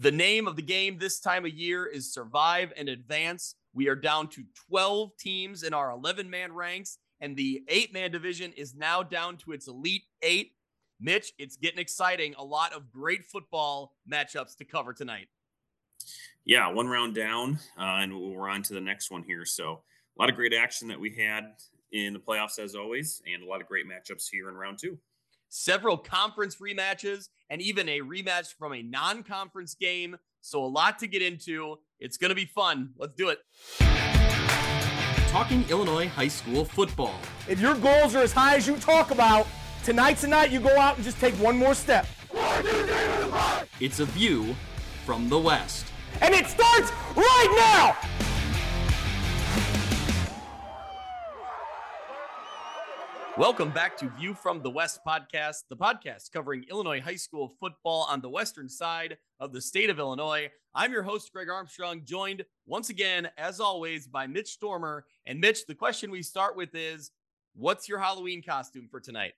The name of the game this time of year is Survive and Advance. We are down to 12 teams in our 11 man ranks, and the eight man division is now down to its elite eight. Mitch, it's getting exciting. A lot of great football matchups to cover tonight. Yeah, one round down, uh, and we're on to the next one here. So, a lot of great action that we had in the playoffs, as always, and a lot of great matchups here in round two. Several conference rematches, and even a rematch from a non conference game. So, a lot to get into. It's going to be fun. Let's do it. Talking Illinois high school football. If your goals are as high as you talk about, tonight's the night you go out and just take one more step. It's a view from the West. And it starts right now! Welcome back to View from the West podcast, the podcast covering Illinois high school football on the western side of the state of Illinois. I'm your host, Greg Armstrong, joined once again, as always, by Mitch Stormer. And Mitch, the question we start with is what's your Halloween costume for tonight?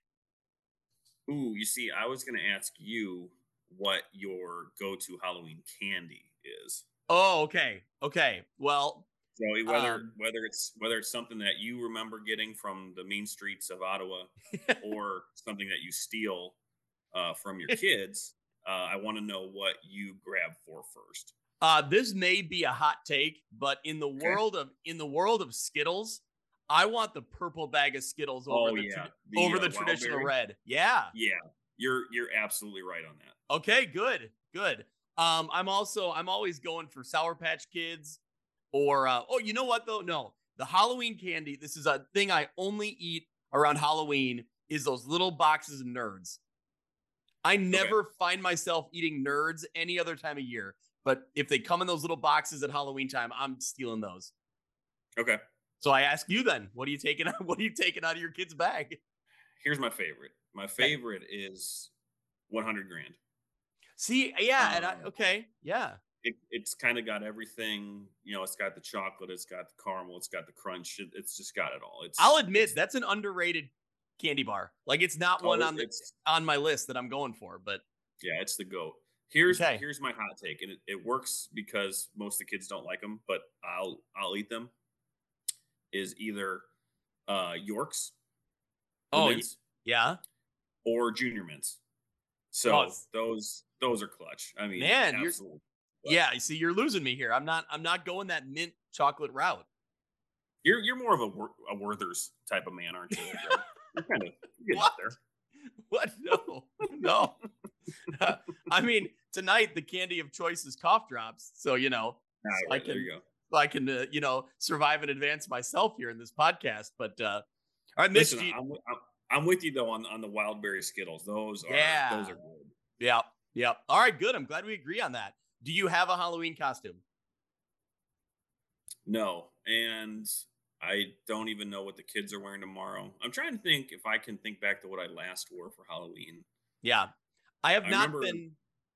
Ooh, you see, I was going to ask you what your go to Halloween candy is. Oh, okay. Okay. Well, so whether Um, whether it's whether it's something that you remember getting from the mean streets of Ottawa, or something that you steal uh, from your kids, uh, I want to know what you grab for first. uh, this may be a hot take, but in the world of in the world of Skittles, I want the purple bag of Skittles over oh the, yeah, tra- over uh, the traditional red. Yeah. Yeah, you're you're absolutely right on that. Okay, good, good. Um, I'm also I'm always going for Sour Patch Kids, or uh, oh, you know what though? No, the Halloween candy. This is a thing I only eat around Halloween. Is those little boxes of Nerds? I never find myself eating Nerds any other time of year, but if they come in those little boxes at Halloween time, I'm stealing those. Okay, So I ask you then, what are you taking? What are you taking out of your kid's bag? here's my favorite. My favorite is 100 grand. See, yeah, and I, Um, okay, yeah. It, it's kind of got everything. You know, it's got the chocolate, it's got the caramel, it's got the crunch. It, it's just got it all. It's. I'll admit that's an underrated candy bar. Like it's not oh, one on the on my list that I'm going for, but Yeah, it's the goat. Here's Okay. here's my hot take, and it, it works because most of the kids don't like them, but I'll I'll eat them. Is either uh Yorks, Oh, mints, yeah, or Junior Mints. So Oh, those those are clutch. I mean, Man, you're- absolutely. Yeah. You see, you're losing me here. I'm not. I'm not going that mint chocolate route. You're you're more of a a Werther's type of man, aren't you? You're kind of getting What? there. What? No, no. I mean, tonight the candy of choice is cough drops. So you know, right, I right, there can- go. I can uh, you know survive and advance myself here in this podcast. But uh all right, Mitch. Listen, you- I'm, I'm I'm with you though on on the wildberry Skittles. Those are Yeah. those are good. yeah, yeah. All right, good. I'm glad we agree on that. Do you have a Halloween costume? No, and I don't even know what the kids are wearing tomorrow. I'm trying to think if I can think back to what I last wore for Halloween. Yeah. I have I not remember- been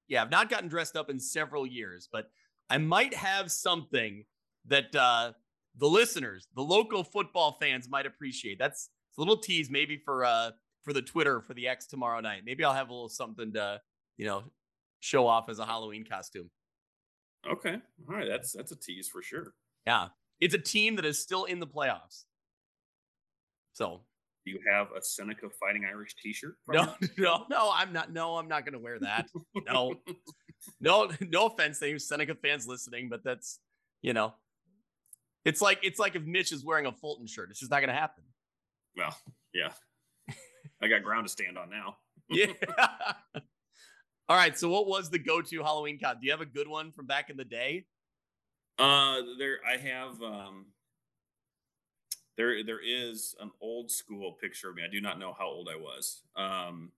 yeah, I've not gotten dressed up in several years, but I might have something that uh the listeners, the local football fans might appreciate. That's a little tease maybe for uh for the Twitter for the X tomorrow night. Maybe I'll have a little something to, you know, show off as a Halloween costume. Okay, all right, that's that's a tease for sure. Yeah. It's a team that is still in the playoffs. So Do you have a Seneca Fighting Irish T-shirt? no, no, no, I'm not. No, I'm not going to wear that. No, no, no offense to Seneca fans listening, but that's you know, it's like it's like if Mitch is wearing a Fulton shirt, it's just not going to happen. well, yeah, I got ground to stand on now. Yeah. All right. So, what was the go-to Halloween con? Do you have a good one from back in the day? Uh, there I have um. There, there is an old school picture of me. I do not know how old I was. Um,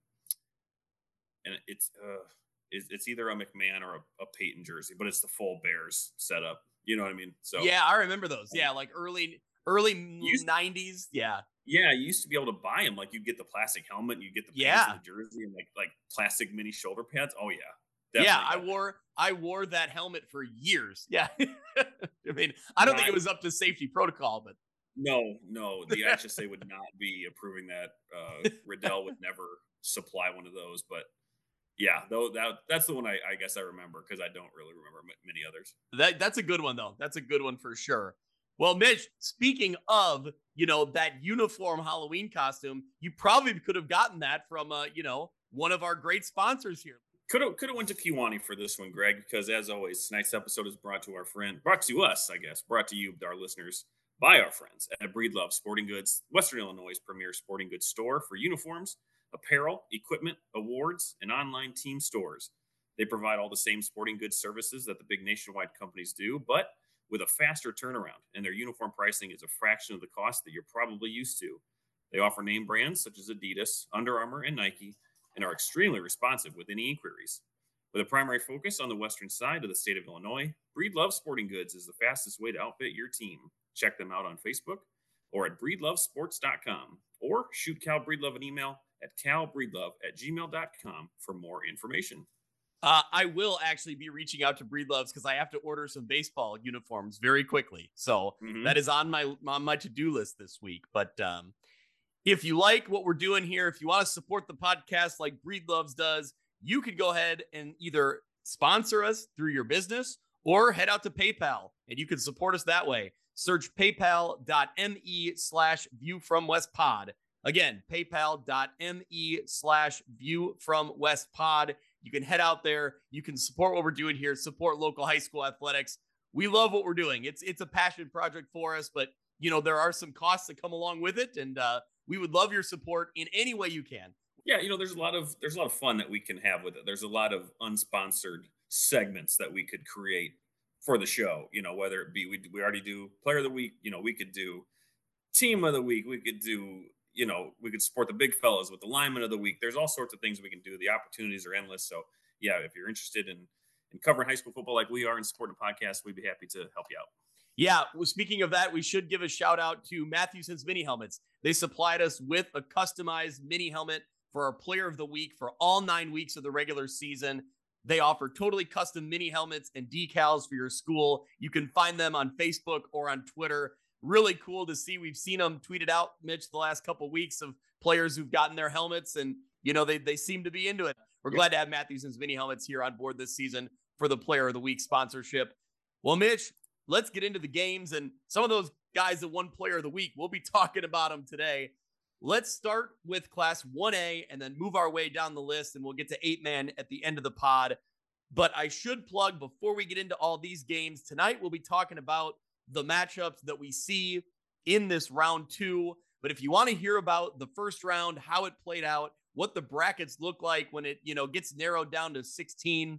and it's uh, it's, it's either a McMahon or a, a Peyton jersey, but it's the full Bears setup. You know what I mean? So yeah, I remember those. Yeah, like early early '90s. Yeah, yeah, you used to be able to buy them. Like you get the plastic helmet, and you get the Yeah. and the jersey, and like like plastic mini shoulder pads. Oh yeah, yeah. I that. wore I wore that helmet for years. Yeah. I mean, I don't think it was up to safety protocol, but No, no, the HSA would not be approving that. Uh, Riddell would never supply one of those, but Yeah, though that that's the one I, I guess I remember because I don't really remember many others. That that's a good one though. That's a good one for sure. Well, Mitch, speaking of, you know, that uniform Halloween costume, you probably could have gotten that from uh, you know, one of our great sponsors here. Could have could have went to Kewanee for this one, Greg, because as always, tonight's episode is brought to our friend, brought to us, I guess, brought to you, our listeners, by our friends at Breedlove Sporting Goods, Western Illinois' premier sporting goods store for uniforms, apparel, equipment, awards, and online team stores. They provide all the same sporting goods services that the big nationwide companies do, but with a faster turnaround, and their uniform pricing is a fraction of the cost that you're probably used to. They offer name brands such as Adidas, Under Armour, and Nike and are extremely responsive with any inquiries. With a primary focus on the western side of the state of Illinois, Breed Breedlove Sporting Goods is the fastest way to outfit your team. Check them out on Facebook or at breedlovesports.com or shoot Cal Breedlove an email at calbreedlove at gmail.com for more information. Uh, I will actually be reaching out to Breedloves because I have to order some baseball uniforms very quickly. So mm-hmm. that is on my on my to do list this week. But um, if you like what we're doing here, if you want to support the podcast like Breedloves does, you can go ahead and either sponsor us through your business or head out to PayPal and you can support us that way. Search paypal.me slash view from West Pod. Again, paypal.me slash view from West Pod. You can head out there. You can support what we're doing here, support local high school athletics. We love what we're doing. It's it's a passion project for us, but you know there are some costs that come along with it, and uh, we would love your support in any way you can. Yeah, you know, there's a lot of there's a lot of fun that we can have with it. There's a lot of unsponsored segments that we could create for the show. You know, whether it be we we already do player of the week. You know, we could do team of the week. We could do you know we could support the big fellas with the lineman of the week. There's all sorts of things we can do. The opportunities are endless. So yeah, if you're interested in in covering high school football like we are and supporting a podcast, we'd be happy to help you out. Yeah, well, speaking of that, we should give a shout out to Mathewson's Mini Helmets. They supplied us with a customized mini helmet for our player of the week for all nine weeks of the regular season. They offer totally custom mini helmets and decals for your school. You can find them on Facebook or on Twitter. Really cool to see. We've seen them tweeted out, Mitch, the last couple of weeks of players who've gotten their helmets, and you know they they seem to be into it. We're glad to have Mathewson's mini helmets here on board this season for the Player of the Week sponsorship. Well, Mitch, let's get into the games and some of those guys that won player of the week. We'll be talking about them today. Let's start with class 1A and then move our way down the list, and we'll get to eight man at the end of the pod. But I should plug before we get into all these games tonight, we'll be talking about the matchups that we see in this round two. But if you want to hear about the first round, how it played out, what the brackets look like when it, you know, gets narrowed down to 16,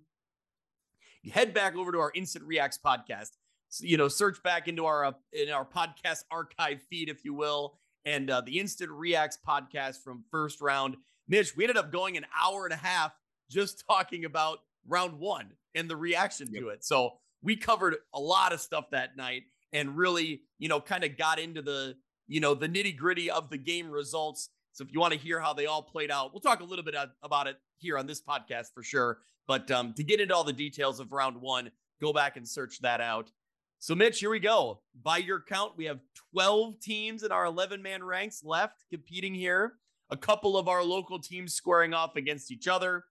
head back over to our Instant Reacts podcast you know, search back into our uh, in our podcast archive feed, if you will, and uh, the Instant Reacts podcast from first round. Mitch, we ended up going an hour and a half just talking about round one and the reaction yep. to it. So we covered a lot of stuff that night and really, you know, kind of got into the, you know, the nitty gritty of the game results. So if you want to hear how they all played out, we'll talk a little bit about it here on this podcast for sure. But um, to get into all the details of round one, go back and search that out. So, Mitch, here we go. By your count, we have 12 teams in our 11 man ranks left competing here. A couple of our local teams squaring off against each other,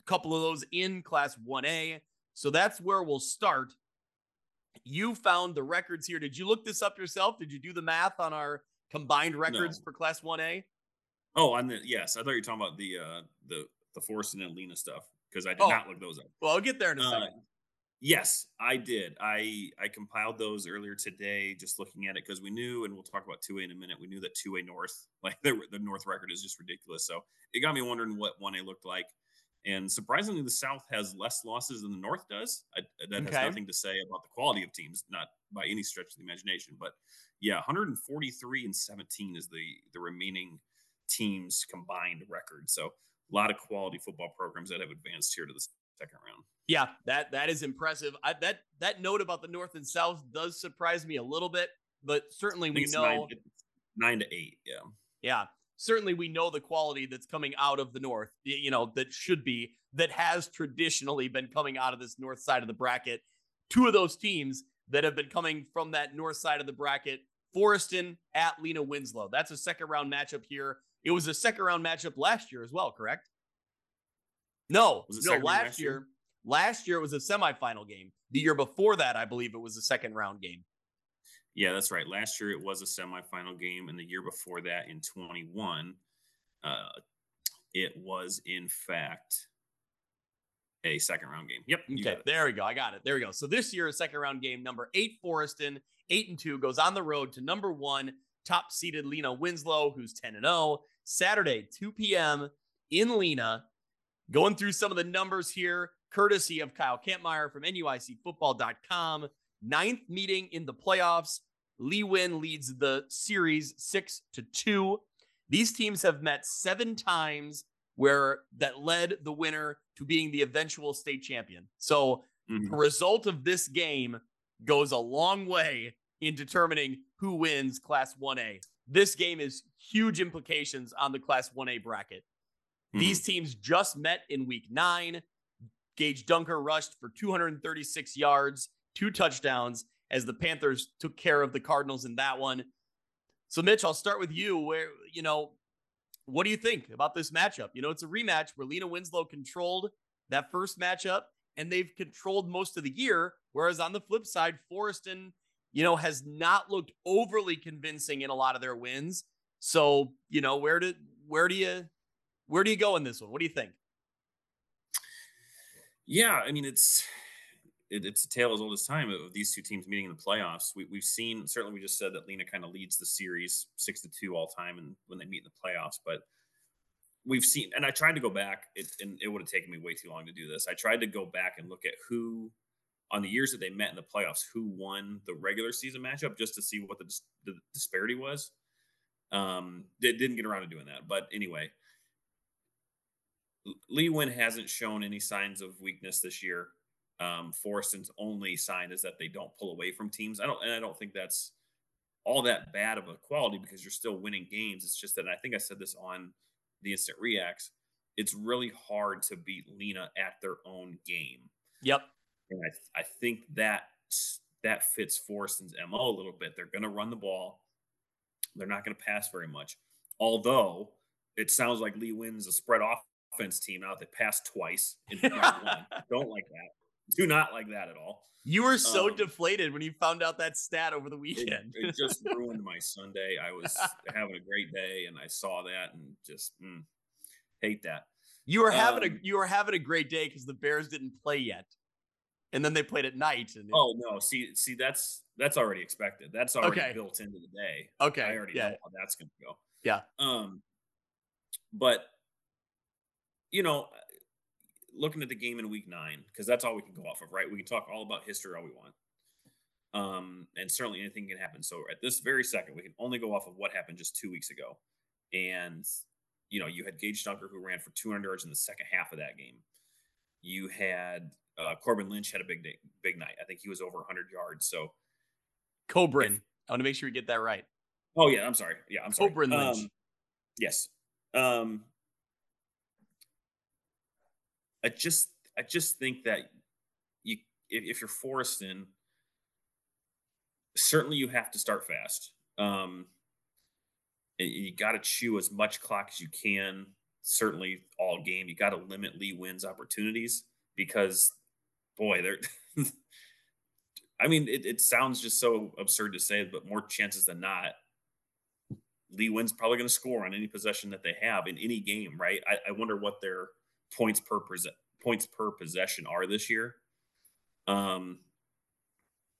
a couple of those in Class 1A. So that's where we'll start. You found the records here. Did you look this up yourself? Did you do the math on our combined records no. for Class 1A? Oh, on the yes, I thought you were talking about the uh the the Forest and Lena stuff because I did oh. not look those up. Well, I'll get there in a uh, second. Yes, I did. I I compiled those earlier today, just looking at it because we knew, and we'll talk about two A in a minute. We knew that two A North, like the, the North record, is just ridiculous. So it got me wondering what one A looked like. And surprisingly, the South has less losses than the North does. I, that okay. has nothing to say about the quality of teams, not by any stretch of the imagination. But yeah, 143 and 17 is the the remaining teams combined record. So a lot of quality football programs that have advanced here to the second round. Yeah, that that is impressive. I, that that note about the North and South does surprise me a little bit, but certainly we know nine, nine to eight. Yeah, yeah. Certainly, we know the quality that's coming out of the North. You know that should be that has traditionally been coming out of this North side of the bracket. Two of those teams that have been coming from that North side of the bracket: Forreston at Lena Winslow. That's a second round matchup here. It was a second round matchup last year as well, correct? No, no. Last year, year? last year it was a semifinal game. The year before that, I believe it was a second round game. Yeah, that's right. Last year it was a semifinal game, and the year before that, in 21, uh, it was in fact a second round game. Yep. Okay, there we go. I got it. There we go. So this year, a second round game, number eight, Forreston, eight and two, goes on the road to number one, top seeded Lena Winslow, who's 10 and 0. Saturday, 2 p.m. in Lena. Going through some of the numbers here, courtesy of Kyle Kampmeyer from NUICfootball.com. Ninth meeting in the playoffs. Lee Win leads the series six to two. These teams have met seven times where that led the winner to being the eventual state champion. So Mhm. the result of this game goes a long way in determining who wins Class 1A. This game is huge implications on the Class 1A bracket. These teams just met in week nine. Gage Dunker rushed for 236 yards, two touchdowns, as the Panthers took care of the Cardinals in that one. So, Mitch, I'll start with you. Where, you know, what do you think about this matchup? You know, it's a rematch where Lena Winslow controlled that first matchup and they've controlled most of the year. Whereas on the flip side, Forreston, you know, has not looked overly convincing in a lot of their wins. So, you know, where do where do you where do you go in this one? What do you think? Yeah, I mean it's it, it's a tale as old as time of these two teams meeting in the playoffs. We, we've seen certainly we just said that Lena kind of leads the series six to two all time, and when they meet in the playoffs, but we've seen and I tried to go back, it, and it would have taken me way too long to do this. I tried to go back and look at who on the years that they met in the playoffs, who won the regular season matchup, just to see what the, dis- the disparity was. Um, they didn't get around to doing that, but anyway, Lee Win hasn't shown any signs of weakness this year. Um, Forreston's only sign is that they don't pull away from teams. I don't, and I don't think that's all that bad of a quality because you're still winning games. It's just that I think I said this on the instant reacts. It's really hard to beat Lena at their own game, Yep. and I, I think that that fits Forreston's mo a little bit. They're going to run the ball. They're not going to pass very much. Although it sounds like Lee wins a spread offense team out They passed twice in round one. Don't like that. Do not like that at all. You were so Um, deflated when you found out that stat over the It, weekend. it just ruined my Sunday. I was having a great day and I saw that and just mm, hate that. you were having a um, you were having a great day because the Bears didn't play yet, and then they played at night. And Oh no, see, see, that's that's already expected. That's already Okay. built into the day. okay, I already yeah, know how that's going to go. Yeah. Um, but you know, looking at the game in week nine, because that's all we can go off of, right? We can talk all about history all we want. Um, and certainly anything can happen. So at this very second, we can only go off of what happened just two weeks ago. And you know, you had Gage Dunker who ran for 200 yards in the second half of that game. You had uh, Corbin Lynch had a big day, big night. I think he was over 100 yards. So Cobrin. I want to make sure we get that right. Oh yeah, I'm sorry. Yeah, I'm sorry. Coburn Lynch. Um, yes. Um, I just I just think that you if, if you're Forreston, certainly you have to start fast. Um, you got to chew as much clock as you can. Certainly all game. You got to limit Lee wins opportunities because, boy, they're. I mean, it, it sounds just so absurd to say, but more chances than not, Lee Win's probably going to score on any possession that they have in any game, right? I, I wonder what their points per points per possession are this year. Um,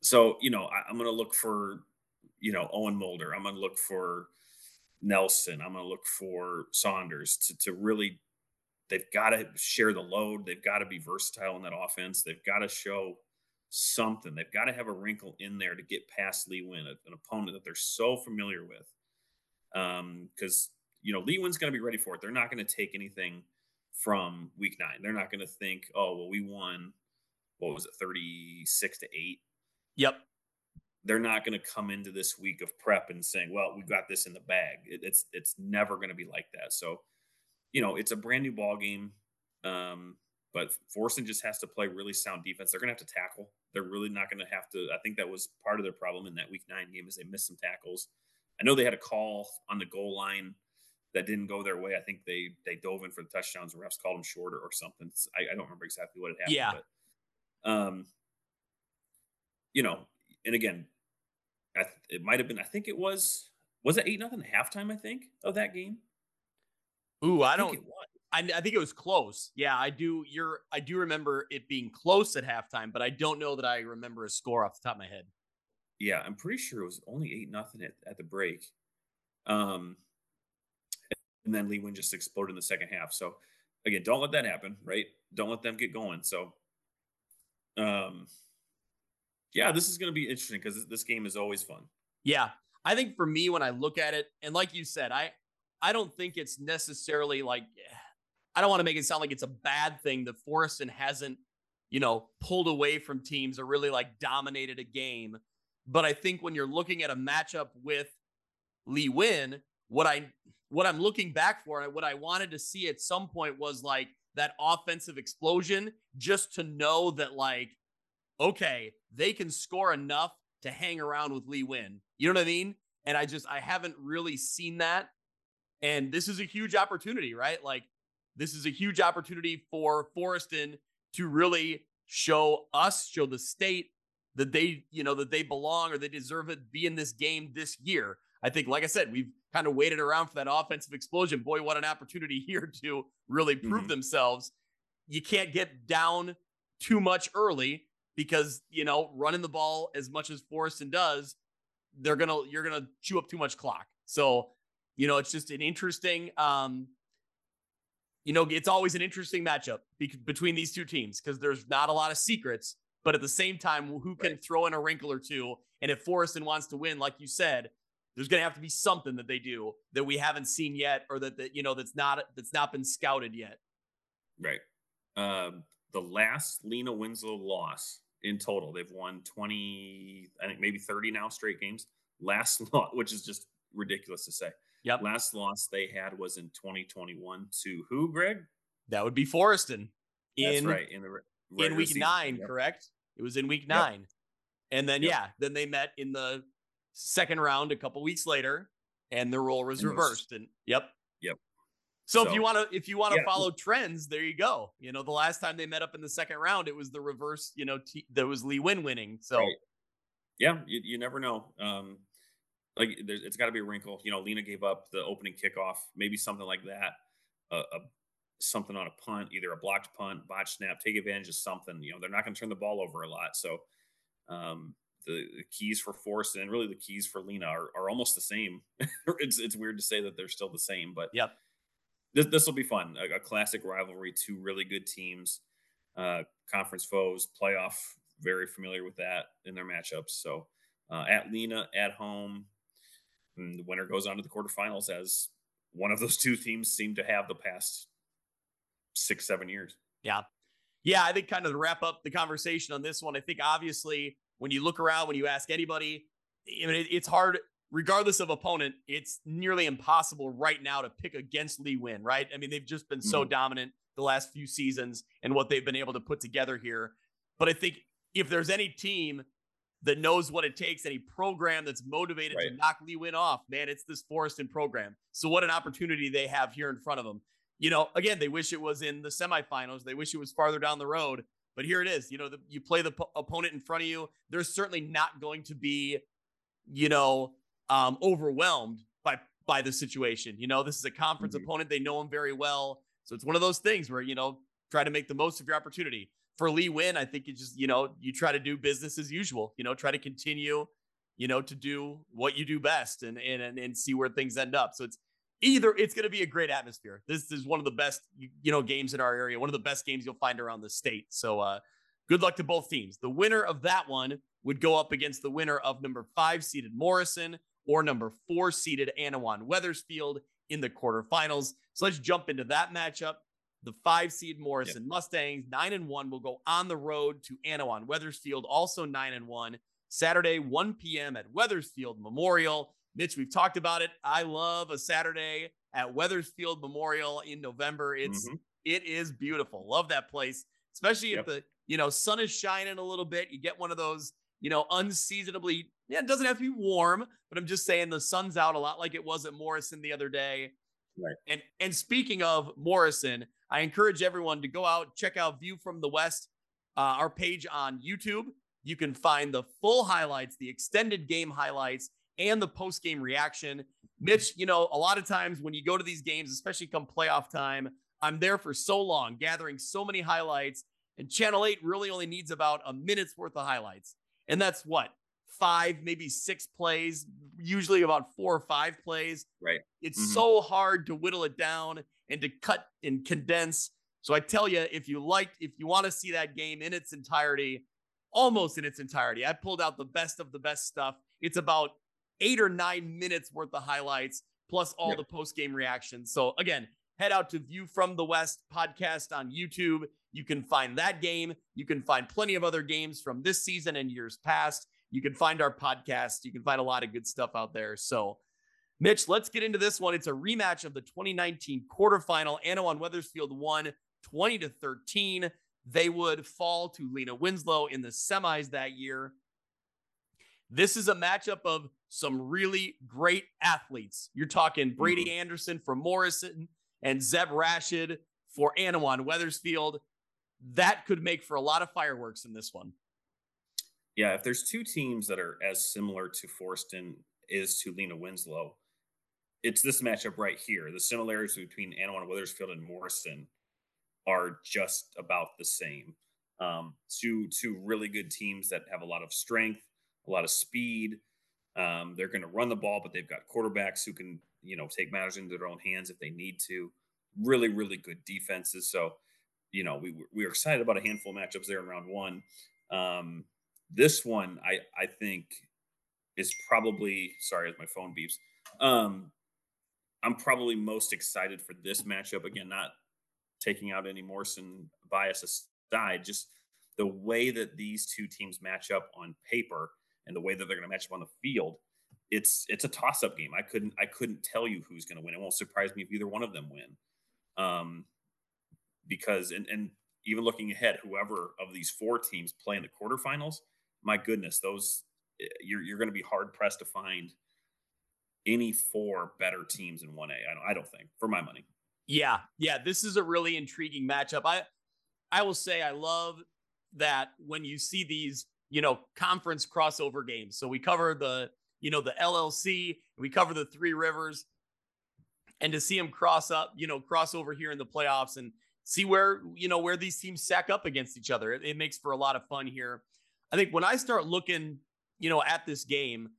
so you know, I, I'm going to look for you know Owen Mulder. I'm going to look for Nelson. I'm going to look for Saunders to to really. They've got to share the load. They've got to be versatile in that offense. They've got to show something. They've got to have a wrinkle in there to get past Lee Win, an opponent that they're so familiar with because um, you know Lee Win's going to be ready for it. They're not going to take anything from Week Nine. They're not going to think, "Oh, well, we won. What was it, thirty-six to eight? Yep. They're not going to come into this week of prep and saying, "Well, we got this in the bag." It, it's it's never going to be like that. So, you know, it's a brand new ball game. Um, but Forreston just has to play really sound defense. They're going to have to tackle. They're really not going to have to. I think that was part of their problem in that Week Nine game is they missed some tackles. I know they had a call on the goal line that didn't go their way. I think they they dove in for the touchdowns. The refs called them short or, or something. I, I, don't remember exactly what it happened. Yeah. But, um, you know, and again, I, it might have been. I think it was was it eight nothing halftime. I think of that game. Ooh, I, I don't. I, I think it was close. Yeah, I do. You're. I do remember it being close at halftime, but I don't know that I remember a score off the top of my head. Yeah, I'm pretty sure it was only eight nothing at, at the break. Um, and then Lee Win just exploded in the second half. So again, don't let that happen, right? Don't let them get going. So, um, yeah, this is going to be interesting because this game is always fun. Yeah, I think for me, when I look at it, and like you said, I I don't think it's necessarily like I don't want to make it sound like it's a bad thing that Forreston hasn't, you know, pulled away from teams or really like dominated a game. But I think when you're looking at a matchup with Lee Win, what I what I'm looking back for and what I wanted to see at some point was like that offensive explosion just to know that like okay, they can score enough to hang around with Lee Win. You know what I mean? And I just I haven't really seen that. And this is a huge opportunity, right? Like this is a huge opportunity for Forreston to really show us, show the state that they, you know, that they belong or they deserve it, be in this game this year. I think, like I said, we've kind of waited around for that offensive explosion. Boy, what an opportunity here to really prove mm-hmm. themselves. You can't get down too much early because, you know, running the ball as much as Forreston does, they're gonna you're gonna chew up too much clock. So, you know, it's just an interesting um, you know, it's always an interesting matchup be- between these two teams because there's not a lot of secrets, but at the same time, who can right. throw in a wrinkle or two? And if Forreston wants to win, like you said, there's going to have to be something that they do that we haven't seen yet, or that, that you know that's not that's not been scouted yet. Right. Um, the last Lena Winslow loss in total, they've won 20, I think maybe 30 now straight games. Last loss, which is just ridiculous to say. Yep. Last loss they had was in 2021 to who, Greg? That would be Forreston. In, That's right. In the in week season. nine, yep. correct? It was in week nine. Yep. And then, yeah, then they met in the second round a couple weeks later, and the role was reversed. And yep. Yep. So, so, if you want to if you want to yeah. follow trends, there you go. You know, the last time they met up in the second round, it was the reverse. You know, t- there was Lee Win winning. So, right. yeah, you, you never know. Um, like it's got to be a wrinkle. You know, Lena gave up the opening kickoff, maybe something like that. A, a, something on a punt, either a blocked punt, botch snap, take advantage of something. You know, they're not going to turn the ball over a lot. So um, the, the, keys for Forreston really the keys for Lena are, are almost the same. it's it's weird to say that they're still the same, but yep. This this will be fun. A, a, classic rivalry, two really good teams, uh, conference foes, playoff. Very familiar with that in their matchups. So uh, at Lena, at home, and the winner goes on to the quarterfinals as one of those two teams seem to have the past six, seven years. Yeah. Yeah. I think kind of to wrap up the conversation on this one, I think obviously when you look around, when you ask anybody, I mean, it's hard, regardless of opponent, it's nearly impossible right now to pick against Lee Win, right? I mean, they've just been so mm-hmm. dominant the last few seasons and what they've been able to put together here. But I think if there's any team that knows what it takes, any program that's motivated right. to knock Lee Win off, man, it's this Forreston program. So what an opportunity they have here in front of them. You know, again, they wish it was in the semifinals. They wish it was farther down the road, but here it is. You know, the, you play the opponent in front of you. They're certainly not going to be, you know, um, overwhelmed by by the situation. You know, this is a conference mm-hmm. opponent. They know him very well. So it's one of those things where, you know, try to make the most of your opportunity for Lee Win, I think you just, you know, you try to do business as usual, you know, try to continue, you know, to do what you do best and and and see where things end up. So it's either it's going to be a great atmosphere. This is one of the best, you know, games in our area, one of the best games you'll find around the state. So uh good luck to both teams. The winner of that one would go up against the winner of number 5 seeded Morrison or number 4 seeded Annawan Wethersfield in the quarterfinals. So let's jump into that matchup the five seed Morrison yep. Mustangs, nine and one, will go on the road to Annawan Wethersfield, also nine and one. Saturday, 1 p.m. at Wethersfield Memorial. Mitch, we've talked about it. I love a Saturday at Wethersfield Memorial in November. It's mm-hmm. it is beautiful. Love that place, especially yep. if the you know sun is shining a little bit. You get one of those you know unseasonably. Yeah, it doesn't have to be warm, but I'm just saying the sun's out a lot, like it was at Morrison the other day Right. And and speaking of Morrison, I encourage everyone to go out check out View from the West, uh, our page on YouTube. You can find the full highlights, the extended game highlights, and the post game reaction. Mitch, you know, a lot of times when you go to these games, especially come playoff time, I'm there for so long, gathering so many highlights, and Channel 8 really only needs about a minute's worth of highlights. And that's what? Five, maybe six plays, usually about four or five plays. Right. It's Mhm. so hard to whittle it down and to cut and condense. So I tell you, if you liked, if you want to see that game in its entirety, almost in its entirety, I pulled out the best of the best stuff. It's about eight or nine minutes worth of highlights plus all Yep. the post game reactions. So again, head out to View from the West podcast on YouTube. You can find that game. You can find plenty of other games from this season and years past. You can find our podcast. You can find a lot of good stuff out there. So, Mitch, let's get into this one. It's a rematch of the 2019 quarterfinal. Annawan Wethersfield won 20 to 13. They would fall to Lena Winslow in the semis that year. This is a matchup of some really great athletes. You're talking Brady Anderson for Morrison and Zeb Rashid for Annawan Wethersfield. That could make for a lot of fireworks in this one. Yeah, if there's two teams that are as similar to Forreston is to Lena Winslow, it's this matchup right here. The similarities between Annawan Wethersfield and Morrison are just about the same. Um, two two really good teams that have a lot of strength, a lot of speed. Um, they're going to run the ball, but they've got quarterbacks who can you know take matters into their own hands if they need to. Really, really good defenses. So, you know, we we were excited about a handful of matchups there in round one. Um, this one, I I think, is probably sorry as my phone beeps. Um, I'm probably most excited for this matchup. Again, not taking out any Morrison bias aside, just the way that these two teams match up on paper and the way that they're going to match up on the field. It's it's a toss up game. I couldn't I couldn't tell you who's going to win. It won't surprise me if either one of them win, um, because and and even looking ahead, whoever of these four teams play in the quarterfinals, my goodness, those eh, you're you're going to be hard pressed to find any four better teams in 1A. I don't, I don't think, for my money. Yeah, yeah, this is a really intriguing matchup. I I will say I love that when you see these, you know, conference crossover games. So we cover the, you know, the LLC, we cover the Three Rivers, and to see them cross up, you know, cross over here in the playoffs and see where, you know, where these teams stack up against each other. It, it makes for a lot of fun here. I think when I start looking, you know, at this game,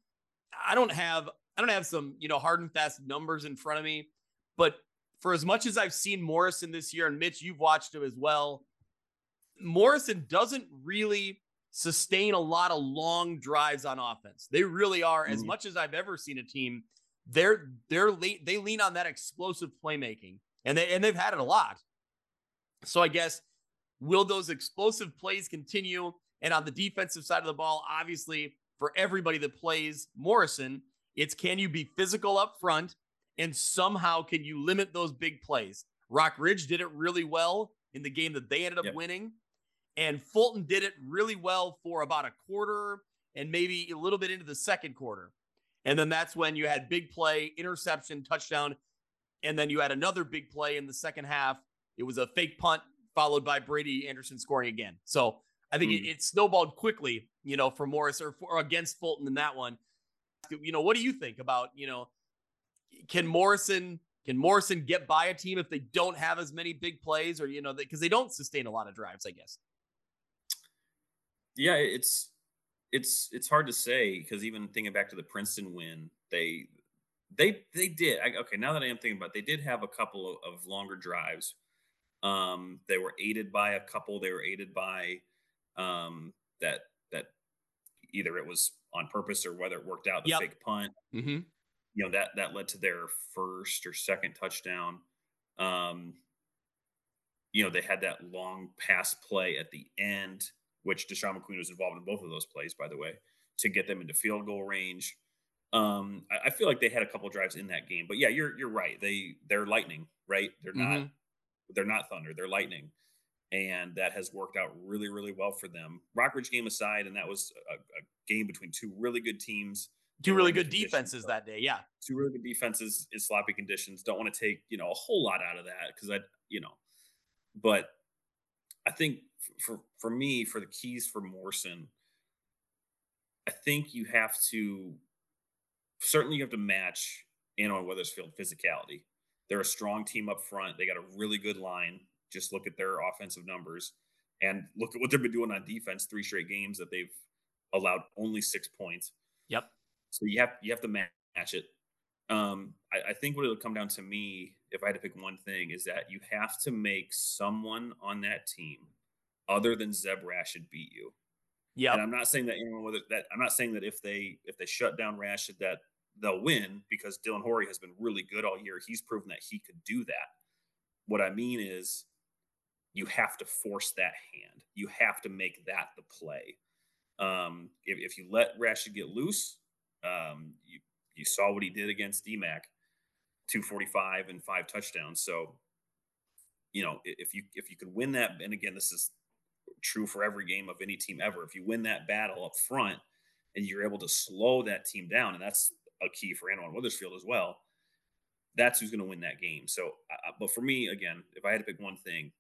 I don't have I don't have some, you know, hard and fast numbers in front of me, but for as much as I've seen Morrison this year, and Mitch, you've watched him as well, Morrison doesn't really sustain a lot of long drives on offense. They really are, as Mhm. much as I've ever seen a team, they're they're le- they lean on that explosive playmaking, and they and they've had it a lot. So I guess will those explosive plays continue? And on the defensive side of the ball, obviously, for everybody that plays Morrison, it's can you be physical up front and somehow can you limit those big plays? Rockridge did it really well in the game that they ended up Yep. winning. And Fulton did it really well for about a quarter and maybe a little bit into the second quarter. And then that's when you had big play, interception, touchdown. And then you had another big play in the second half. It was a fake punt followed by Brady Anderson scoring again. So I think it, Mm. it snowballed quickly, you know, for Morris or, for, or against Fulton in that one. You know, what do you think about, you know, can Morrison can Morrison get by a team if they don't have as many big plays or you know because they don't sustain a lot of drives, I guess. Yeah, it's it's it's hard to say because even thinking back to the Princeton win, they they they did. I, okay, now that I am thinking about, it, they did have a couple of, of longer drives. Um, they were aided by a couple. They were aided by um, that that either it was on purpose or whether it worked out the Yep. fake punt. Mm-hmm. you know that that led to their first or second touchdown. Um, you know they had that long pass play at the end, which Deshaun McQueen was involved in both of those plays, by the way, to get them into field goal range. Um, I, I feel like they had a couple drives in that game, but yeah, you're you're right. They they're lightning, right? They're not they're not thunder. They're lightning, and that has worked out really really well for them. Rockridge game aside, and that was a, a game between two really good teams two really good defenses that day. Yeah, two really good defenses in sloppy conditions. Don't want to take you know a whole lot out of that because I you know, but I think for for me for the keys for Morrison, I think you have to certainly you have to match Annawan Wethersfield physicality. They're a strong team up front. They got a really good line. Just look at their offensive numbers and look at what they've been doing on defense. Three straight games that they've allowed only six points. Yep. So you have you have to match it. Um, I, I think what it'll come down to me, if I had to pick one thing, is that you have to make someone on that team other than Zeb Rashid beat you. Yeah. And I'm not saying that anyone with that I'm not saying that if they if they shut down Rashid that they'll win because Dylan Horry has been really good all year. He's proven that he could do that. What I mean is you have to force that hand. You have to make that the play. Um, if, if you let Rashid get loose, um, you, you saw what he did against DMAC, 245 and five touchdowns. So, you know, if you if you could win that, and again, this is true for every game of any team ever. If you win that battle up front and you're able to slow that team down, and that's a key for Annawan Wethersfield as well, that's who's going to win that game. So, uh, but for me, again, if I had to pick one thing,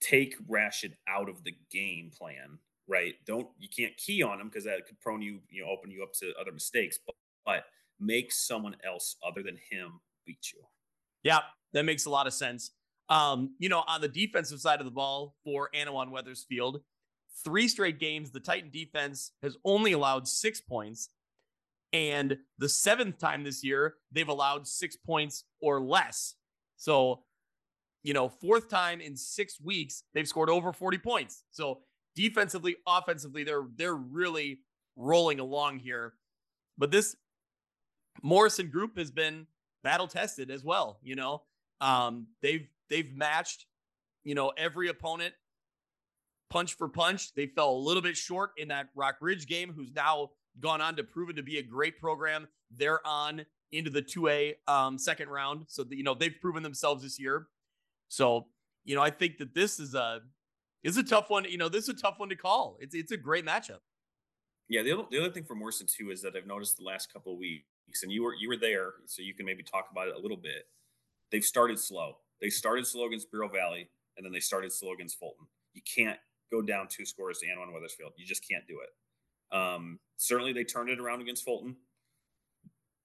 take Rashid out of the game plan right? Don't you can't key on him because that could prone you, you know, open you up to other mistakes. But, but make someone else other than him beat you. Yeah, that makes a lot of sense. Um, you know, on the defensive side of the ball for Annawan Wethersfield, three straight games, the Titan defense has only allowed six points. And the seventh time this year, they've allowed six points or less. So, you know, fourth time in six weeks, they've scored over 40 points. So defensively, offensively, they're they're really rolling along here. But this Morrison group has been battle tested as well. You know, um, they've they've matched, you know, every opponent punch for punch. They fell a little bit short in that Rockridge game, who's now gone on to prove it to be a great program. They're on into the 2A um, second round. So, the, you know, they've proven themselves this year. So, you know, I think that this is a it's a tough one. You know, this is a tough one to call. It's it's a great matchup. Yeah, the other, the other thing for Morrison too is that I've noticed the last couple of weeks, and you were you were there, so you can maybe talk about it a little bit. They've started slow. They started slow against Bureau Valley, and then they started slow against Fulton. You can't go down two scores to Annawan Wethersfield. You just can't do it. Um, certainly, they turned it around against Fulton,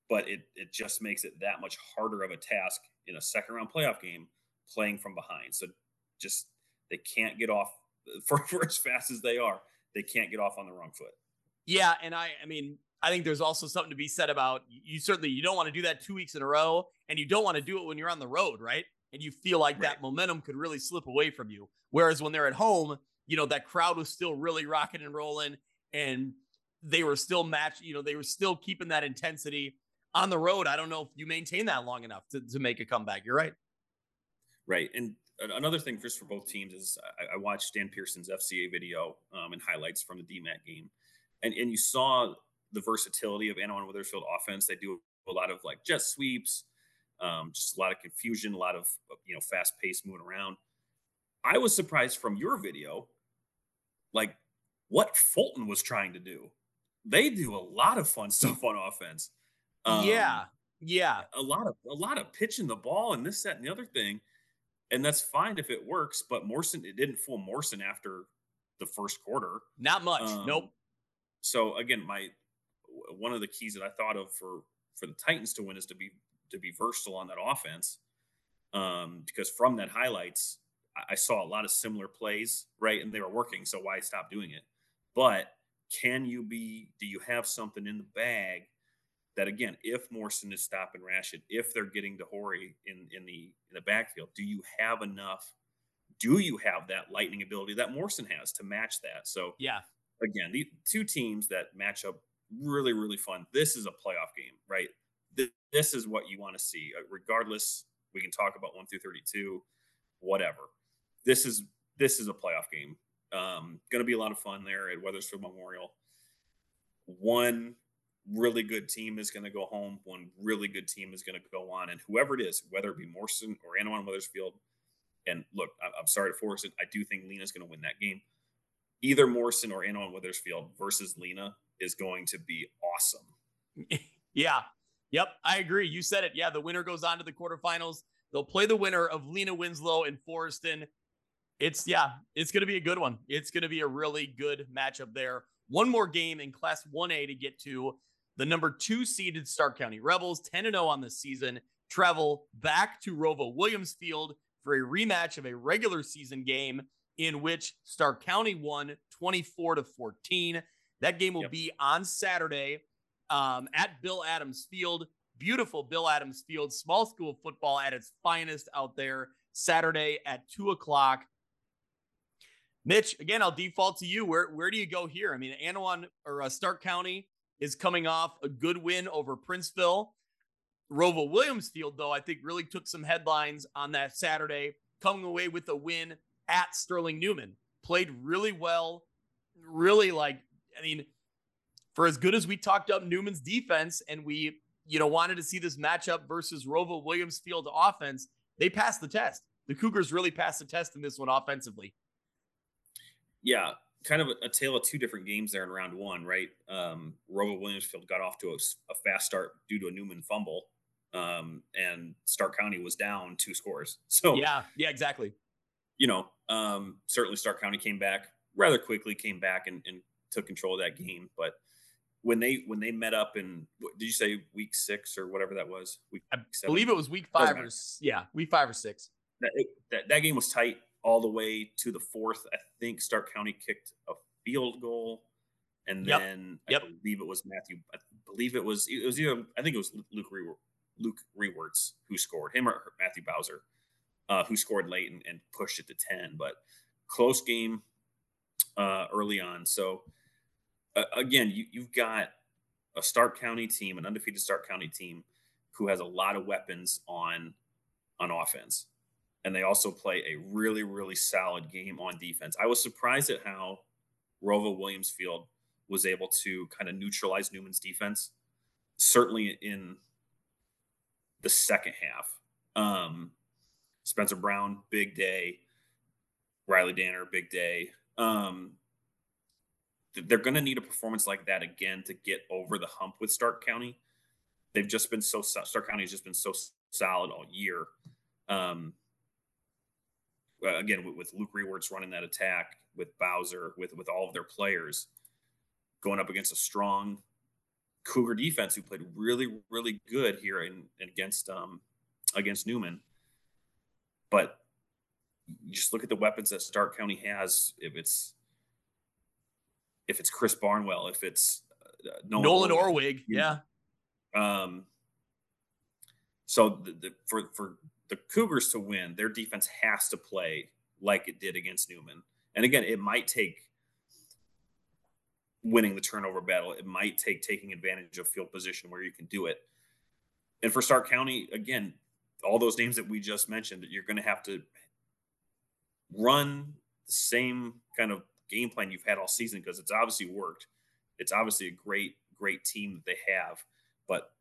but it it just makes it that much harder of a task in a second round playoff game playing from behind. So just they can't get off for, for as fast as they are. They can't get off on the wrong foot. Yeah, and I, I mean, I think there's also something to be said about you. Certainly, you don't want to do that two weeks in a row, and you don't want to do it when you're on the road, right? And you feel like right. that momentum could really slip away from you. Whereas when they're at home, you know that crowd was still really rocking and rolling, and they were still matched. You know, they were still keeping that intensity on the road. I don't know if you maintain that long enough to, to make a comeback. You're right. Right, and another thing just for both teams is I, I watched Dan Pearson's FCA video um, and highlights from the DMAC game, and and you saw the versatility of Annawan Wethersfield offense. They do a lot of like jet sweeps, um, just a lot of confusion, a lot of you know fast pace moving around. I was surprised from your video, like what Fulton was trying to do. They do a lot of fun stuff on offense. Um, yeah, yeah, a lot of a lot of pitching the ball and this, that, and the other thing and that's fine if it works. But Morrison, it didn't fool Morrison after the first quarter. Not much. Um, nope. So again, my one of the keys that I thought of for for the Titans to win is to be to be versatile on that offense. Um, because from that highlights, I, I saw a lot of similar plays, right, and they were working. So why stop doing it? But can you be? Do you have something in the bag that again, if Morrison is stopping Rashid, if they're getting to Horry in in the in the backfield, do you have enough? Do you have that lightning ability that Morrison has to match that? So yeah, again, the two teams that match up really really fun. This is a playoff game, right? This, is what you want to see, uh, regardless. We can talk about one through thirty-two, whatever. This is this is a playoff game. Um, going to be a lot of fun there at Wethersfield Memorial. One really good team is going to go home. One really good team is going to go on. And whoever it is, whether it be Morrison or Annawan Wethersfield, and look, I'm sorry to force it. I do think Lena's going to win that game. Either Morrison or Annawan Wethersfield versus Lena is going to be awesome. yeah. Yep. I agree. You said it. Yeah. The winner goes on to the quarterfinals. They'll play the winner of Lena Winslow and Forreston. It's, yeah, it's going to be a good one. It's going to be a really good matchup there. One more game in Class 1A to get to. The number two seeded Stark County Rebels, 10 0 on the season, travel back to ROWVA Williamsfield for a rematch of a regular season game in which Stark County won 24 to 14. That game will yep. be on Saturday um, at Bill Adams Field. Beautiful Bill Adams Field, small school football at its finest out there. Saturday at two o'clock. Mitch, again, I'll default to you. Where where do you go here? I mean, Annawan or uh, Stark County is coming off a good win over Princeville. ROWVA Williamsfield, though, I think really took some headlines on that Saturday, coming away with a win at Sterling Newman. Played really well, really like, I mean, for as good as we talked up Newman's defense and we, you know, wanted to see this matchup versus ROWVA Williamsfield offense, they passed the test. The Cougars really passed the test in this one offensively. Yeah, kind of a, a tale of two different games there in round one, right? Um, ROWVA Williamsfield got off to a, a, fast start due to a Newman fumble, um, and Stark County was down two scores. So yeah, yeah, exactly. You know, um, certainly Stark County came back rather quickly, came back and, and took control of that game, but when they when they met up in did you say week six or whatever that was? Week I seven? believe it was week five or yeah, week five or six. That, it, that that game was tight all the way to the fourth. I think Stark County kicked a field goal, and yep. then I yep. believe it was Matthew. I believe it was it was either I think it was Luke Re, Luke Rewerts who scored him or Matthew Bowser, uh, who scored late and, and pushed it to ten. But close game uh, early on, so again, you, you've got a Stark County team, an undefeated Stark County team, who has a lot of weapons on on offense, and they also play a really really solid game on defense. I was surprised at how ROWVA Williamsfield was able to kind of neutralize Newman's defense, certainly in the second half. Um, Spencer Brown, big day. Riley Danner, big day. Um, they're going to need a performance like that again to get over the hump with Stark County. They've just been so Stark County has just been so solid all year. Um, again, with, Luke Rewerts running that attack, with Bowser, with with all of their players, going up against a strong Cougar defense who played really really good here in, against um, against Newman. But just look at the weapons that Stark County has. If it's if it's Chris Barnwell, if it's uh, Nolan, Nolan Orwig, yeah. Um, so the, the, for for the Cougars to win, their defense has to play like it did against Newman. And again, it might take winning the turnover battle. It might take taking advantage of field position where you can do it. And for Stark County, again, all those names that we just mentioned, you're going to have to run the same kind of game plan you've had all season because it's obviously worked. It's obviously a great, great team that they have, but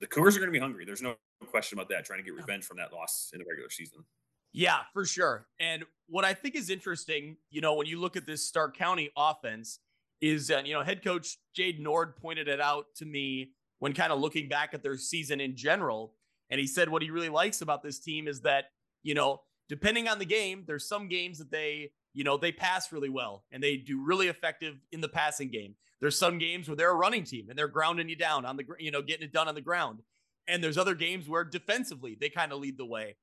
the Cougars are going to be hungry. There's no question about that. Trying to get revenge from that loss in the regular season. Yeah, for sure. And what I think is interesting, you know, when you look at this Stark County offense, is uh, you know head coach Jade Nord pointed it out to me when kind of looking back at their season in general, and he said what he really likes about this team is that you know depending on the game, there's some games that they you know, they pass really well and they do really effective in the passing game. There's some games where they're a running team and they're grounding you down on the, you know, getting it done on the ground. And there's other games where defensively they kind of lead the way.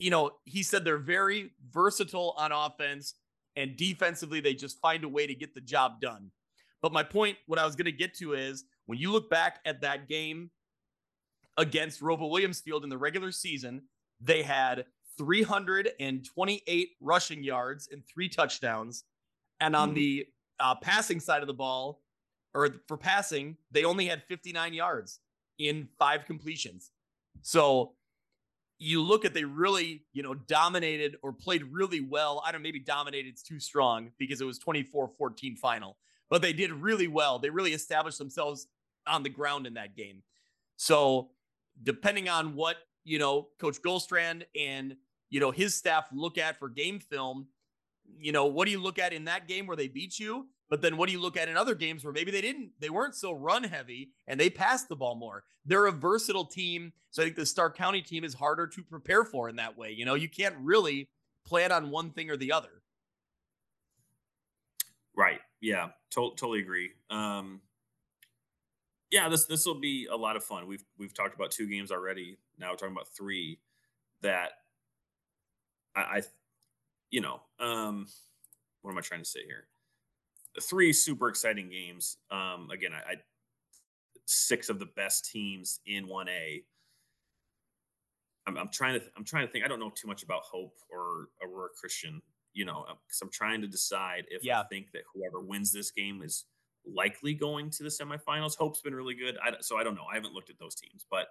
You know, he said they're very versatile on offense and defensively they just find a way to get the job done. But my point, what I was going to get to is when you look back at that game against ROWVA Williamsfield in the regular season, they had 328 rushing yards and three touchdowns. And on mm-hmm. the uh, passing side of the ball, or for passing, they only had 59 yards in five completions. So you look at they really, you know, dominated or played really well. I don't know, maybe dominated is too strong because it was 24-14 final. But they did really well. They really established themselves on the ground in that game. So depending on what, you know, Coach Goldstrand and you know, his staff look at for game film. You know, what do you look at in that game where they beat you? But then what do you look at in other games where maybe they didn't, they weren't so run heavy and they passed the ball more? They're a versatile team. So I think the Stark County team is harder to prepare for in that way. You know, you can't really plan on one thing or the other. Right. Yeah. To- totally agree. Um, yeah, this this will be a lot of fun. We've we've talked about two games already. Now we're talking about three. That I, I you know, um, what am I trying to say here? Three super exciting games. Um, again, I, I six of the best teams in one A. I'm, I'm trying to I'm trying to think. I don't know too much about Hope or Aurora Christian you know, because I'm trying to decide if yeah. I think that whoever wins this game is likely going to the semifinals. Hope's been really good, I, so I don't know. I haven't looked at those teams, but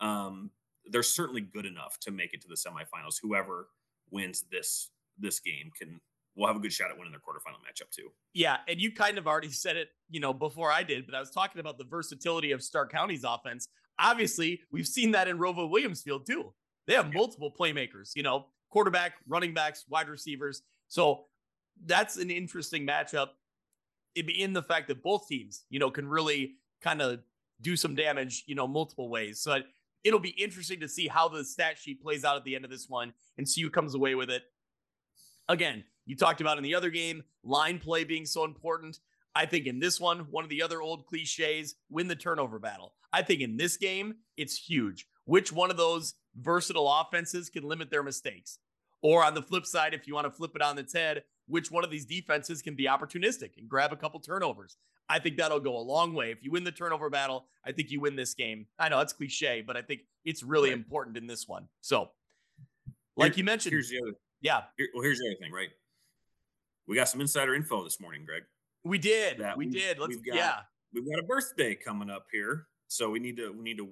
um, they're certainly good enough to make it to the semifinals. Whoever wins this this game can will have a good shot at winning their quarterfinal matchup too. Yeah, and you kind of already said it, you know, before I did, but I was talking about the versatility of Stark County's offense. Obviously, we've seen that in ROWVA Williamsfield too. They have multiple playmakers, you know, quarterback, running backs, wide receivers. So that's an interesting matchup in the fact that both teams, you know, can really kind of do some damage, you know, multiple ways. So it'll be interesting to see how the stat sheet plays out at the end of this one and see who comes away with it. Again, you talked about in the other game, line play being so important. I think in this one, one of the other old cliches, win the turnover battle. I think in this game, it's huge. Which one of those versatile offenses can limit their mistakes? Or on the flip side, if you want to flip it on its head, which one of these defenses can be opportunistic and grab a couple turnovers? I think that'll go a long way. If you win the turnover battle, I think you win this game. I know it's cliche, but I think it's really right. important in this one. So, like Here, you mentioned, here's the other. Yeah. Here, well, here's the other thing, right? We got some insider info this morning, Greg. We did. we, we did. Let's. Got, yeah. We've got a birthday coming up here, so we need to we need to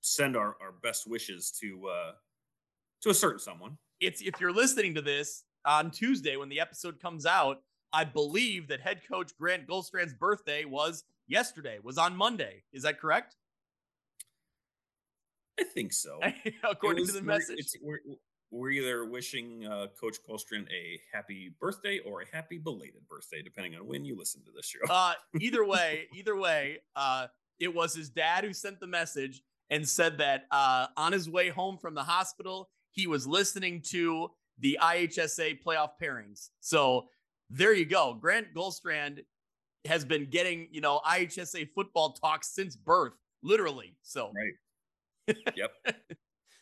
send our, our best wishes to uh to a certain someone. It's if you're listening to this on Tuesday when the episode comes out, I believe that head coach Grant Goldstrand's birthday was yesterday, was on Monday. Is that correct? I think so. According was, to the message. We're, we're, either wishing uh, Coach Goldstrand a happy birthday or a happy belated birthday, depending on when you listen to this show. uh, either way, either way, uh, it was his dad who sent the message and said that uh, on his way home from the hospital, he was listening to the IHSA playoff pairings. So there you go. Grant Goldstrand has been getting, you know, IHSA football talk since birth, literally. So right. Yep.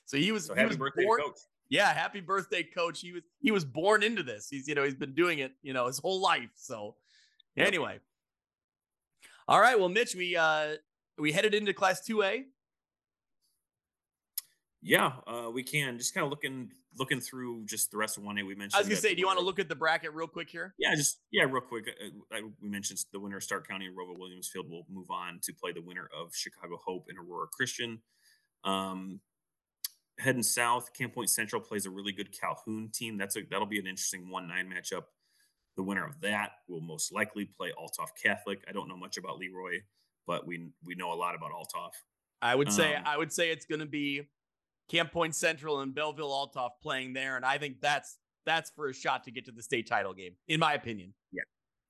so he was so he happy was birthday, born, coach. Yeah, happy birthday, coach. He was he was born into this. He's, you know, he's been doing it, you know, his whole life. So yep. anyway. All right. Well, Mitch, we uh we headed into class 2A. Yeah, uh, we can. Just kind of looking looking through just the rest of one A. We mentioned. I was gonna say, do you want to look at the bracket real quick here? Yeah, just yeah, real quick. Uh, we mentioned the winner of Stark County and ROWVA Williamsfield will move on to play the winner of Chicago Hope and Aurora Christian. Um, heading south, Camp Point Central plays a really good Calhoun team. That's a that'll be an interesting one nine matchup. The winner of that will most likely play Althoff Catholic. I don't know much about Leroy, but we we know a lot about Althoff. I would say um, I would say it's going to be Camp Point Central and Belleville Althoff playing there, and I think that's that's for a shot to get to the state title game, in my opinion. Yeah,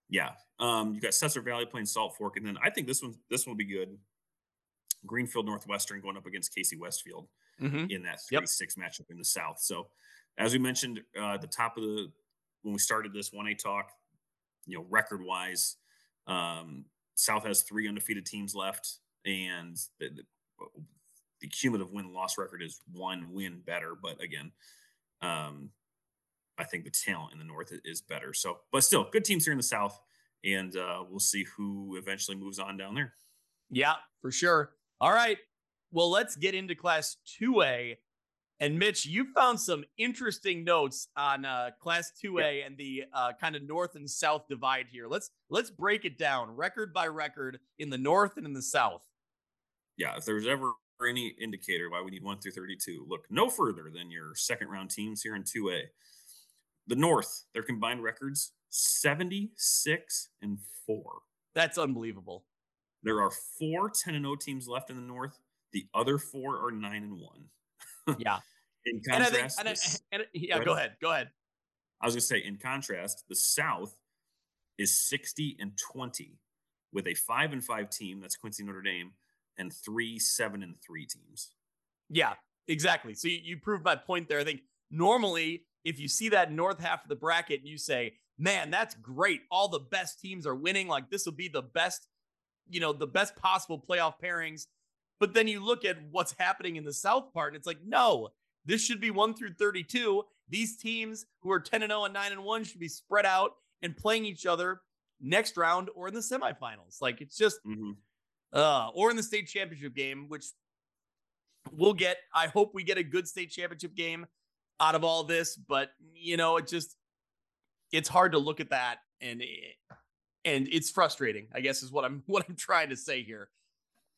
yeah. Um, you got Cesar Valley playing Salt Fork, and then I think this one this one will be good. Greenfield Northwestern going up against Casey Westfield mm-hmm. in that three yep. six matchup in the South. So, as we mentioned uh, at the top of the when we started this one A talk, you know, record wise, um, South has three undefeated teams left, and the, the, the cumulative win loss record is one win better. But again, um, I think the talent in the North is better. So, but still, good teams here in the South, and uh, we'll see who eventually moves on down there. Yeah, for sure. All right. Well, let's get into Class 2A. And Mitch, you found some interesting notes on uh, Class 2A yeah. and the uh, kind of North and South divide here. Let's let's break it down record by record in the North and in the South. Yeah, if there's ever any indicator why we need 1 through 32, look no further than your second round teams here in 2A. The North, their combined records 76 and 4. That's unbelievable. There are four 10 and 0 teams left in the North. The other four are 9 and 1. yeah. in contrast, and I think, and I, and yeah, go ahead. Go ahead. I was going to say, in contrast, the South is 60 and 20 with a five and five team. That's Quincy Notre Dame and three, seven and three teams. Yeah, exactly. So you, you proved my point there. I think normally if you see that north half of the bracket and you say, man, that's great. All the best teams are winning. Like this will be the best, you know, the best possible playoff pairings. But then you look at what's happening in the South part, and it's like, no, this should be one through 32. These teams who are 10 and 0 and 9 and 1 should be spread out and playing each other next round or in the semifinals. Like it's just, mm-hmm. Uh, or in the state championship game, which we'll get. I hope we get a good state championship game out of all this, but you know, it just, it's hard to look at that and, and it's frustrating, I guess is what I'm, what I'm trying to say here.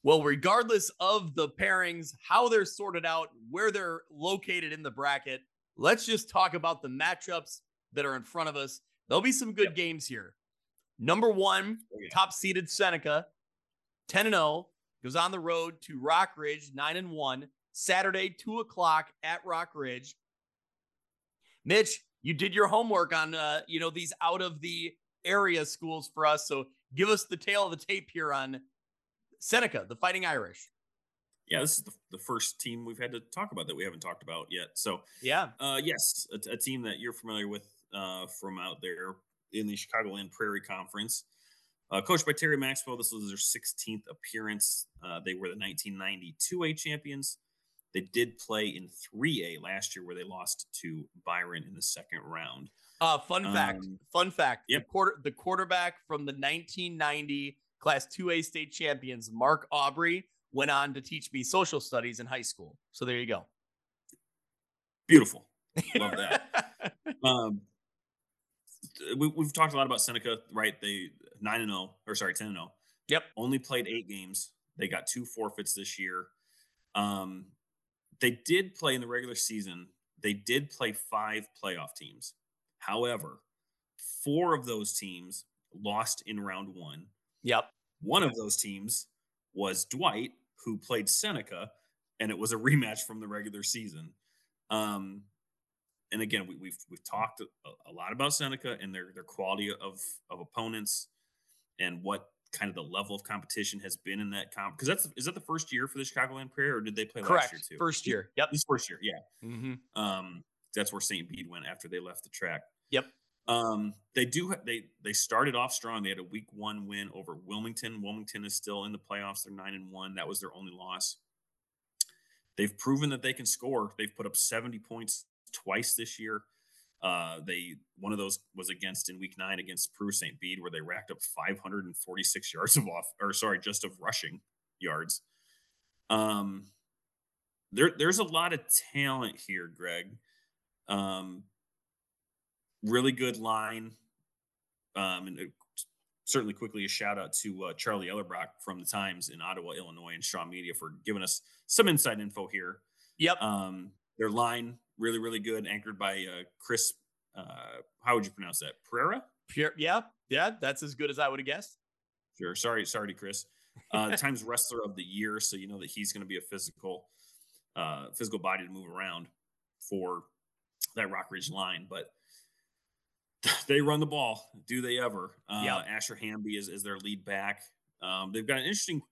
Well, regardless of the pairings, how they're sorted out, where they're located in the bracket, let's just talk about the matchups that are in front of us. There'll be some good yep. games here. Number one, oh, yeah. top seeded Seneca, 10 and 0, goes on the road to Rockridge, 9 and 1, Saturday, 2 o'clock at Rockridge. Mitch, you did your homework on uh, you know, these out of the area schools for us. So give us the tail of the tape here on Seneca, the Fighting Irish. Yeah, this is the, the first team we've had to talk about that we haven't talked about yet. So, yeah, uh, yes, a, a team that you're familiar with uh, from out there in the Chicagoland Prairie Conference. Uh, coached by Terry Maxwell, this was their 16th appearance. Uh, they were the 1990 2A champions. They did play in 3A last year, where they lost to Byron in the second round. Uh, fun fact. Um, fun fact. Yep. The, quarter, the quarterback from the 1990 Class 2A state champions, Mark Aubrey, went on to teach me social studies in high school. So there you go. Beautiful. Love that. um, we, have talked a lot about Seneca, right? They nine and zero, or sorry, ten and zero. Oh. Yep. Only played eight games. They got two forfeits this year. Um, they did play in the regular season. They did play five playoff teams. However, four of those teams lost in round one. Yep. One of those teams was Dwight, who played Seneca, and it was a rematch from the regular season. Um, and again, we, have we've, we've talked a, a, lot about Seneca and their their quality of of opponents and what kind of the level of competition has been in that comp. Because that's is that the first year for the Chicagoland Prairie, or did they play Correct. last year too? First year. Yep. This first year. Yeah. Mm-hmm. Um, that's where St. Bede went after they left the TRAC. Yep. Um, they do. They they started off strong. They had a week one win over Wilmington. Wilmington is still in the playoffs. They're nine and one. That was their only loss. They've proven that they can score. They've put up seventy points twice this year. Uh, they one of those was against in week nine against Peru St. Bede, where they racked up 546 yards of off, or sorry, just of rushing yards. Um, there there's a lot of talent here, Greg. Um, really good line. Um, and certainly quickly a shout out to uh, Charlie Ellerbrock from the Times in Ottawa, Illinois, and Shaw Media for giving us some inside info here. Yep. Um, their line really, really good, anchored by uh, Chris. Uh, how would you pronounce that? Pereira. Pure, yeah, yeah, that's as good as I would have guessed. Sure. Sorry, sorry to Chris. Uh, Times Wrestler of the Year, so you know that he's going to be a physical, uh, physical body to move around for that Rockridge line. But they run the ball. Do they ever? Uh, yeah. Asher Hamby is, is their lead back. Um, they've got an interesting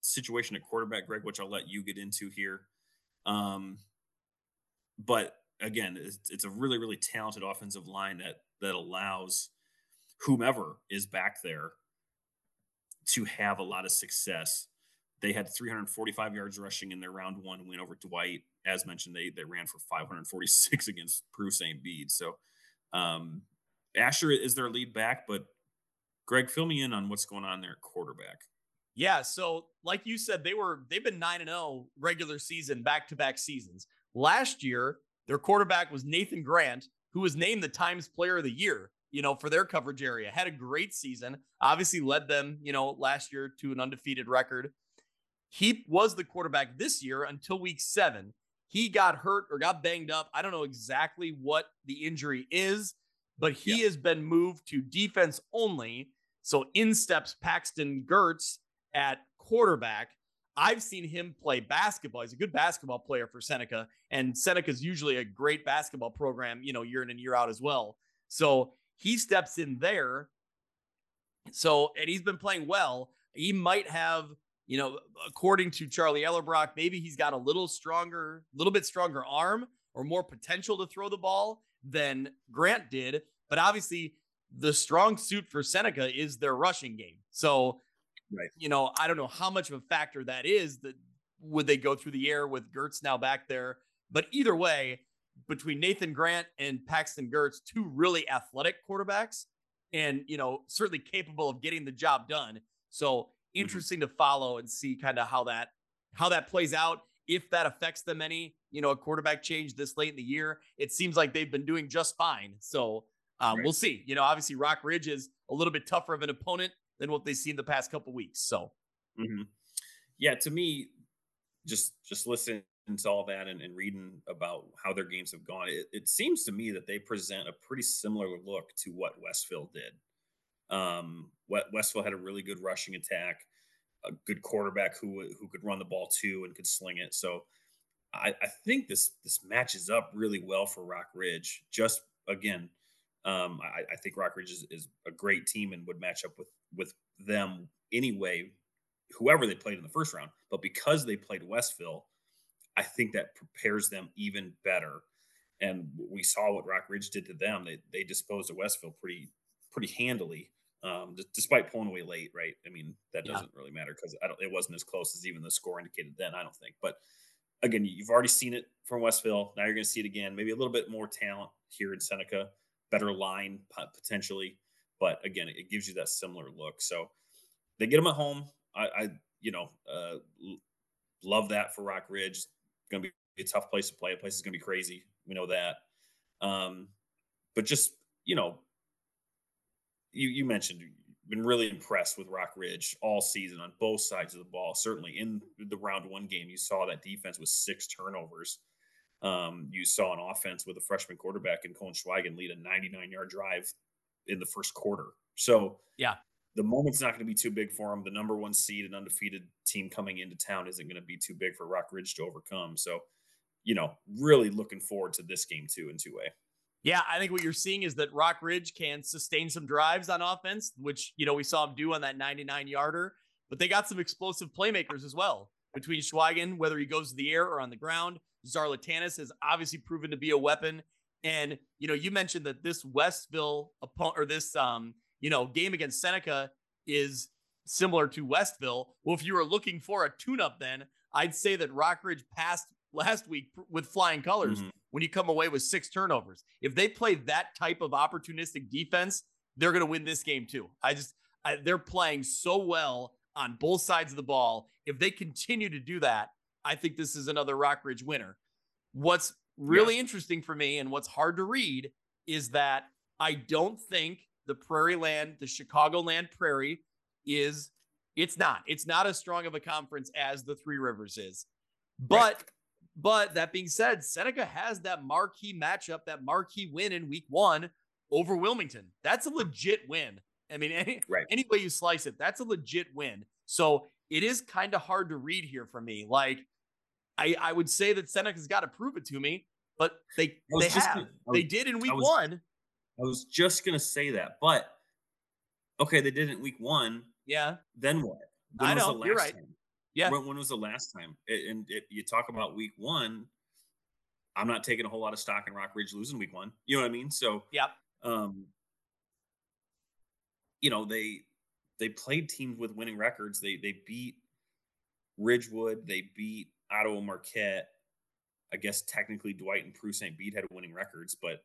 situation at quarterback, Greg, which I'll let you get into here. Um, but again, it's, it's, a really, really talented offensive line that that allows whomever is back there to have a lot of success. They had 345 yards rushing in their round one win over Dwight. As mentioned, they they ran for 546 against Peru St. Bede. So um, Asher is their lead back, but Greg, fill me in on what's going on there at quarterback. Yeah, so like you said, they were they've been nine and zero oh regular season back to back seasons. Last year, their quarterback was Nathan Grant, who was named the Times Player of the Year. You know, for their coverage area, had a great season. Obviously, led them, you know, last year to an undefeated record. He was the quarterback this year until week seven. He got hurt or got banged up. I don't know exactly what the injury is but he yeah. has been moved to defense only. So in steps Paxton Gertz at quarterback. I've seen him play basketball. He's a good basketball player for Seneca, and Seneca's usually a great basketball program, you know, year in and year out as well. So he steps in there. So, and he's been playing well. He might have, you know, according to Charlie Ellerbrock, maybe he's got a little stronger, a little bit stronger arm or more potential to throw the ball than Grant did. But obviously, the strong suit for Seneca is their rushing game. So, Right. you know, I don't know how much of a factor that is. That would they go through the air with Gertz now back there? But either way, between Nathan Grant and Paxton Gertz, two really athletic quarterbacks, and you know, certainly capable of getting the job done. So interesting to follow and see kind of how that how that plays out. If that affects them any, you know, a quarterback change this late in the year, it seems like they've been doing just fine. So um, Right. we'll see. You know, obviously Rockridge is a little bit tougher of an opponent than what they've seen the past couple weeks. So hmm Yeah, to me, just just listening to all that and, and reading about how their games have gone, it, it seems to me that they present a pretty similar look to what Westville did. Um, Westville had a really good rushing attack, a good quarterback who who could run the ball too and could sling it. So I, I think this this matches up really well for Rockridge. Just again, um, I, I think Rockridge is, is a great team and would match up with with them anyway, whoever they played in the first round. But because they played Westville, I think that prepares them even better. And we saw what Rockridge did to them. They they disposed of Westville pretty pretty handily, um, d- despite pulling away late. Right? I mean that doesn't really matter because I don't. It wasn't as close as even the score indicated then. I don't think, but again, you've already seen it from Westville. Now you're going to see it again. Maybe a little bit more talent here in Seneca, better line potentially, but again, it gives you that similar look. So they get them at home. I, I you know, uh, love that for Rockridge. It's going to be a tough place to play. The place is going to be crazy. We know that. Um, but just you know, you you mentioned been really impressed with Rockridge all season on both sides of the ball. Certainly in the round one game, you saw that defense with six turnovers. Um, you saw an offense with a freshman quarterback in Colin Schweigen lead a 99 yard drive in the first quarter. So Yeah. the moment's not going to be too big for them. The number one seed and undefeated team coming into town isn't going to be too big for Rockridge to overcome. So, you know, really looking forward to this game too in two way. Yeah, I think what you're seeing is that Rockridge can sustain some drives on offense, which you know we saw him do on that 99 yarder. But they got some explosive playmakers as well between Schweigen, whether he goes to the air or on the ground. Zarlatanis has obviously proven to be a weapon. And you know, you mentioned that this Westville opponent or this um, you know, game against Seneca is similar to Westville. Well, if you were looking for a tune-up, then I'd say that Rockridge passed last week with flying colors Mhm. when you come away with six turnovers. If they play that type of opportunistic defense, they're going to win this game too. I just, I, they're playing so well on both sides of the ball. If they continue to do that, I think this is another Rockridge winner. What's really interesting for me and what's hard to read is that I don't think the Prairie Land, the Chicagoland Prairie is, it's not, it's not as strong of a conference as the Three Rivers is. But but that being said, Seneca has that marquee matchup, that marquee win in week one over Wilmington. That's a legit win. I mean, any, Right. any way you slice it, that's a legit win. So it is kind of hard to read here for me. Like, I, I would say that Seneca's got to prove it to me, but they they have. gonna- I they did in week was- one. I was just gonna say that, but okay, they did it in week one. Yeah. Then what? When I was know, the you're last right. time? Yeah. When, when was the last time? A- And it, you talk about week one. I'm not taking a whole lot of stock in Rockridge losing week one. You know what I mean? So, yeah. um, you know they they played teams with winning records. They they beat Ridgewood. They beat Ottawa Marquette. I guess technically Dwight and Peru St. Bede had winning records, but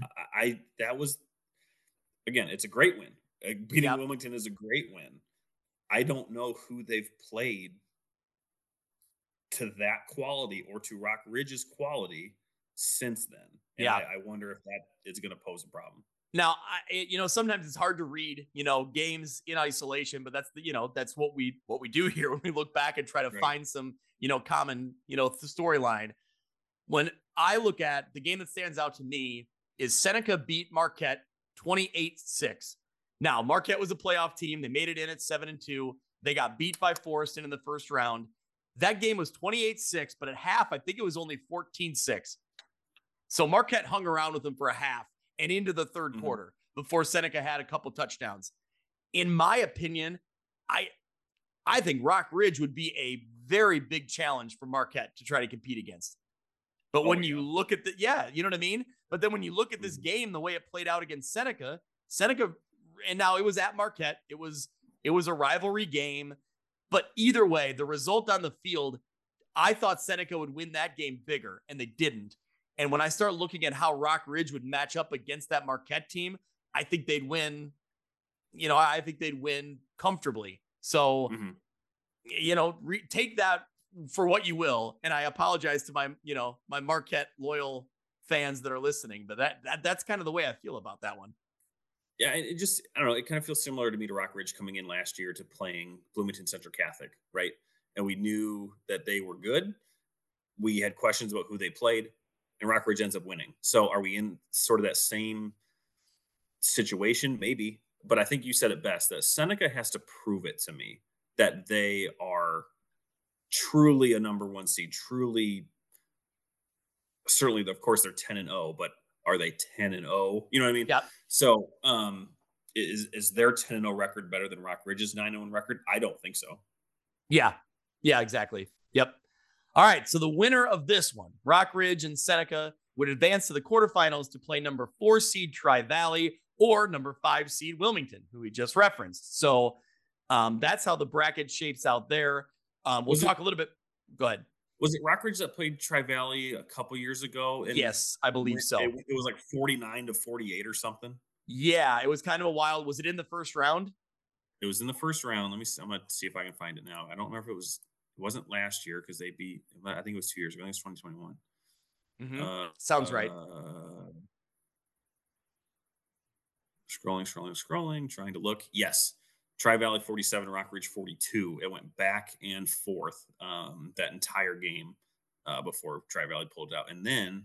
I, I that was again, it's a great win. Beating Yep. Wilmington is a great win. I don't know who they've played to that quality or to Rockridge's quality since then. And Yeah. I, I wonder if that is going to pose a problem. Now, I, it- you know, sometimes it's hard to read, you know, games in isolation, but that's the, you know, that's what we what we do here when we look back and try to Right. find some, you know, common, you know, storyline. When I look at the game that stands out to me is Seneca beat Marquette 28-6. Now, Marquette was a playoff team. They made it in at 7 and 2. They got beat by Forreston in the first round. That game was 28-6, but at half, I think it was only 14-6. So Marquette hung around with them for a half and into the 3rd Mhm. quarter before Seneca had a couple touchdowns. in my opinion, I I think Rockridge would be a very big challenge for Marquette to try to compete against. But Oh, when yeah. you look at the yeah, you know what I mean? But then when you look at this Mhm. game, the way it played out against Seneca, Seneca and now it was at Marquette. It was it was a rivalry game. But either way, the result on the field, I thought Seneca would win that game bigger, and they didn't. And when I start looking at how Rockridge would match up against that Marquette team, I think they'd win. You know, I think they'd win comfortably. So, Mhm. you know, re- take that for what you will. And I apologize to my, you know, my Marquette loyal fans that are listening, but that, that that's kind of the way I feel about that one. Yeah, it just I don't know. It kind of feels similar to me to Rockridge coming in last year to playing Bloomington Central Catholic, right? And we knew that they were good. We had questions about who they played, and Rockridge ends up winning. So are we in sort of that same situation? Maybe, but I think you said it best that Seneca has to prove it to me that they are truly a number one seed, truly. Certainly, of course, they're ten and zero, but are they ten and zero? You know what I mean? Yep. So, um, is is their ten and zero record better than Rockridge's nine zero record? I don't think so. Yeah. Yeah, exactly. Yep. All right. So the winner of this one, Rockridge and Seneca, would advance to the quarterfinals to play number four seed Tri Valley or number five seed Wilmington, who we just referenced. So um, that's how the bracket shapes out there. Um, we'll Was it- talk a little bit. Go ahead. Was it Rockridge that played Tri Valley a couple years ago? And yes, I believe so. It, it was like forty nine to forty eight or something. Yeah, it was kind of a wild. Was it in the first round? It was in the first round. Let me. See, I'm gonna see if I can find it now. I don't remember if it was. It wasn't last year because they beat. I think it was two years ago. I think it's 2021. Mhm. Uh, Sounds right. uh, scrolling, scrolling, scrolling, trying to look. Yes. Tri Valley 47, Rockridge 42. It went back and forth um, that entire game uh, before Tri Valley pulled out. And then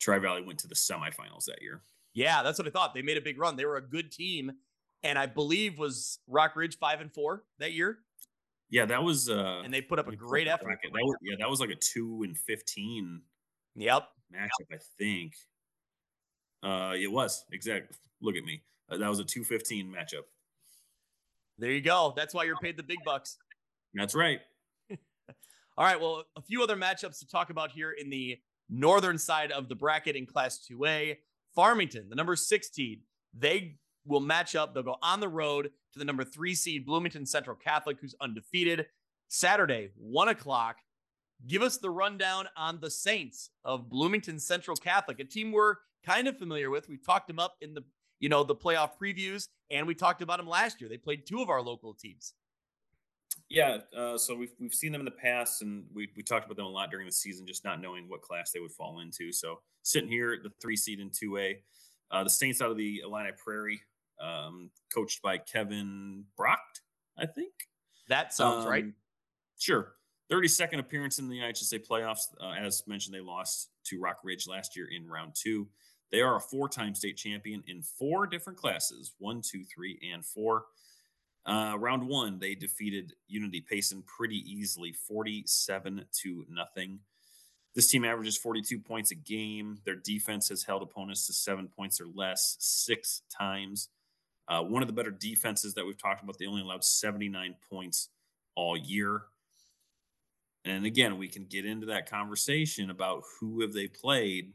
Tri Valley went to the semifinals that year. Yeah, that's what I thought. They made a big run. They were a good team, and I believe was Rockridge five and four that year, Yeah, that was. Uh, and they put up a let me pull great effort. bracket. That was, yeah, that was like a 2 and 15 Yep. matchup, I think. Uh, it was exactly. Look at me. Uh, that was a 215 matchup. There you go. That's why you're paid the big bucks. That's right. All right. Well, a few other matchups to talk about here in the northern side of the bracket in Class 2A. Farmington, the number 16, they will match up. They'll go on the road to the number three seed, Bloomington Central Catholic, who's undefeated. Saturday, one o'clock. Give us the rundown on the Saints of Bloomington Central Catholic, a team we're kind of familiar with. We've talked them up in the you know the playoff previews, and we talked about them last year. They played two of our local teams. Yeah. Uh, so we've we've seen them in the past, and we we talked about them a lot during the season, just not knowing what class they would fall into. So sitting here the three seed in two A, uh, the Saints out of the Illini Prairie, um, coached by Kevin Brocht, I think. That sounds right. Um, Sure. 32nd appearance in the IHSA playoffs. Uh, as mentioned, they lost to Rockridge last year in round two. They are a four time state champion in four different classes one, two, three, and four. Uh, round one, they defeated Unity Payson pretty easily, 47 to nothing. This team averages 42 points a game. Their defense has held opponents to seven points or less six times. Uh, one of the better defenses that we've talked about, they only allowed 79 points all year. And again, we can get into that conversation about who have they played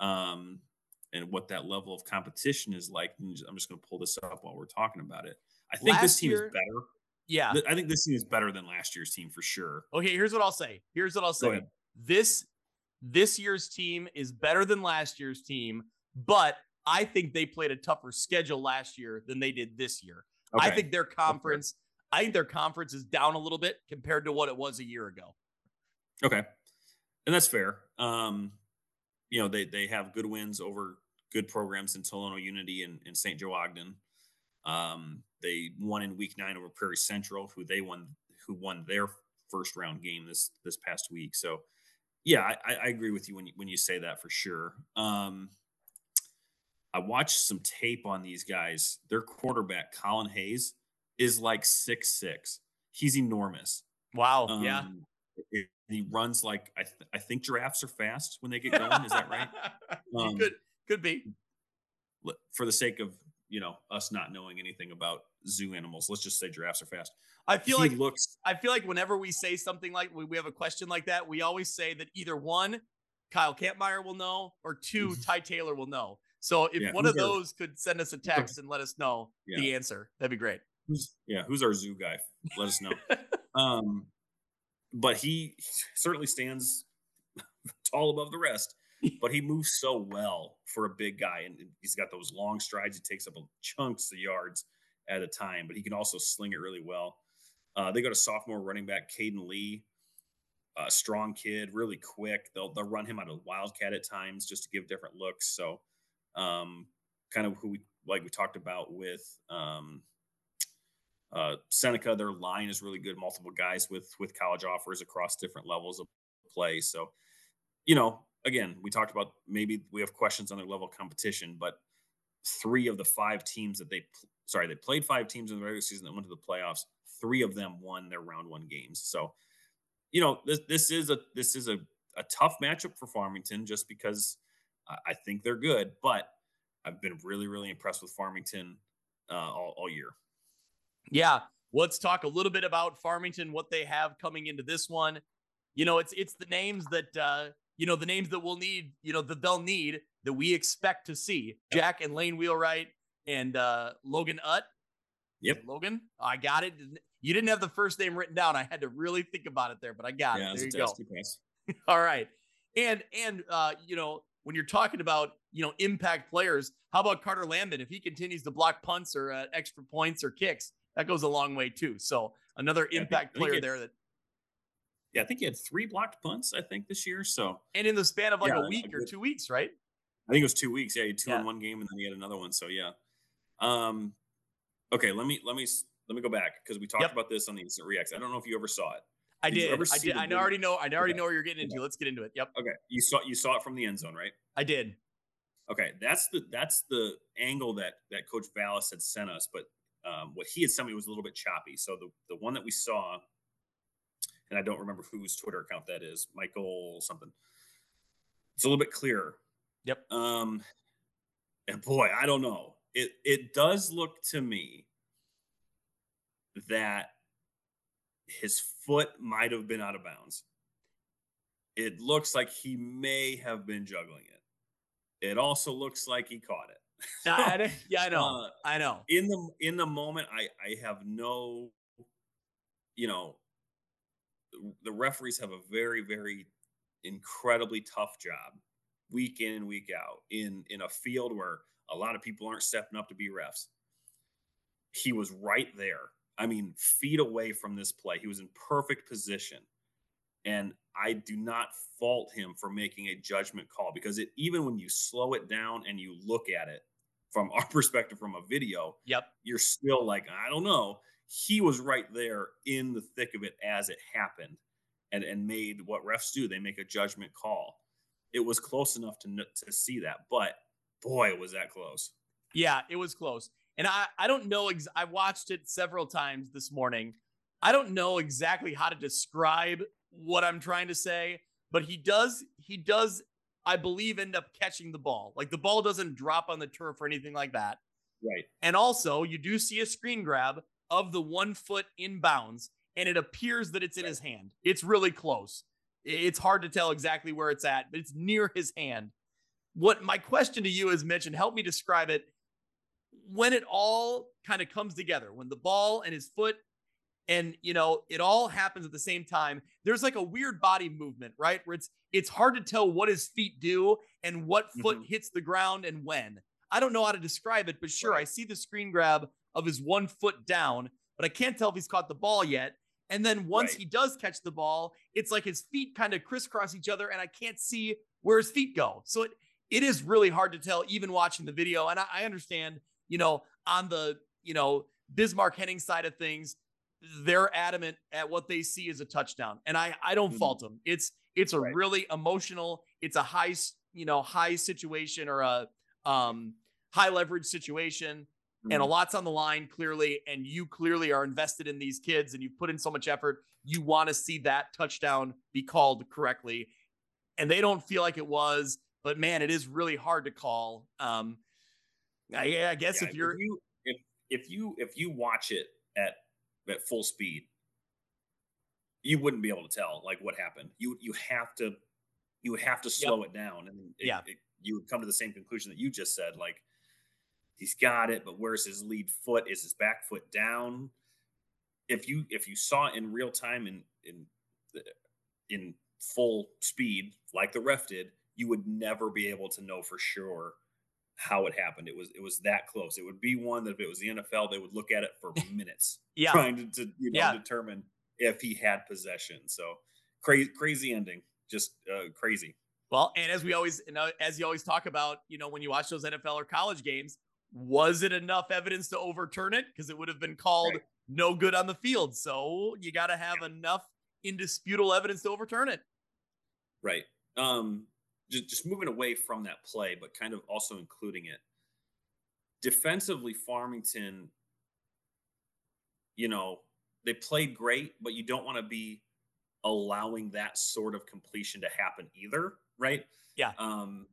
um, and what that level of competition is like. And I'm just going to pull this up while we're talking about it. I think this team year- is better. Yeah. I think this team is better than last year's team for sure. Okay, here's what I'll say. Here's what I'll say. This this year's team is better than last year's team, but I think they played a tougher schedule last year than they did this year. I think their conference, I think their conference is down a little bit compared to what it was a year ago. Okay, and that's fair. Um, you know, they they have good wins over good programs in Tolono Unity and, and St. Joe Ogden. Um, they won in Week Nine over Prairie Central, who they won, who won their first round game this this past week. So, yeah, I, I agree with you when you, when you say that for sure. Um, I watched some tape on these guys. Their quarterback, Colin Hayes, is like six six. He's enormous. Wow. yeah. Um, it- he runs like I, th- I think giraffes are fast when they get going. Is that right? Um, could could be. For the sake of you know us not knowing anything about zoo animals. Let's just say giraffes are fast. I feel he like looks I feel like whenever we say something like we, we have a question like that, we always say that either one, Kyle Kampmeyer will know, or two, Ty Taylor will know. So if. Yeah, one of who's our- those could send us a text and let us know Yeah. the answer, that'd be great. who's yeah who's our zoo guy. Let us know. um, but he certainly stands tall above the rest. But he moves so well for a big guy, and he's got those long strides. He takes up chunks of yards at a time, but he can also sling it really well. Uh, they got a sophomore running back, Caden Lee, a strong kid, really quick. They'll they'll run him out of wildcat at times just to give different looks. So, um, kind of who we like we talked about with um, uh, Seneca. Their line is really good. Multiple guys with with college offers across different levels of play. So, you know, again, we talked about maybe we have questions on their level of competition, but three of the five teams that they sorry they played five teams in the regular season that went to the playoffs. Three of them won their round one games. So, you know, this this is a this is a a tough matchup for Farmington just because I, I think they're good, but I've been really really impressed with Farmington uh, all, all year. Yeah. Let's talk a little bit about Farmington, what they have coming into this one. You know, it's it's the names that uh, you know, the names that we'll need, you know, that they'll need that we expect to see. Jack and Lane Wheelwright and uh Logan Utt. Yep. Logan, I got it. You didn't have the first name written down. I had to really think about it there, but I got yeah, it. it's There you go. test, two pass. All right. And and uh, you know, when you're talking about, you know, impact players, how about Carter Lambin? If he continues to block punts or uh, extra points or kicks, that goes a long way too. So another Yeah, impact player there that Yeah, I think he had three blocked punts. I think this year. So and in the span of like Yeah, a week or good. two weeks, right? I think it was two weeks. Yeah, he had two Yeah. in one game, and then he had another one. So yeah. Um, okay, let me let me let me go back because we talked Yep. about this on the instant reacts. I don't know if you ever saw it. I Did I did. I already know. I already Okay. know where you're getting into. Let's get into it. Yep. Okay, you saw you saw it from the end zone, right? I did. Okay, that's the that's the angle that that Coach Vallis had sent us, but um, what he had sent me was a little bit choppy. So the the one that we saw, and I don't remember whose Twitter account that is, Michael something. It's a little bit clearer. Yep. Um, and boy, I don't know. It it does look to me that his foot might have been out of bounds. It looks like he may have been juggling it. It also looks like he caught it. Yeah, I, I- yeah, I know. Uh, I know. in the in the moment, I I have no, you know, the referees have a very very incredibly tough job, week in and week out in in a field where a lot of people aren't stepping up to be refs. He was right there. I mean, feet away from this play. He was in perfect position. And I do not fault him for making a judgment call because it even when you slow it down and you look at it from our perspective from a video, Yep. you're still like, I don't know. He was right there in the thick of it as it happened and, and made what refs do. They make a judgment call. It was close enough to, to see that, but boy, was that close. Yeah, it was close. And I, I don't know. Ex- I watched it several times this morning. I don't know exactly how to describe what I'm trying to say, but he does, he does, I believe, end up catching the ball. Like the ball doesn't drop on the turf or anything like that. Right. And also, you do see a screen grab of the one foot inbounds, and it appears that it's in his hand. It's really close. It's hard to tell exactly where it's at, but it's near his hand. What my question to you is, Mitch, and help me describe it. When it all kind of comes together, when the ball and his foot and you know it all happens at the same time there's like a weird body movement right? Where it's it's hard to tell what his feet do and what foot Mhm. hits the ground and when. I don't know how to describe it but sure i see the screen grab of his one foot down but i can't tell if he's caught the ball yet. And then once Right. he does catch the ball it's like his feet kind of crisscross each other and i can't see where his feet go. So it, it is really hard to tell even watching the video. And I, I understand you know on the you know bismarck henning side of things they're adamant at what they see as a touchdown and i i don't Mhm. fault them it's it's a Right. really emotional it's a high you know high situation or a um high leverage situation and a Mhm. lot's on the line clearly and you clearly are invested in these kids and you've put in so much effort you want to see that touchdown be called correctly and they don't feel like it was but man it is really hard to call um Yeah, I guess Yeah, if you're you if if you if you watch it at at full speed, you wouldn't be able to tell like what happened. You you have to you have to slow it down, and it, Yeah. it- you would come to the same conclusion that you just said. Like he's got it, but where's his lead foot? Is his back foot down? If you if you saw it in real time in in in full speed like the ref did, you would never be able to know for sure how it happened. It was it was that close. It would be one that if it was the NFL, they would look at it for minutes yeah. trying to, to you know Yeah. determine if he had possession. So crazy crazy ending, just uh, crazy. Well, and as we always, you know, as you always talk about, you know, when you watch those NFL or college games, was it enough evidence to overturn it? Because it would have been called Right. no good on the field. So you got to have enough indisputable evidence to overturn it. Right. Um, just just moving away from that play, but kind of also including it. Defensively, Farmington, you know, they played great, but you don't want to be allowing that sort of completion to happen either, right? Yeah. Um,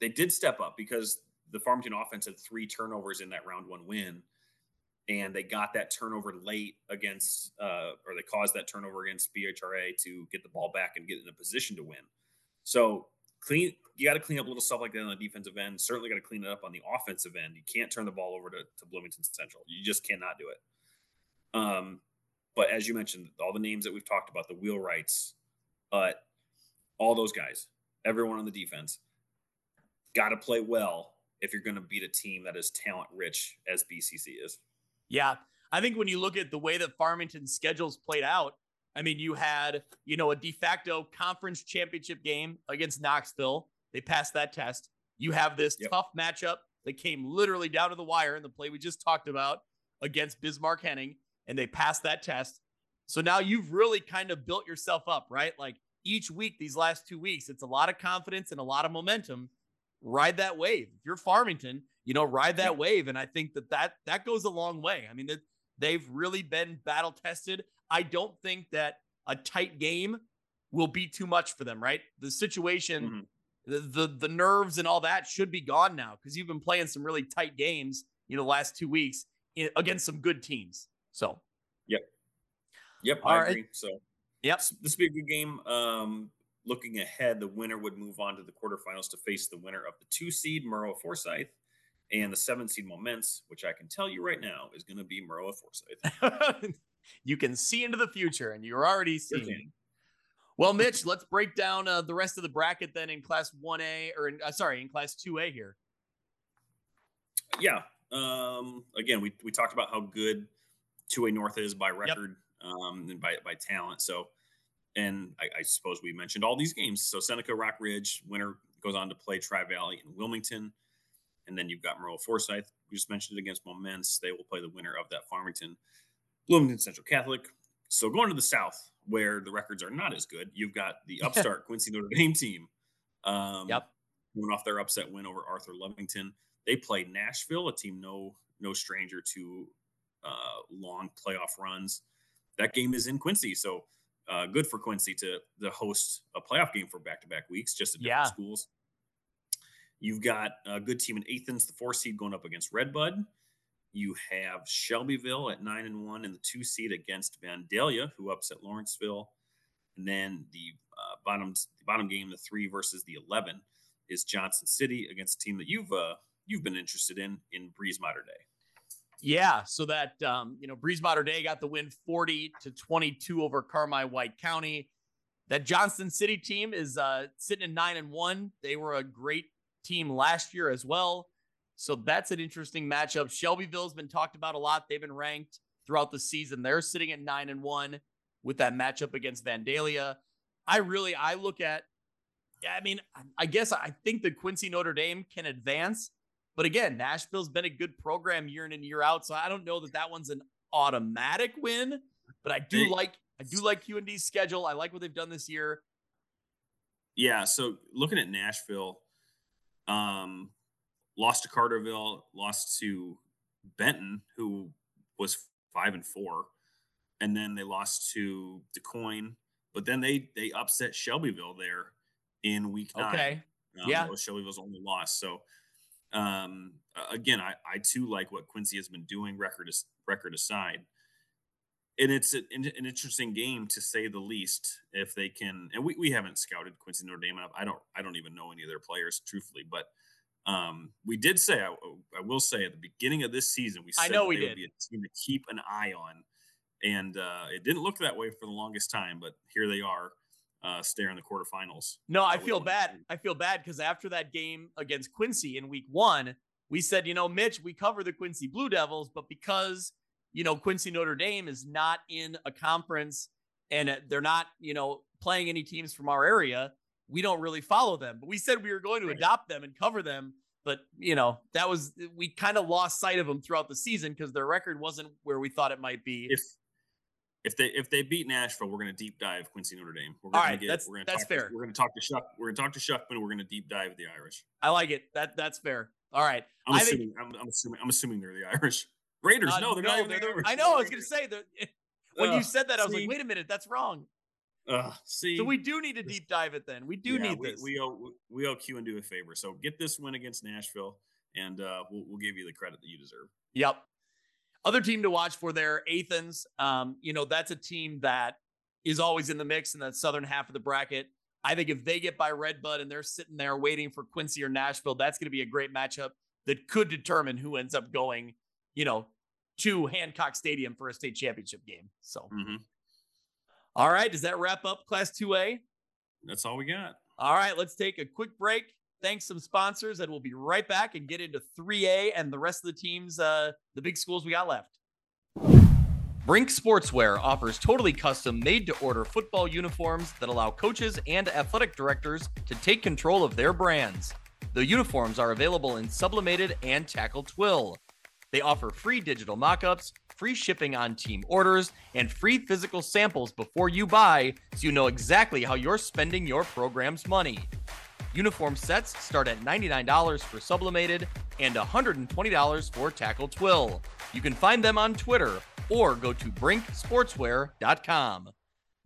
they did step up because the Farmington offense had three turnovers in that round one win, and they got that turnover late against, uh, or they caused that turnover against BHRA to get the ball back and get in a position to win. So clean, you got to clean up little stuff like that on the defensive end. Certainly got to clean it up on the offensive end. You can't turn the ball over to, to Bloomington Central. You just cannot do it. Um, but as you mentioned, all the names that we've talked about, the wheelwrights, uh, all those guys, everyone on the defense, got to play well if you're going to beat a team that is talent rich as BCC is. Yeah. I think when you look at the way that Farmington's schedules played out, I mean, you had, you know, a de facto conference championship game against Knoxville. They passed that test. You have this Yep. tough matchup that came literally down to the wire in the play we just talked about against Bismarck Henning, and they passed that test. So now you've really kind of built yourself up, right? Like each week, these last two weeks, it's a lot of confidence and a lot of momentum. Ride that wave. If you're Farmington, you know, ride that wave. And I think that that, that goes a long way. I mean, that they've really been battle tested. I don't think that a tight game will be too much for them, right? The situation, Mhm. the, the the nerves and all that should be gone now because you've been playing some really tight games, you know, the last two weeks in, against some good teams. So, Yep, All I right. agree. So yep, this, this would be a good game. Um, looking ahead, the winner would move on to the quarterfinals to face the winner of the two seed Maroa Forsyth and the seven seed Momence, which I can tell you right now is going to be Maroa Forsyth. you can see into the future, and you're already seeing. Well, Mitch, let's break down uh, the rest of the bracket then in Class One A, or in, uh, sorry, in Class Two A here. Yeah. Um, again, we, we talked about how good 2A North is by record um, and by, by talent. So, and I, I suppose we mentioned all these games. So Seneca Rockridge winner goes on to play Tri Valley and Wilmington. And then you've got Maroa Forsyth. We just mentioned it against Momence. They will play the winner of that Farmington Bloomington Central Catholic. So going to the South, where the records are not as good, you've got the upstart Quincy Notre Dame team. Um, Yep. Coming off their upset win over Arthur Lovington. They play Nashville, a team no no stranger to uh, long playoff runs. That game is in Quincy, so uh, good for Quincy to to host a playoff game for back to back weeks, just at different Yeah. schools. You've got a good team in Athens, the four seed going up against Red Bud. You have Shelbyville at nine and one, in the two seed against Vandalia, who upset Lawrenceville. And then the uh, bottom the bottom game, the three versus the eleven, is Johnston City against a team that you've uh, you've been interested in in Breese Mater Dei. Yeah, so that um, you know, Breese Mater Dei got the win 40 to 22 over Carmi White County. That Johnston City team is uh sitting at nine and one. They were a great team last year as well. So that's an interesting matchup. Shelbyville's been talked about a lot. They've been ranked throughout the season. They're sitting at nine and one with that matchup against Vandalia. I really I look at yeah, I mean, I guess I think the Quincy Notre Dame can advance. But again, Nashville's been a good program year in and year out, so I don't know that that one's an automatic win. But I do like I do like QND's schedule. I like what they've done this year. Yeah, so looking at Nashville, um, lost to Carterville, lost to Benton, who was five and four, and then they lost to DuQuoin, but then they they upset Shelbyville there in week nine. Okay, Um, Yeah. was Shelbyville's only loss. So Um, again, I, I too like what Quincy has been doing. Record is, record aside, and it's an, an, interesting game to say the least. If they can, and we, we haven't scouted Quincy Notre Dame enough. I don't I don't even know any of their players, truthfully. But um, we did say I, I, will say at the beginning of this season we I know we did be a team to keep an eye on, and uh, it didn't look that way for the longest time. But here they are. Uh, stare in the quarterfinals. No, I feel bad. I feel bad because after that game against Quincy in week one, we said, you know, Mitch, we cover the Quincy Blue Devils, but because you know, Quincy Notre Dame is not in a conference and they're not, you know, playing any teams from our area. We don't really follow them, but we said we were going to adopt them and cover them. But, you know, that was, we kind of lost sight of them throughout the season because their record wasn't where we thought it might be. If, if they if they beat Nashville, we're going to deep dive Quincy Notre Dame. We're going All right, get, that's we're that's talk fair. To, we're going to talk to Shuck. We're going to talk to Shuckman. We're going to deep dive the Irish. I like it. That that's fair. All right. I'm I assuming. Think, I'm, I'm, assuming. I'm assuming they're the Irish. Raiders. Uh, no, they're no, not. They're, they're, I know. I was going to say that when uh, you said that, I was see, like, wait a minute, that's wrong. Uh, see, so we do need to deep dive it. Then we do yeah, need we, this. We owe we owe Q and do a favor. So get this win against Nashville, and uh, we'll, we'll give you the credit that you deserve. Yep. Other team to watch for there, Athens. Um, you know that's a team that is always in the mix in that southern half of the bracket. I think if they get by Red Bud and they're sitting there waiting for Quincy or Nashville, that's going to be a great matchup that could determine who ends up going, you know, to Hancock Stadium for a state championship game. So, mm-hmm. All right. Does that wrap up Class 2A? That's all we got. All right. Let's take a quick break. Thanks some sponsors, and we'll be right back and get into 3A and the rest of the teams, uh, the big schools we got left. Brink Sportswear offers totally custom, made to order football uniforms that allow coaches and athletic directors to take control of their brands. The uniforms are available in sublimated and tackle twill. They offer free digital mockups, free shipping on team orders, and free physical samples before you buy so you know exactly how you're spending your program's money. Uniform sets start at $99 for sublimated and $120 for tackle twill. You can find them on Twitter or go to brinksportswear.com.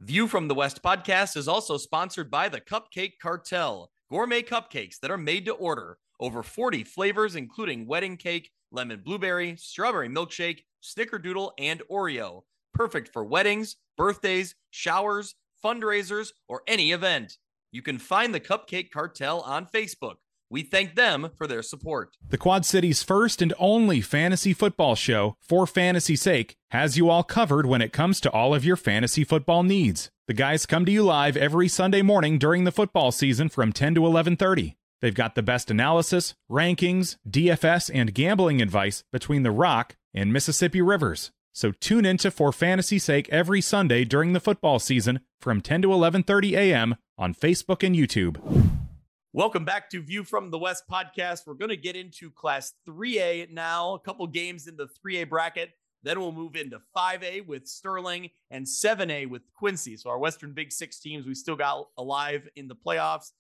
View from the West podcast is also sponsored by the Cupcake Cartel, gourmet cupcakes that are made to order. Over 40 flavors, including wedding cake, lemon blueberry, strawberry milkshake, snickerdoodle, and Oreo. Perfect for weddings, birthdays, showers, fundraisers, or any event. You can find the Cupcake Cartel on Facebook. We thank them for their support. The Quad City's first and only fantasy football show, For Fantasy's Sake, has you all covered when it comes to all of your fantasy football needs. The guys come to you live every Sunday morning during the football season from 10 to 11:30. They've got the best analysis, rankings, DFS, and gambling advice between the Rock and Mississippi Rivers. So tune into For Fantasy's Sake every Sunday during the football season from 10 to 11:30 a.m. on Facebook and YouTube. Welcome back to View from the West podcast. We're going to get into Class 3A now, a couple games in the 3A bracket. Then we'll move into 5A with Sterling and 7A with Quincy. So our Western Big Six teams we still got alive in the playoffs.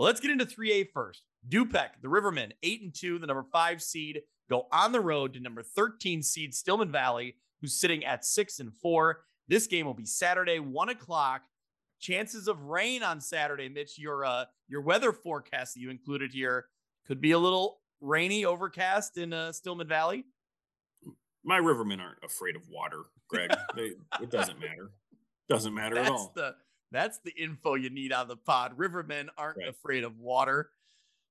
Well, let's get into 3A first. Dupec, the Rivermen, 8 and 2, the number 5 seed, go on the road to number 13 seed Stillman Valley, who's sitting at 6 and 4. This game will be Saturday, 1 o'clock. Chances of rain on Saturday, Mitch. Your uh your weather forecast that you included here could be a little rainy, overcast in uh, Stillman Valley. My rivermen aren't afraid of water, Greg. they, it doesn't matter. Doesn't matter That's at all. The, that's the info you need on the pod. Rivermen aren't right. afraid of water.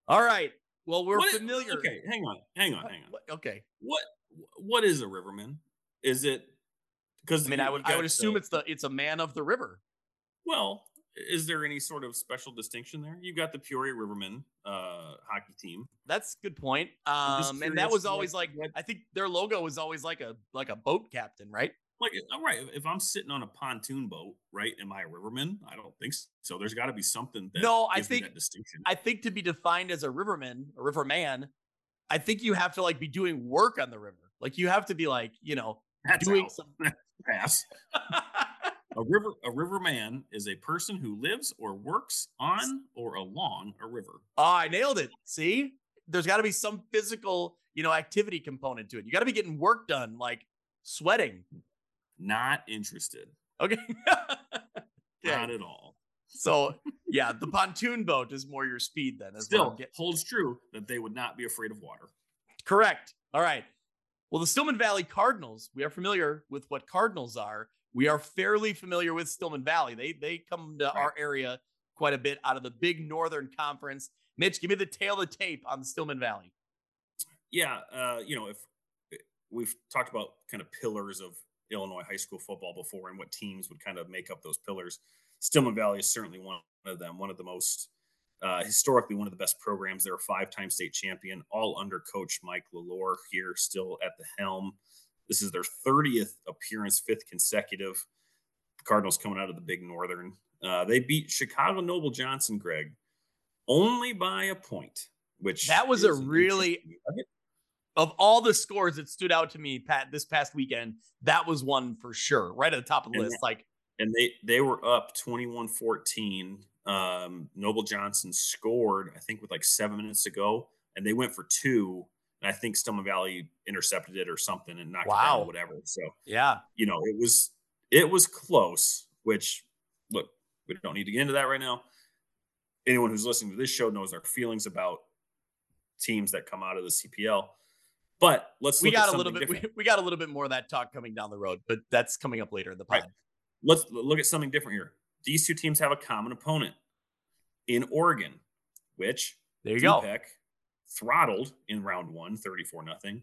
All right. Well, we're what familiar. Is, okay, hang on, hang on, hang on. What, okay. What what is a riverman? Is it because I mean I would I would assume the, it's the it's a man of the river. Well, is there any sort of special distinction there? You've got the Peoria Rivermen uh, hockey team. That's a good point. Um, and that was always like, like I think their logo was always like a like a boat captain, right? Like, all right, if I'm sitting on a pontoon boat, right, am I a riverman? I don't think so. There's got to be something that no, I think that distinction. I think to be defined as a riverman, a riverman, I think you have to like be doing work on the river. Like you have to be like, you know, That's doing out. some pass. a river a riverman is a person who lives or works on or along a river. Oh, I nailed it. See? There's got to be some physical, you know, activity component to it. You got to be getting work done, like sweating. Not interested. Okay. Not at all. So yeah, the pontoon boat is more your speed then. What Still get- holds true that they would not be afraid of water. correct. All right. Well, the Stillman Valley Cardinals, we are familiar with what Cardinals are. We are fairly familiar with Stillman Valley. They they come to our area quite a bit out of the Big Northern Conference. Mitch, give me the tail of the tape on the Stillman Valley. Yeah, uh, you know, if we've talked about kind of pillars of Illinois high school football before and what teams would kind of make up those pillars. Stillman Valley is certainly one of them, one of the most uh, historically one of the best programs. They're a five-time state champion, all under Coach Mike Lalor here, still at the helm. This is their 30th appearance, fifth consecutive. The Cardinals coming out of the Big Northern. Uh, they beat Chicago Noble Johnson, Greg, only by a point. Which That was a really-. Of all the scores that stood out to me, Pat, this past weekend, that was one for sure, right at the top of the And list. Like, and they they were up 21-14 um noble johnson scored i think with like seven minutes to go and they went for two and i think stillman valley intercepted it or something and knocked it Wow. down whatever so yeah, you know it was it was close which look we don't need to get into that right now anyone who's listening to this show knows our feelings about teams that come out of the cpl but let's we got a little bit. We, we got a little bit more of that talk coming down the road, but that's coming up later in the pod. Right. let's look at something different here. These two teams have a common opponent in Oregon, which There you go. Throttled in round one, 34 nothing.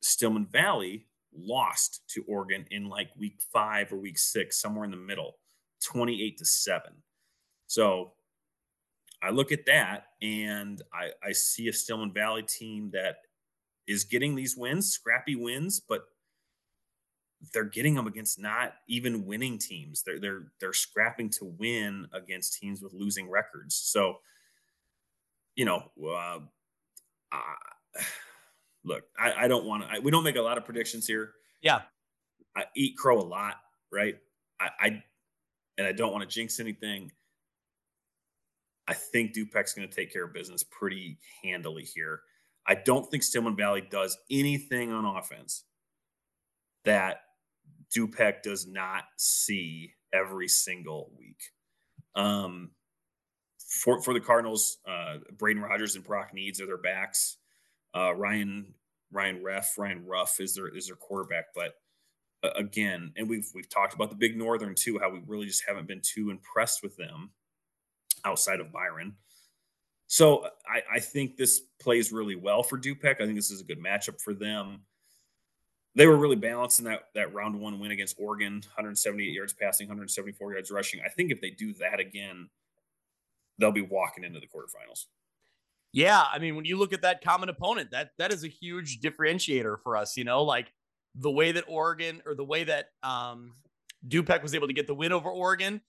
Stillman Valley lost to Oregon in like week five or week six, somewhere in the middle, 28 to seven. So I look at that and I, I see a Stillman Valley team that is getting these wins, scrappy wins, but they're getting them against not even winning teams. They're they're they're scrapping to win against teams with losing records. So, you know, uh, uh, look, I, I don't want to. We don't make a lot of predictions here. Yeah. I eat crow a lot, right? I, I and I don't want to jinx anything. I think Dupec's going to take care of business pretty handily here. I don't think Stillman Valley does anything on offense that Dupec does not see every single week. Um, for for the Cardinals, uh, Braden Rogers and Brock Needs are their backs. Uh, Ryan Ryan Reff Ryan Ruff is their is their quarterback, but uh, again, and we've we've talked about the Big Northern too, how we really just haven't been too impressed with them outside of Byron. So I, I think this plays really well for Dupec. I think this is a good matchup for them. They were really balanced in that that round one win against Oregon, 178 yards passing, 174 yards rushing. I think if they do that again, they'll be walking into the quarterfinals. Yeah, I mean, when you look at that common opponent, that that is a huge differentiator for us. You know, like the way that Oregon or the way that um, Dupec was able to get the win over Oregon,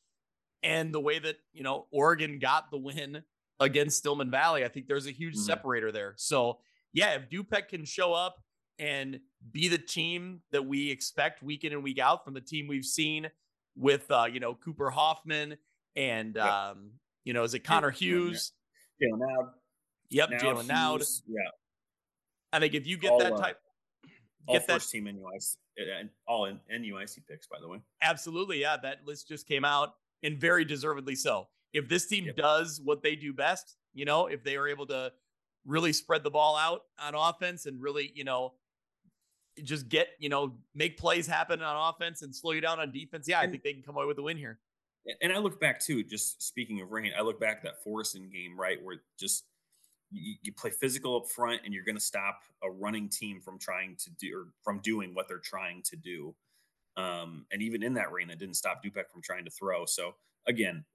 and the way that you know Oregon got the win against Stillman Valley. I think there's a huge Mhm. separator there. So yeah, if Dupec can show up and be the team that we expect week in and week out from the team we've seen with uh, you know Cooper Hoffman and Yep. um, you know is it Connor. Hughes? Jalen Naud, Yep, Jalen. Hughes, yeah, I think if you get All, that uh, type, all get that first team NUIC, and all in NUIC picks, by the way. absolutely, yeah, that list just came out and very deservedly so. If this team Yep. does what they do best, you know, if they are able to really spread the ball out on offense and really, you know, just get, you know, make plays happen on offense and slow you down on defense, yeah, I think they can come away with the win here. And I look back too, just speaking of rain, I look back at that Forreston game, right, where just you, you play physical up front and you're going to stop a running team from trying to do or from doing what they're trying to do. Um, and even in that rain, it didn't stop Dupec from trying to throw. So again,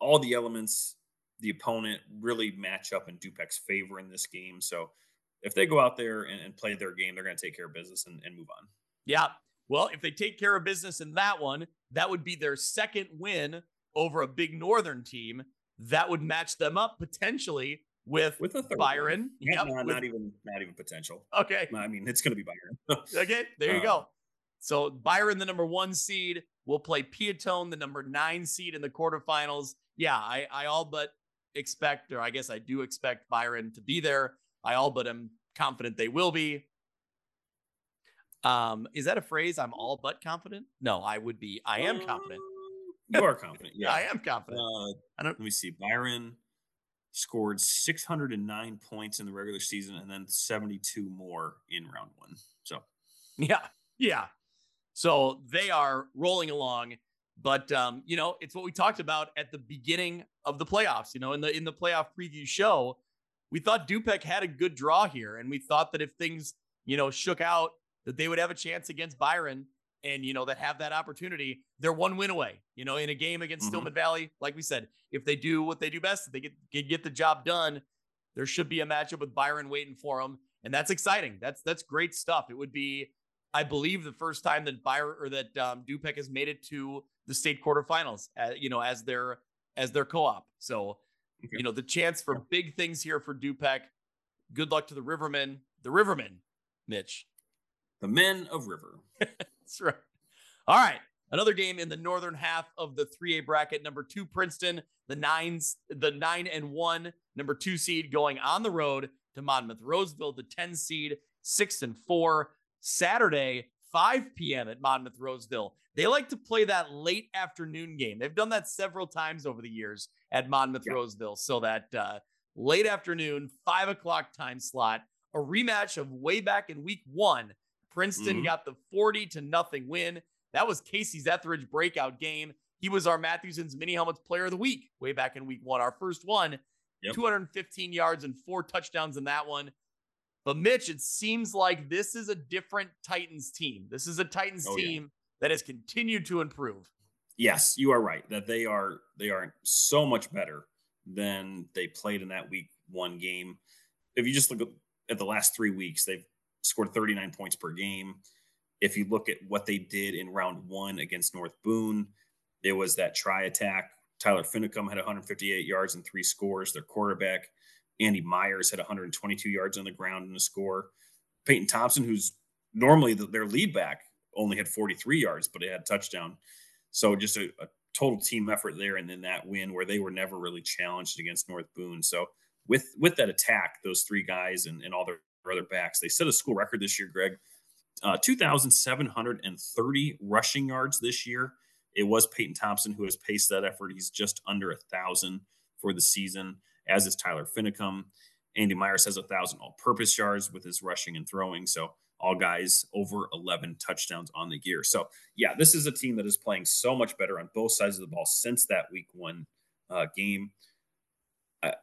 all the elements, the opponent really match up in Dupec's favor in this game. So if they go out there and, and play their game, they're going to take care of business and, and move on. Yeah. Well, if they take care of business in that one, that would be their second win over a big northern team. That would match them up potentially with, With a third Byron. Yeah, with- not even not even potential. okay. I mean, it's going to be Byron. Okay, there you Uh, go. So Byron, the number one seed, will play Peotone, the number nine seed in the quarterfinals. Yeah, I, I all but expect, or I guess I do expect Byron to be there. I all but am confident they will be. Um, is that a phrase? I'm all but confident? No, I would be. I am confident. You are confident. Yeah, Yeah. I am confident. Uh, I don't. let me see. Byron scored 609 points in the regular season and then 72 more in round one. So Yeah, yeah. So they are rolling along, but um, you know, it's what we talked about at the beginning of the playoffs. You know, in the in the playoff preview show, we thought Dupec had a good draw here, and we thought that if things you know shook out, that they would have a chance against Byron, and you know that have that opportunity. They're one win away. You know, in a game against Mhm. Stillman Valley, like we said, if they do what they do best, if they get get, get the job done. There should be a matchup with Byron waiting for them, and that's exciting. That's that's great stuff. It would be I believe the first time that Byron or that um, Dupec has made it to the state quarterfinals, uh, you know, as their as their co-op. So, Okay. you know, the chance for big things here for Dupec. Good luck to the Rivermen, the Rivermen, Mitch. the men of River. That's right. All right, another game in the northern half of the 3A bracket. Number two, Princeton, the nines, the nine and one, number two seed going on the road to Monmouth Roseville, the 10 seed, six and four. Saturday, 5 p.m. at Monmouth Roseville. They like to play that late afternoon game. They've done that several times over the years at Monmouth Yeah. Roseville. So that uh, late afternoon, five o'clock time slot, a rematch of way back in week one. Princeton Mhm. got the 40 to nothing win. That was Casey's Etheridge breakout game. He was our Matthewson's mini helmets player of the week way back in week one, our first one. Yep. 215 yards and four touchdowns in that one. But Mitch, it seems like this is a different Titans team. This is a Titans Oh, yeah. team that has continued to improve. Yes, you are right that they are they are so much better than they played in that week one game. If you just look at- at the last three weeks, they've scored 39 points per game. If you look at what they did in round one against North Boone, it was that try attack. Tyler Finicum had 158 yards and three scores. Their quarterback, Andy Myers, had 122 yards on the ground and a score. Peyton Thompson, who's normally the, their lead back, only had 43 yards, but it had touchdown. So just a, a total team effort there, and then that win where they were never really challenged against North Boone. So with with that attack, those three guys and, and all their other backs, they set a school record this year, Greg. Uh, 2,730 rushing yards this year. It was Peyton Thompson who has paced that effort. He's just under a thousand for the season, as is Tyler Finicum. Andy Myers has a thousand all-purpose yards with his rushing and throwing. So all guys over 11 touchdowns on the year. So yeah, this is a team that is playing so much better on both sides of the ball since that week one uh, game. I,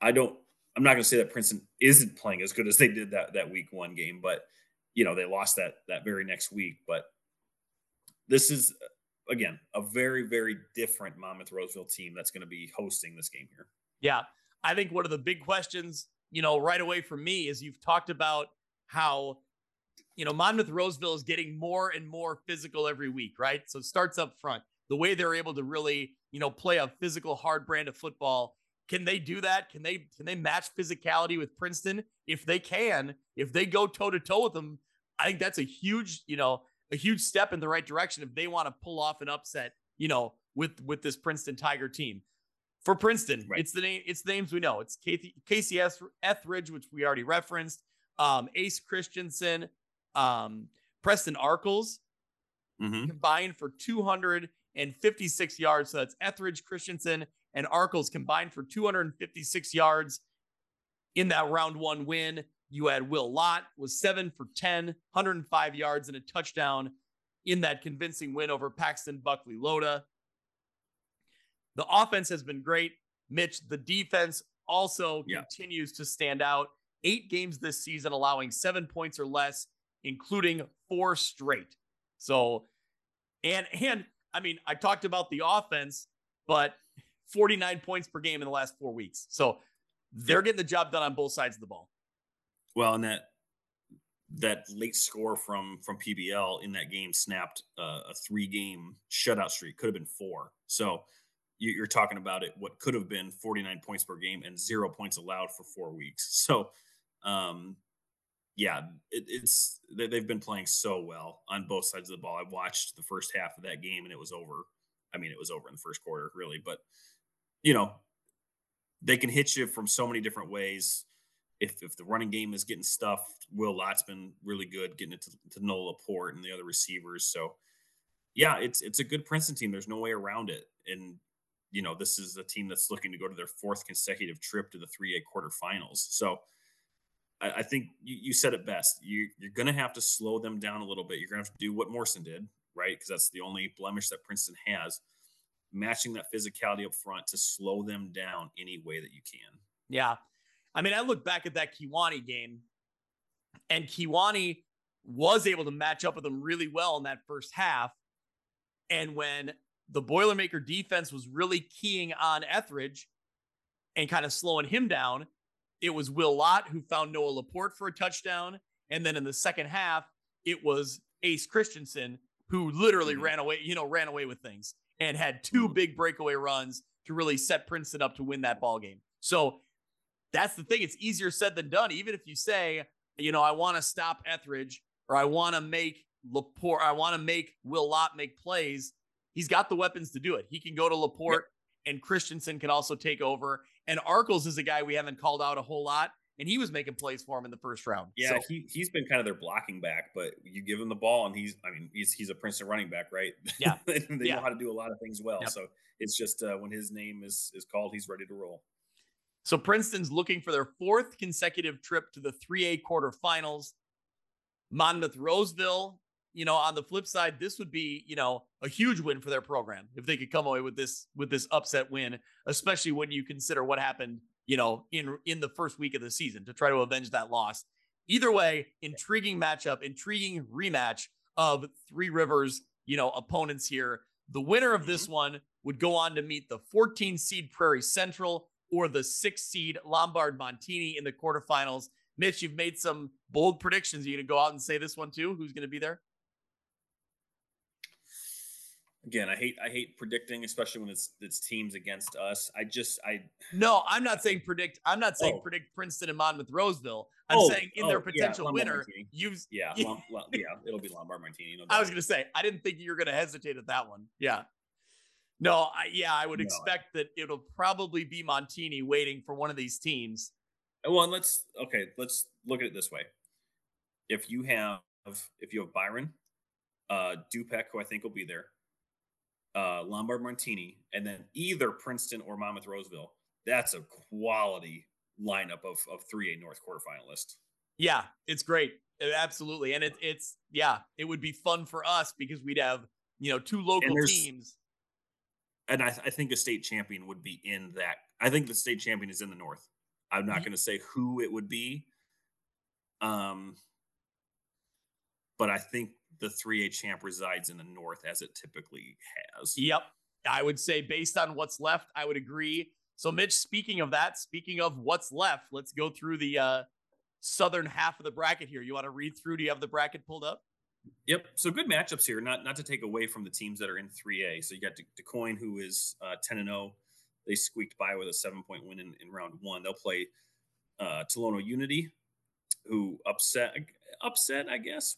I don't. I'm not going to say that Princeton isn't playing as good as they did that that week one game, but you know they lost that that very next week. But this is again a very very different Monmouth Roseville team that's going to be hosting this game here. Yeah. I think one of the big questions, you know, right away for me is you've talked about how, you know, Monmouth Roseville is getting more and more physical every week, right? So it starts up front. The way they're able to really, you know, play a physical hard brand of football. Can they do that? Can they can they match physicality with Princeton? If they can, if they go toe to toe with them, I think that's a huge, you know, a huge step in the right direction if they want to pull off an upset, you know, with with this Princeton Tiger team for Princeton. Right. It's the name. It's the names we know. It's Casey, Casey Etheridge, which we already referenced. Um, Ace Christensen, um, Preston Arkles Mm-hmm. combined for 256 yards. So that's Etheridge, Christensen, and Arkles combined for 256 yards in that round one win. You had Will Lott was seven for 10, 105 yards and a touchdown in that convincing win over Paxton Buckley Loda. The offense has been great. Mitch, the defense also Yeah. continues to stand out. Eight games this season, allowing seven points or less, including four straight. So, and and I mean, I talked about the offense, but 49 points per game in the last four weeks. So they're getting the job done on both sides of the ball. Well, and that that late score from from PBL in that game snapped uh, a three game shutout streak. Could have been four. So you're talking about it. What could have been 49 points per game and zero points allowed for four weeks. So, um, yeah, it, it's they, they've been playing so well on both sides of the ball. I watched the first half of that game and it was over. I mean, it was over in the first quarter, really. But you know, they can hit you from so many different ways if if the running game is getting stuffed, Will Lott's been really good getting it to, to Noah Laporte and the other receivers. So yeah, it's it's a good Princeton team. There's no way around it. And you know, this is a team that's looking to go to their fourth consecutive trip to the 3A quarterfinals. So I, I think you, you, said it best. You, you're going to have to slow them down a little bit. You're going to have to do what Morrison did, right? Because that's the only blemish that Princeton has. Matching that physicality up front to slow them down any way that you can. Yeah. I mean, I look back at that Kewanee game, and Kewanee was able to match up with them really well in that first half. And when the Boilermaker defense was really keying on Etheridge and kind of slowing him down, it was Will Lott who found Noah Laporte for a touchdown. And then in the second half, it was Ace Christensen who literally mm-hmm. ran away, you know, ran away with things and had 2 mm-hmm. big breakaway runs to really set Princeton up to win that ball game. So that's the thing. It's easier said than done. Even if you say, you know, I want to stop Etheridge or I want to make Laporte, I want to make Will Lott make plays. He's got the weapons to do it. He can go to Laporte yep. and Christensen can also take over. And Arkles is a guy we haven't called out a whole lot. And he was making plays for him in the first round. Yeah, so. he he's been kind of their blocking back, but you give him the ball and he's I mean, he's he's a Princeton running back, right? Yeah. they yeah. know how to do a lot of things well. Yep. So it's just uh, when his name is is called, he's ready to roll. So Princeton's looking for their fourth consecutive trip to the 3A quarterfinals. Monmouth Roseville, you know, on the flip side, this would be, you know, a huge win for their program if they could come away with this with this upset win, especially when you consider what happened, you know, in in the first week of the season to try to avenge that loss. Either way, intriguing matchup, intriguing rematch of Three Rivers, you know, opponents here. The winner of this mm-hmm. one would go on to meet the 14 seed Prairie Central or the six seed Lombard Montini in the quarterfinals. Mitch, you've made some bold predictions. Are you going to go out and say this one too? Who's going to be there? Again, I hate I hate predicting, especially when it's it's teams against us. I just I no, I'm not saying predict. I'm not saying oh. predict Princeton and Monmouth Roseville. I'm oh, saying in oh, their potential yeah, winner, you've yeah yeah, yeah it'll be Lombard Montini. No I was gonna say I didn't think you were gonna hesitate at that one. Yeah, no, I, yeah, I would no. expect that it'll probably be Montini waiting for one of these teams well, and let's okay, let's look at it this way. If you have if you have Byron, uh Dupec, who I think will be there, uh Lombard Montini, and then either Princeton or Monmouth Roseville, that's a quality lineup of of 3A North quarterfinalists. Yeah, it's great. Absolutely. And it, it's yeah, it would be fun for us because we'd have, you know, two local and teams. And I, I think a state champion would be in that. I think the state champion is in the north. I'm not going to say who it would be. Um, but I think the 3A champ resides in the north as it typically has. Yep. I would say based on what's left, I would agree. So Mitch, speaking of that, speaking of what's left, let's go through the uh, southern half of the bracket here. You want to read through? Do you have the bracket pulled up? Yep. So good matchups here. Not not to take away from the teams that are in 3A. So you got De- DuQuoin, who is uh, 10 and 0 they squeaked by with a seven point win in, in round one. They'll play uh, Tolono Unity, who upset upset I guess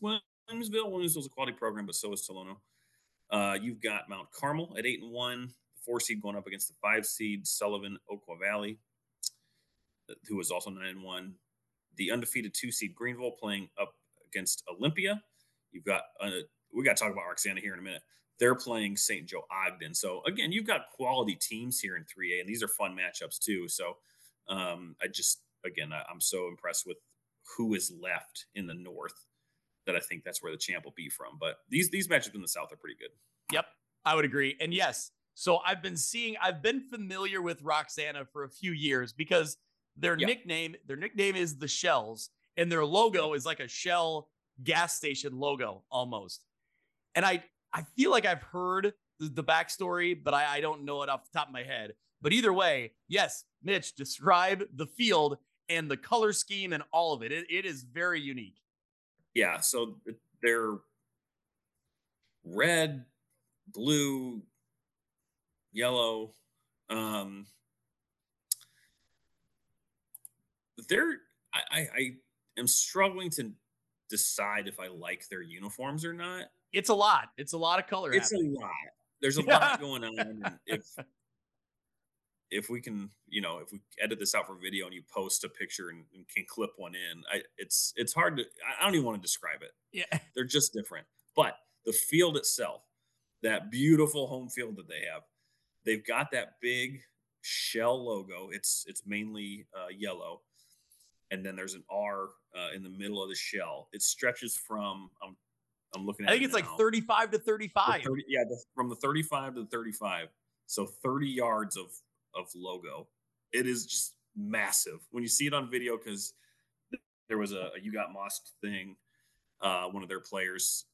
Williamsville. Williamsville's a quality program, but so is Tolono. Uh, you've got Mount Carmel at eight and one, the four seed going up against the five seed Sullivan Okaw Valley, who is also nine and one. The undefeated two seed Greenville playing up against Olympia. You've got uh, we got to talk about Roxana here in a minute. They're playing St. Joe Ogden. So again, you've got quality teams here in 3A, and these are fun matchups too. So um, I just again, I, I'm so impressed with who is left in the North that I think that's where the champ will be from. But these these matchups in the South are pretty good. Yep, I would agree. And yes, so I've been seeing, I've been familiar with Roxana for a few years because their yep. nickname, their nickname is the Shells, and their logo is like a Shell gas station logo almost. And I I feel like I've heard the backstory, but I, I don't know it off the top of my head. But either way, yes, Mitch, describe the field and the color scheme and all of it. It, it is very unique. Yeah. So they're red, blue, yellow. Um, they're, I, I, I am struggling to decide if I like their uniforms or not it's a lot. It's a lot of color. It's happening. a lot. There's a lot going on. if if we can, you know, if we edit this out for video and you post a picture and, and, can clip one in, I it's it's hard to. I don't even want to describe it. Yeah, they're just different. But the field itself, that beautiful home field that they have. They've got that big shell logo. It's it's mainly uh, yellow, and then there's an R uh, in the middle of the shell. It stretches from I'm I'm looking at. I think it's now. like 35 to The 35. 30 yeah, the, from the 35 to the 35. So 30 yards of of logo. It is just massive when you see it on video because there was a, a you got mossed thing. Uh, one of their players.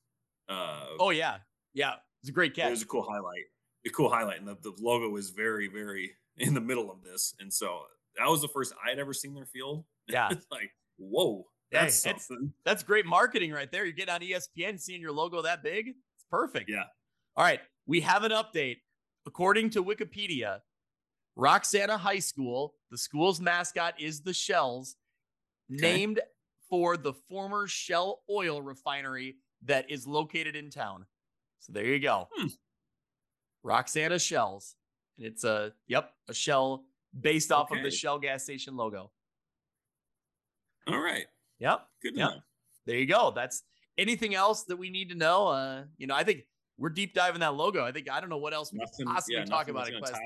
Uh, Oh yeah, yeah. It's a great catch. it was a cool highlight. A cool highlight, and the, the logo is very, very in the middle of this. And so that was the first I had ever seen their field. Yeah. it's like whoa, that's it's- something. That's great marketing right there. You're getting on ESPN, seeing your logo that big. It's perfect. Yeah. All right. We have an update. According to Wikipedia, Roxana High School, the school's mascot is the Shells, named for the former Shell oil refinery that is located in town. So there you go. Hmm. Roxana Shells. And it's a, yep, a shell based off of the Shell gas station logo. All right, Yep. good Yeah. there you go. That's anything else that we need to know. Uh, you know, I think we're deep diving that logo. I think I don't know what else we Nothing, could possibly yeah, talk about it. Class. top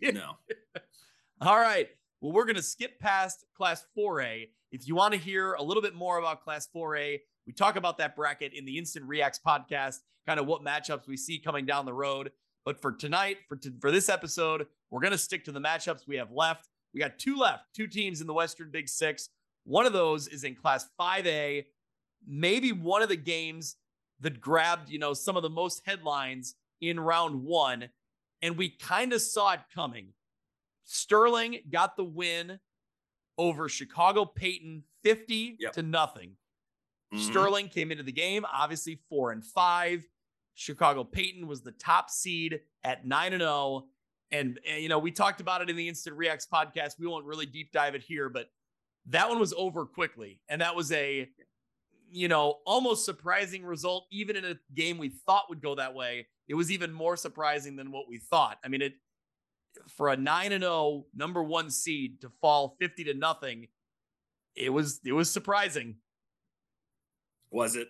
that. No. All right. Well, we're gonna skip past Class 4A. If you want to hear a little bit more about Class 4A, we talk about that bracket in the Instant Reacts podcast, kind of what matchups we see coming down the road. But for tonight, for t- for this episode, we're gonna stick to the matchups we have left. We got two left, two teams in the Western Big Six. One of those is in Class 5A. Maybe one of the games that grabbed, you know, some of the most headlines in round one, and we kind of saw it coming. Sterling got the win over Chicago Payton 50 Yep. to nothing. Mhm. Sterling came into the game, obviously four and five. Chicago Payton was the top seed at nine and zero. And, and, you know, we talked about it in the Instant Reacts podcast. We won't really deep dive it here, but that one was over quickly. And that was a, you know, almost surprising result, even in a game we thought would go that way. It was even more surprising than what we thought. I mean, it for a nine and zero number one seed to fall fifty to nothing, it was it was surprising. Was it?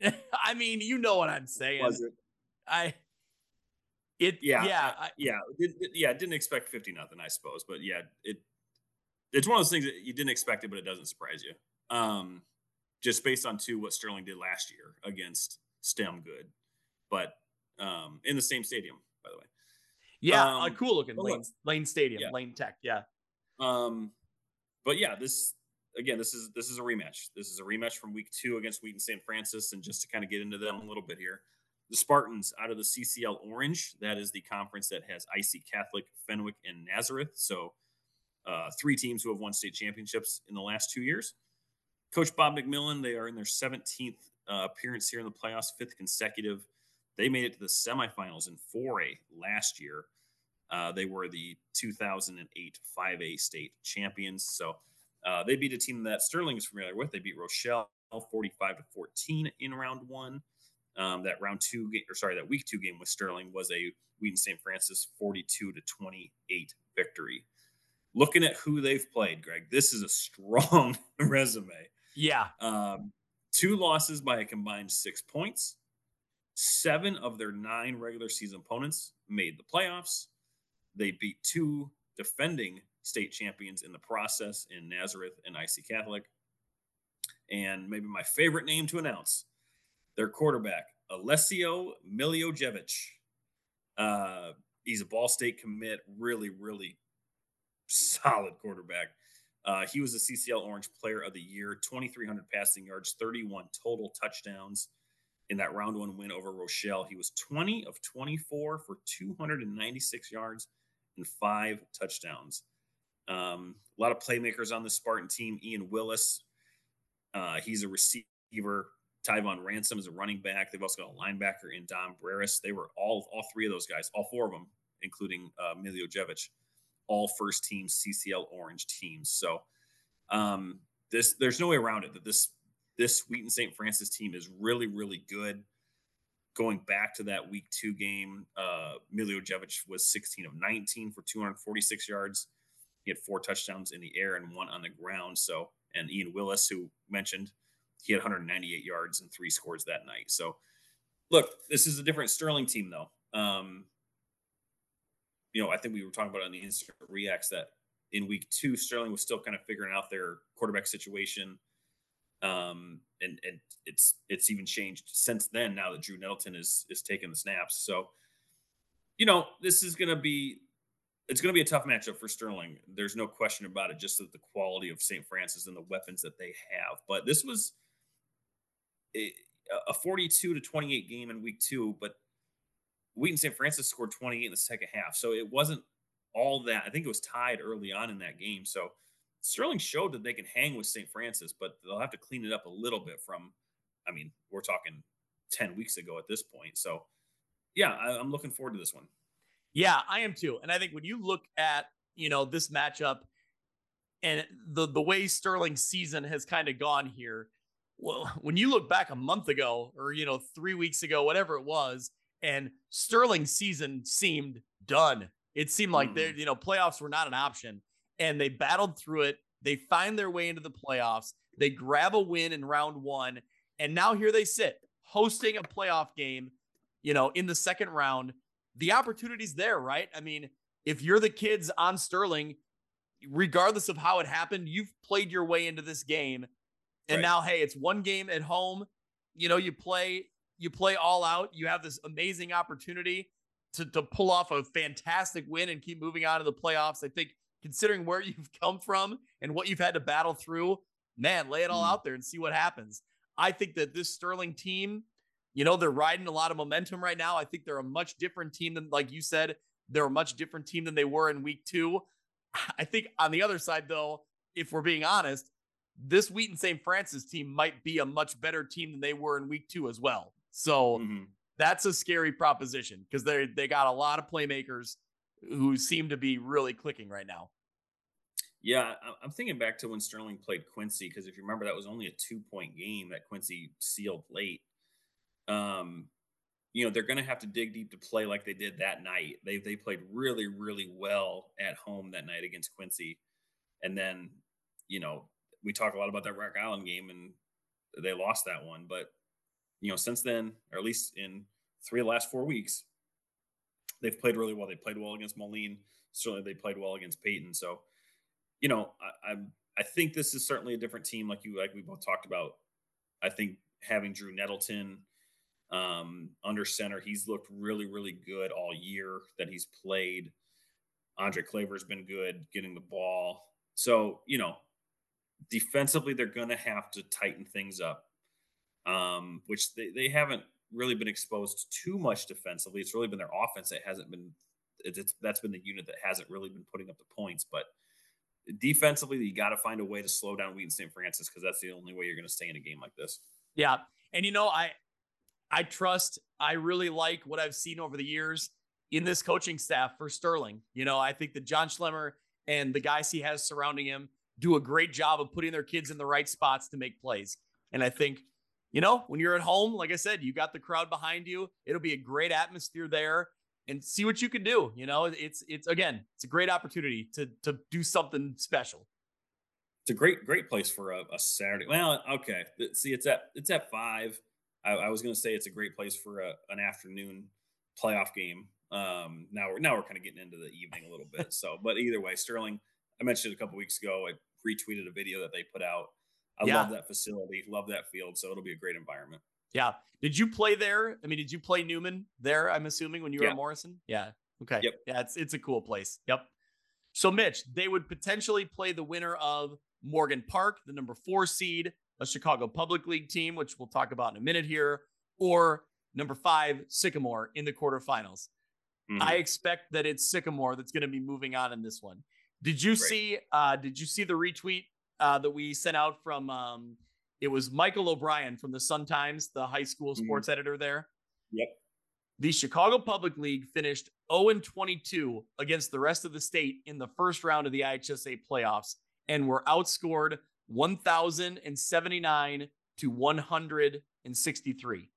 I mean, you know what I'm saying. Was it? I it Yeah, yeah I, Yeah, it, it- yeah. Didn't expect fifty nothing, I suppose, but yeah, it. It's one of those things that you didn't expect it, but it doesn't surprise you. Um, just based on two what Sterling did last year against Stem Good, but um, in the same stadium, by the way. yeah a Um, cool looking Lane Lane Stadium Yeah. Lane Tech yeah Um, but yeah, this again, this is this is a rematch. This is a rematch from week two against Wheaton St. Francis, and just to kind of get into them a little bit here, the Spartans out of the CCL Orange, that is the conference that has IC Catholic, Fenwick, and Nazareth. So, uh, three teams who have won state championships in the last two years. Coach Bob McMillan, they are in their 17th uh, appearance here in the playoffs, fifth consecutive. They made it to the semifinals in 4A last year. Uh, they were the 2008 5A state champions. So uh, they beat a team that Sterling is familiar with. They beat Rochelle 45 to 14 in round one. Um, that round two game, or sorry, that week two game with Sterling was a Wheaton St. Francis 42 to 28 victory. Looking at who they've played, Greg, this is a strong resume. Yeah Um, two losses by a combined six points. Seven of their nine regular season opponents made the playoffs. They beat two defending state champions in the process in Nazareth and IC Catholic. And maybe my favorite name to announce their quarterback, Alessio Milivojevic. Uh, he's a Ball State commit, really, really solid quarterback. Uh, he was a CCL Orange Player of the Year, 2,300 passing yards, 31 total touchdowns in that round one win over Rochelle. He was 20 of 24 for 296 yards and five touchdowns. Um, a lot of playmakers on the Spartan team. Ian Willis, uh, he's a receiver. Tyvon Ransom is a running back. They've also got a linebacker in Don Breris. They were all all three of those guys, all four of them, including uh, Milivojevic, all first team CCL Orange teams. So um, this there's no way around it that this this Wheaton St. Francis team is really really good. Going back to that week two game, uh, Milivojevic was 16 of 19 for 246 yards. He had four touchdowns in the air and one on the ground. So, and Ian Willis, who mentioned, he had 198 yards and three scores that night. So, look, this is a different Sterling team, though. Um, you know, I think we were talking about on the Instant Reacts that in week two, Sterling was still kind of figuring out their quarterback situation. Um, and and it's it's even changed since then. Now that Drew Nettleton is is taking the snaps, so you know this is going to be it's going to be a tough matchup for Sterling. There's no question about it. Just the quality of St. Francis and the weapons that they have. But this was a, a 42 to 28 game in week two. But Wheaton St. Francis scored 28 in the second half, so it wasn't all that. I think it was tied early on in that game. So Sterling showed that they can hang with St. Francis, but they'll have to clean it up a little bit from, I mean, we're talking 10 weeks ago at this point. So, yeah, I, am looking forward to this one. Yeah, I am too. And I think when you look at, you know, this matchup and the the way Sterling's season has kind of gone here, well, when you look back a month ago or, you know, three weeks ago, whatever it was, and Sterling's season seemed done. It seemed like mm. they, you know, playoffs were not an option and they battled through it. They find their way into the playoffs. They grab a win in round one. And now here they sit hosting a playoff game, you know, in the second round. The opportunity's there, right? I mean, if you're the kids on Sterling, regardless of how it happened, you've played your way into this game. And right. now, hey, it's one game at home. You know, you play, you play all out. You have this amazing opportunity to, to pull off a fantastic win and keep moving on to the playoffs. I think considering where you've come from and what you've had to battle through, man, lay it all mm. out there and see what happens. I think that this Sterling team, you know, they're riding a lot of momentum right now. I think they're a much different team than, like you said, they're a much different team than they were in week two. I think on the other side, though, if we're being honest, this Wheaton St. Francis team might be a much better team than they were in week two as well. So mm-hmm. that's a scary proposition because they they got a lot of playmakers who seem to be really clicking right now. Yeah, I'm thinking back to when Sterling played Quincy because if you remember, that was only a two point game that Quincy sealed late. Um, you know, they're going to have to dig deep to play like they did that night. They they played really really well at home that night against Quincy, and then you know we talk a lot about that Rock Island game and they lost that one, but you know since then, or at least in three of the last four weeks, they've played really well. They played well against Moline. Certainly, they played well against Payton. So, you know, I, I I think this is certainly a different team, like you like we both talked about. I think having Drew Nettleton um, under center, he's looked really, really good all year that he's played. Andre Claver's been good getting the ball. So, you know, defensively, they're going to have to tighten things up, um, which they, they haven't really been exposed too much defensively. It's really been their offense that hasn't been. It's that's been the unit that hasn't really been putting up the points. But defensively, you got to find a way to slow down Wheaton St. Francis because that's the only way you're going to stay in a game like this. Yeah, and you know, I I trust. I really like what I've seen over the years in this coaching staff for Sterling. You know, I think that John Schlemmer and the guys he has surrounding him do a great job of putting their kids in the right spots to make plays. And I think you know, when you're at home, like I said, you got the crowd behind you. It'll be a great atmosphere there and see what you can do. You know, it's it's again, it's a great opportunity to to do something special. It's a great great place for a, a Saturday. Well, okay. See, it's at it's at five. I, I was going to say it's a great place for a, an afternoon playoff game. Um, now we're now we're kind of getting into the evening a little bit. So, but either way, Sterling. I mentioned a couple weeks ago. I retweeted a video that they put out I yeah. love that facility, love that field. So it'll be a great environment. Yeah. Did you play there? I mean, did you play Newman there? I'm assuming when you were yeah. at Morrison. Yeah. Okay. Yep. Yeah, it's it's a cool place. Yep. So Mitch, they would potentially play the winner of Morgan Park, the number four seed, a Chicago Public League team, which we'll talk about in a minute here, or number five, Sycamore in the quarterfinals. Mm-hmm. I expect that it's Sycamore that's going to be moving on in this one. Did you Great. see? uh Did you see the retweet uh, that we sent out from um, it was Michael O'Brien from the Sun Times, the high school mm-hmm. sports mm-hmm. editor there. Yep. The Chicago Public League finished 0 22 against the rest of the state in the first round of the IHSA playoffs and were outscored 1,079 to 163.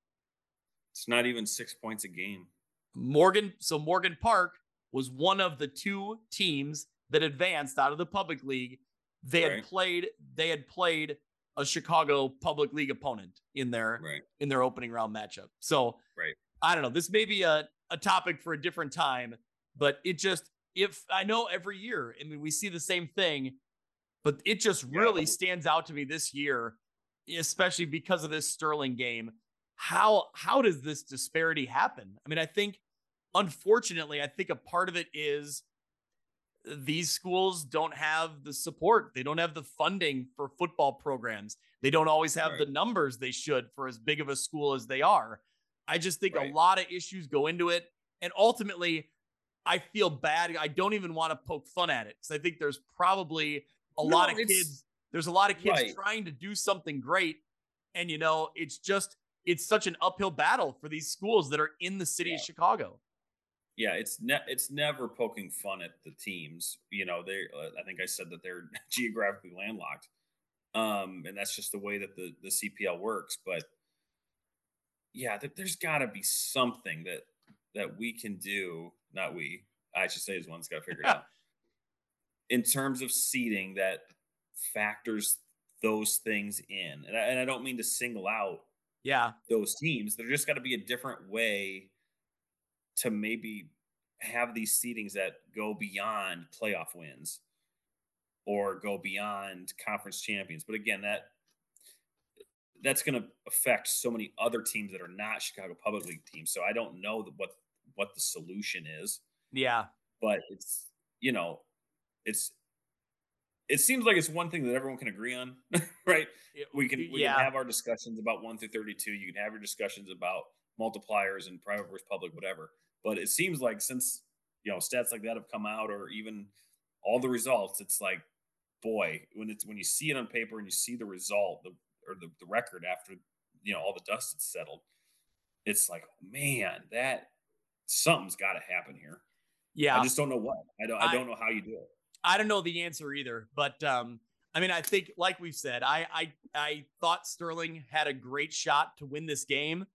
It's not even six points a game. Morgan, so Morgan Park was one of the two teams that advanced out of the public league they right. had played they had played a Chicago Public League opponent in their Right. in their opening round matchup. So Right. I don't know. This may be a, a topic for a different time, but it just if I know every year, I mean we see the same thing, but it just Yeah. really stands out to me this year, especially because of this Sterling game. How how does this disparity happen? I mean, I think unfortunately, I think a part of it is these schools don't have the support. They don't have the funding for football programs. They don't always have Right. the numbers they should for as big of a school as they are. I just think Right. a lot of issues go into it. And ultimately, I feel bad. I don't even want to poke fun at it because I think there's probably a No, lot of kids. There's a lot of kids Right. trying to do something great. And, you know, it's just, it's such an uphill battle for these schools that are in the city of Chicago. Yeah, it's ne- it's never poking fun at the teams. You know, they. Uh, I think I said that they're geographically landlocked, um, and that's just the way that the the CPL works. But yeah, th- there's got to be something that that we can do. Not we, I should say, is one's got to figure it out. In terms of seating, that factors those things in, and I, and I don't mean to single out Yeah. those teams. There just got to be a different way to maybe have these seedings that go beyond playoff wins or go beyond conference champions. But again, that that's going to affect so many other teams that are not Chicago Public League teams. So I don't know what what the solution is, Yeah. but it's you know, it's it seems like it's one thing that everyone can agree on, right? we can we yeah. can have our discussions about one through 32 you can have your discussions about multipliers and private versus public whatever but it seems like since you know stats like that have come out or even all the results it's like boy when it's when you see it on paper and you see the result the or the, the record after you know all the dust has settled it's like man that something's got to happen here. Yeah. i just don't know what. I don't i, I- don't know how you do it. I don't know the answer either, but um, I mean, I think, like we've said, I I I thought Sterling had a great shot to win this game,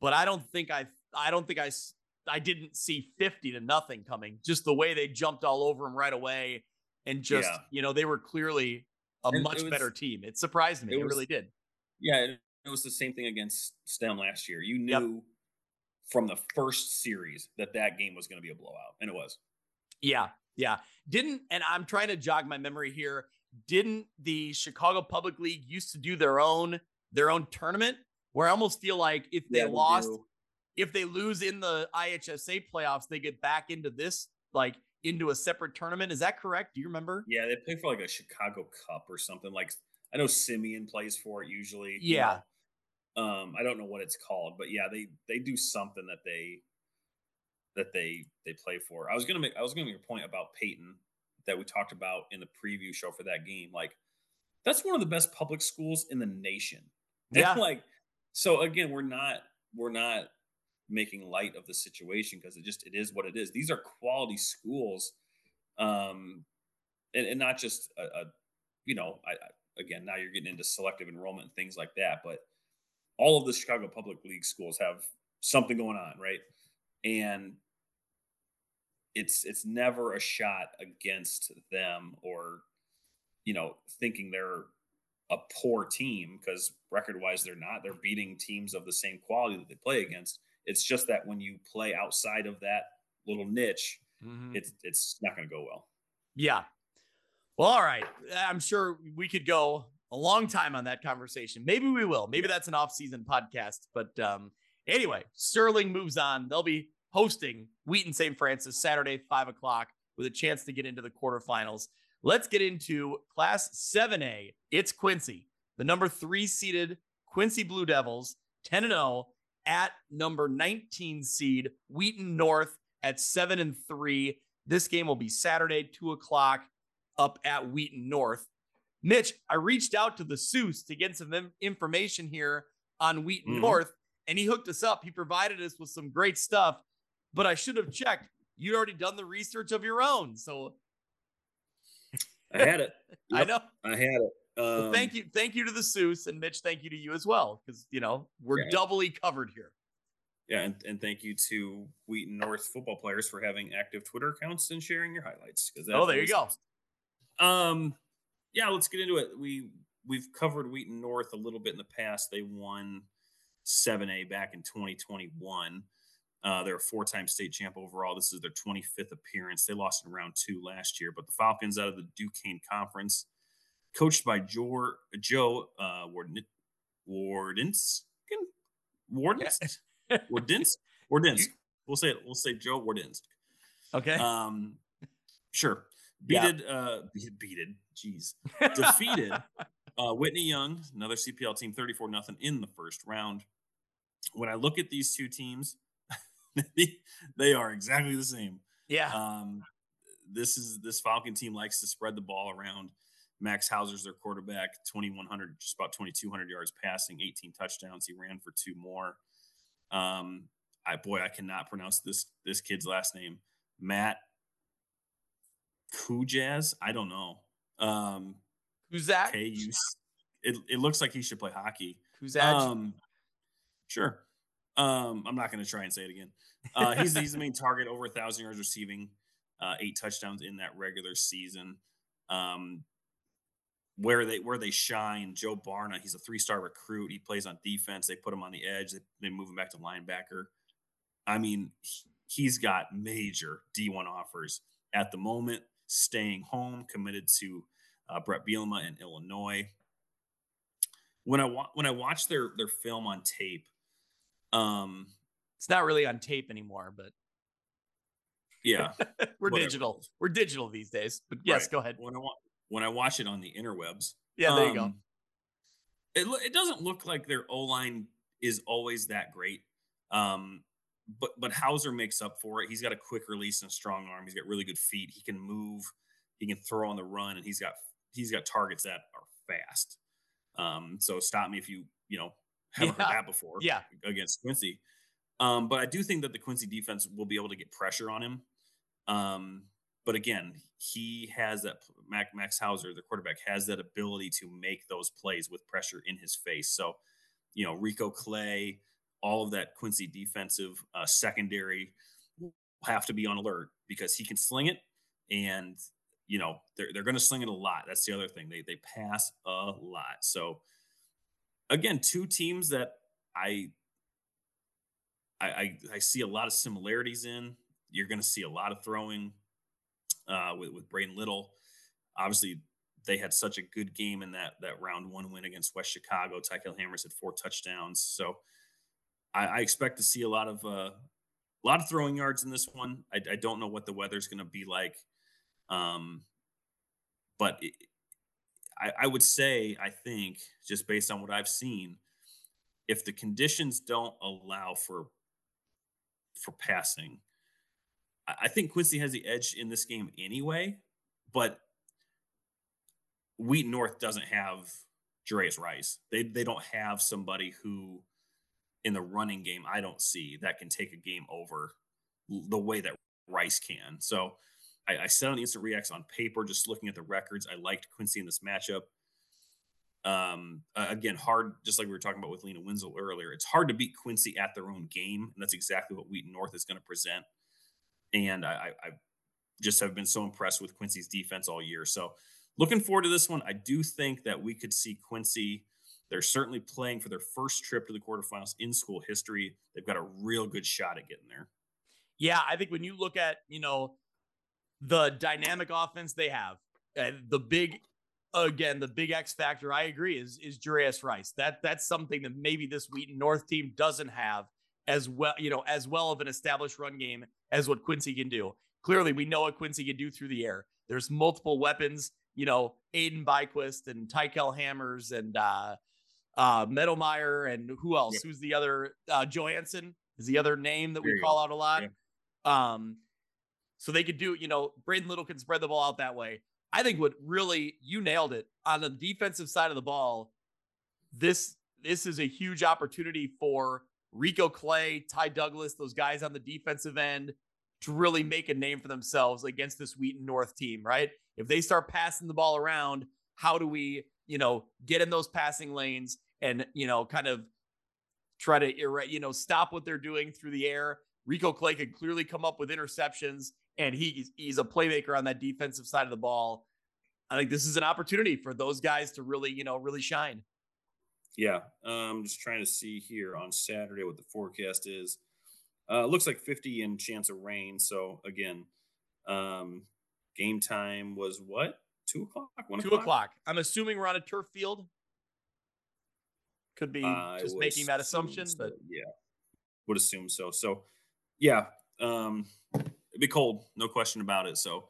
but I don't think I I don't think I I didn't see fifty to nothing coming. Just the way they jumped all over him right away, and just Yeah. you know they were clearly a And much was- better team. It surprised me. it It, was- really did. Yeah, it it was the same thing against STEM last year. You Yep. knew from the first series that that game was going to be a blowout, and it was. Yeah, yeah. Didn't and I'm trying to jog my memory here. Didn't the Chicago Public League used to do their own their own tournament where I almost feel like if they Yeah, lost, do. If they lose in the IHSA playoffs, they get back into this like into a separate tournament. Is that correct? Do you remember? Yeah, they play for like a Chicago Cup or something. Like I know Simeon plays for it usually. Yeah. Um, I don't know what it's called, but yeah, they they do something that they that they they play for. I was gonna make I was gonna make a point about Payton that we talked about in the preview show for that game. Like that's one of the best public schools in the nation. And, Yeah. like so again, we're not we're not making light of the situation because it just it is what it is. These are quality schools, um, and, and not just a, a you know I, I again now you're getting into selective enrollment and things like that, but all of the Chicago Public League schools have something going on, right? And it's it's never a shot against them or you know thinking they're a poor team because record wise they're not they're beating teams of the same quality that they play against it's just that when you play outside of that little niche it's it's not going to go well Yeah. Well, all right. I'm sure we could go a long time on that conversation. Maybe we will. Maybe that's an off-season podcast. But um, anyway, Sterling moves on. They'll be hosting Wheaton St. Francis Saturday, five o'clock, with a chance to get into the quarterfinals. Let's get into Class 7A. It's Quincy, the number three seeded Quincy Blue Devils, 10 and 0 at number 19 seed Wheaton North at 7 and 3. This game will be Saturday, 2 o'clock up at Wheaton North. Mitch, I reached out to the Seuss to get some information here on Wheaton Mhm. North, and he hooked us up. He provided us with some great stuff, but I should have checked. You'd already done the research of your own. So i had it I know. i had it Well, um, thank you. Thank you to the Seuss and Mitch. Thank you to you as well. Because, you know, we're Yeah. doubly covered here. yeah and, and thank you to wheaton north football players for having active twitter accounts and sharing your highlights because Oh, there you go. Um, yeah, let's get into it. We we've covered Wheaton North a little bit in the past. They won 7A back in 2021. Uh, they're a four-time state champ overall. This is their 25th appearance. They lost in round two last year, but the Falcons out of the DuKane Conference, coached by Joe Joe uh, Warden, Wardens, Wardens. We'll say it. We'll say Joe Wardens. Okay. Um, sure. Beated, yeah. uh, beated, jeez, defeated uh, Whitney Young, another CPL team, 34 nothing in the first round. When I look at these two teams, they are exactly the same. Yeah. Um, this is this Falcon team likes to spread the ball around. Max Hauser's their quarterback, 2,100, just about 2,200 yards passing, 18 touchdowns. He ran for two more. Um, I boy, I cannot pronounce this this kid's last name. Matt Kujaz. I don't know. Um, Who's that? K-U- it, it looks like he should play hockey. Who's that? Um, sure. Um, I'm not going to try and say it again. Uh, he's he's the main target, over a thousand yards receiving, uh, eight touchdowns in that regular season. Um, where they where they shine, Joe Barna, he's a three star recruit. He plays on defense. They put him on the edge. They, they move him back to linebacker. I mean, he's got major D1 offers at the moment. Staying home, committed to uh, Bret Bielema in Illinois. When I wa- when I watch their their film on tape, um, it's not really on tape anymore, but yeah, we're whatever. digital. We're digital these days. But yes, right. go ahead. When I wa- when I watch it on the interwebs, yeah, there um, you go. Um, it it doesn't look like their O line is always that great. Um, but but Hauser makes up for it. He's got a quick release and a strong arm. He's got really good feet. He can move. He can throw on the run, and he's got he's got targets that are fast. Um, so stop me if you you know haven't yeah. heard that before. Yeah, against Quincy. Um, but I do think that the Quincy defense will be able to get pressure on him. Um, but again, he has that Max Hauser, the quarterback, has that ability to make those plays with pressure in his face. So, you know, Rico Clay, all of that Quincy defensive uh, secondary will have to be on alert because he can sling it and you know they're, they're going to sling it a lot. That's the other thing. They they pass a lot. So again two teams that i i, I see a lot of similarities in. You're going to see a lot of throwing uh, with with Braden Little obviously they had such a good game in that that round one win against West Chicago. Tykel Hammers had four touchdowns, so I, I expect to see a lot of uh, a lot of throwing yards in this one. I, I don't know what the weather's going to be like, um, but it, I, I would say I think just based on what I've seen, if the conditions don't allow for for passing, I think Quincy has the edge in this game anyway. But Wheaton North doesn't have Jarius Rice. They they don't have somebody who in the running game I don't see that can take a game over the way that Rice can. So I, I said on the instant reacts on paper, just looking at the records, I liked Quincy in this matchup. Um, again, hard, just like we were talking about with Lena Winslow earlier, it's hard to beat Quincy at their own game. And that's exactly what Wheaton North is going to present. And I, I just have been so impressed with Quincy's defense all year. So looking forward to this one. I do think that we could see Quincy they're certainly playing for their first trip to the quarterfinals in school history. They've got a real good shot at getting there. Yeah, I think when you look at, you know, the dynamic offense they have, and the big again, the big X factor, I agree, is is Jarius Rice. That that's something that maybe this Wheaton North team doesn't have as well, you know, as well of an established run game as what Quincy can do. Clearly, we know what Quincy can do through the air. There's multiple weapons, you know, Aiden Byquist and Tykel Hammers and uh uh, Meadowmeyer, and who else? Yep. Who's the other? Uh, Johansson is the other name that we call out a lot. Um, so they could do, you know, Braden Little can spread the ball out that way. I think what really you nailed it on the defensive side of the ball. This this is a huge opportunity for Rico Clay, Ty Douglas, those guys on the defensive end to really make a name for themselves against this Wheaton North team, right? If they start passing the ball around, how do we you know, get in those passing lanes and, you know, kind of try to, you know, stop what they're doing through the air. Rico Clay could clearly come up with interceptions, and he, he's a playmaker on that defensive side of the ball. I think this is an opportunity for those guys to really, you know, really shine. Yeah, um, just trying to see here on Saturday what the forecast is. Uh, looks like 50 and chance of rain. So again, um, game time was what? Two o'clock? One Two o'clock? o'clock. I'm assuming we're on a turf field. Could be I just making that assumption, so, but yeah, would assume so. So, yeah, um, it'd be cold, no question about it. So,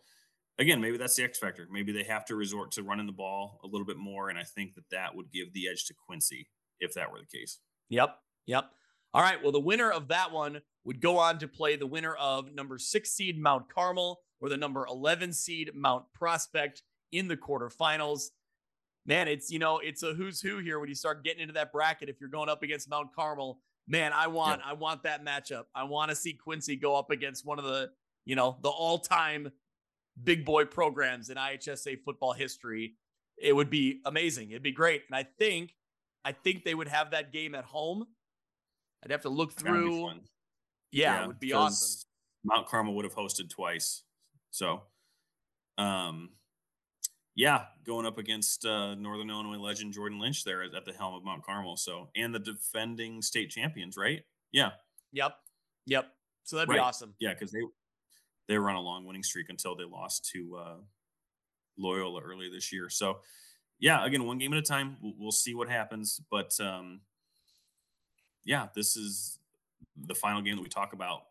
again, maybe that's the X factor. Maybe they have to resort to running the ball a little bit more, and I think that that would give the edge to Quincy if that were the case. Yep. Yep. All right. Well, the winner of that one would go on to play the winner of number six seed Mount Carmel or the number 11 seed Mount Prospect in the quarterfinals. Man, it's, you know, it's a who's who here when you start getting into that bracket. If you're going up against Mount Carmel, man, I want, I want that matchup. I want to see Quincy go up against one of the, you know, the all time big boy programs in IHSA football history. It would be amazing. It'd be great. And I think, I think they would have that game at home. I'd have to look through. fun. Yeah, it would be awesome. Mount Carmel would have hosted twice. So, um, yeah, going up against uh, Northern Illinois legend Jordan Lynch there at, at the helm of Mount Carmel. So, and the defending state champions, right? Yeah, Yep. Yep. So that'd be awesome. yeah, because they they were on a long winning streak until they lost to uh, Loyola earlier this year. So, yeah, again, one game at a time. We'll, we'll see what happens, but um, yeah, this is the final game that we talk about.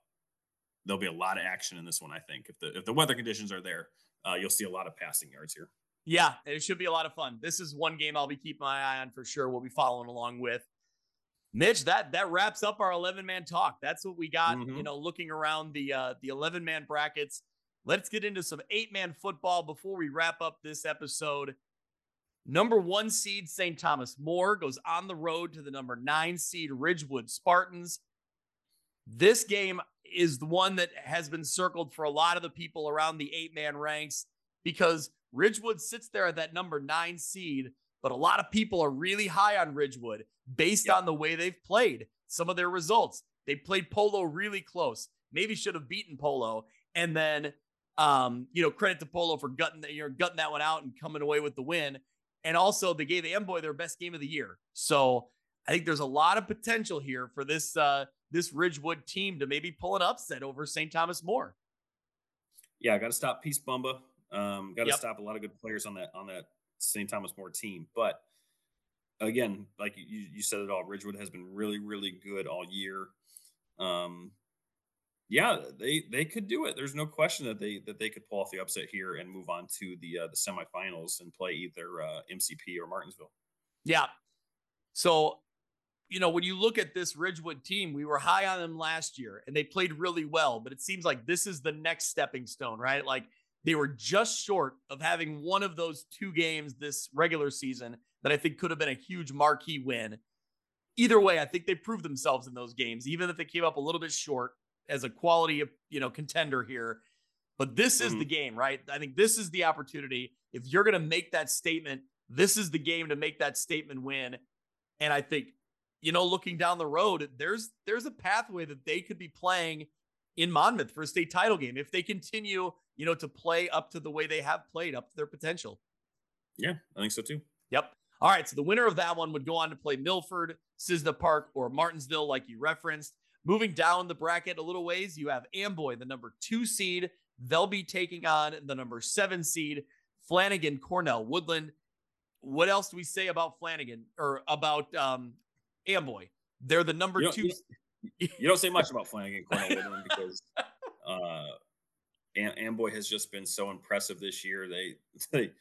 There'll be a lot of action in this one. I think if the if the weather conditions are there, uh, you'll see a lot of passing yards here. Yeah, it should be a lot of fun. This is one game I'll be keeping my eye on for sure. We'll be following along with. Mitch, that that wraps up our 11 man talk. That's what we got, you Mhm. know, looking around the uh the 11 man brackets. Let's get into some eight man football before we wrap up this episode. Number one seed St. Thomas More goes on the road to the number nine seed Ridgewood Spartans. This game is the one that has been circled for a lot of the people around the eight man ranks because Ridgewood sits there at that number nine seed, but a lot of people are really high on Ridgewood based Yep. on the way they've played some of their results. They played Polo really close, maybe should have beaten Polo, and then um, you know, credit to Polo for gutting that you're gutting that one out and coming away with the win. And also they gave Amboy their best game of the year. So I think there's a lot of potential here for this uh this Ridgewood team to maybe pull an upset over St. Thomas More. Yeah, got to stop Peace Bumba. Um, got to Yep. stop a lot of good players on that on that St. Thomas More team. But again, like you, you said it all, Ridgewood has been really, really good all year. Um, yeah, they they could do it. There's no question that they that they could pull off the upset here and move on to the uh, the semifinals and play either uh, MCP or Martinsville. Yeah. So, you know, when you look at this Ridgewood team, we were high on them last year and they played really well, but it seems like this is the next stepping stone, right? Like they were just short of having one of those two games this regular season that I think could have been a huge marquee win. Either way, I think they proved themselves in those games, even if they came up a little bit short as a quality, you know, contender here. But this is Mhm. the game, right? I think this is the opportunity. If you're going to make that statement, this is the game to make that statement win. And I think, you know, looking down the road, there's there's a pathway that they could be playing in Monmouth for a state title game if they continue, you know, to play up to the way they have played, up to their potential. Yeah, I think so too. Yep. All right. So the winner of that one would go on to play Milford, Cissna Park, or Martinsville, like you referenced. Moving down the bracket a little ways, you have Amboy, the number two seed. They'll be taking on the number seven seed, Flanagan, Cornell, Woodland. What else do we say about Flanagan or about um, Amboy? They're the number You two. you You don't say much about Flanagan Cornell Woodland because uh, Am- Amboy has just been so impressive this year. They, they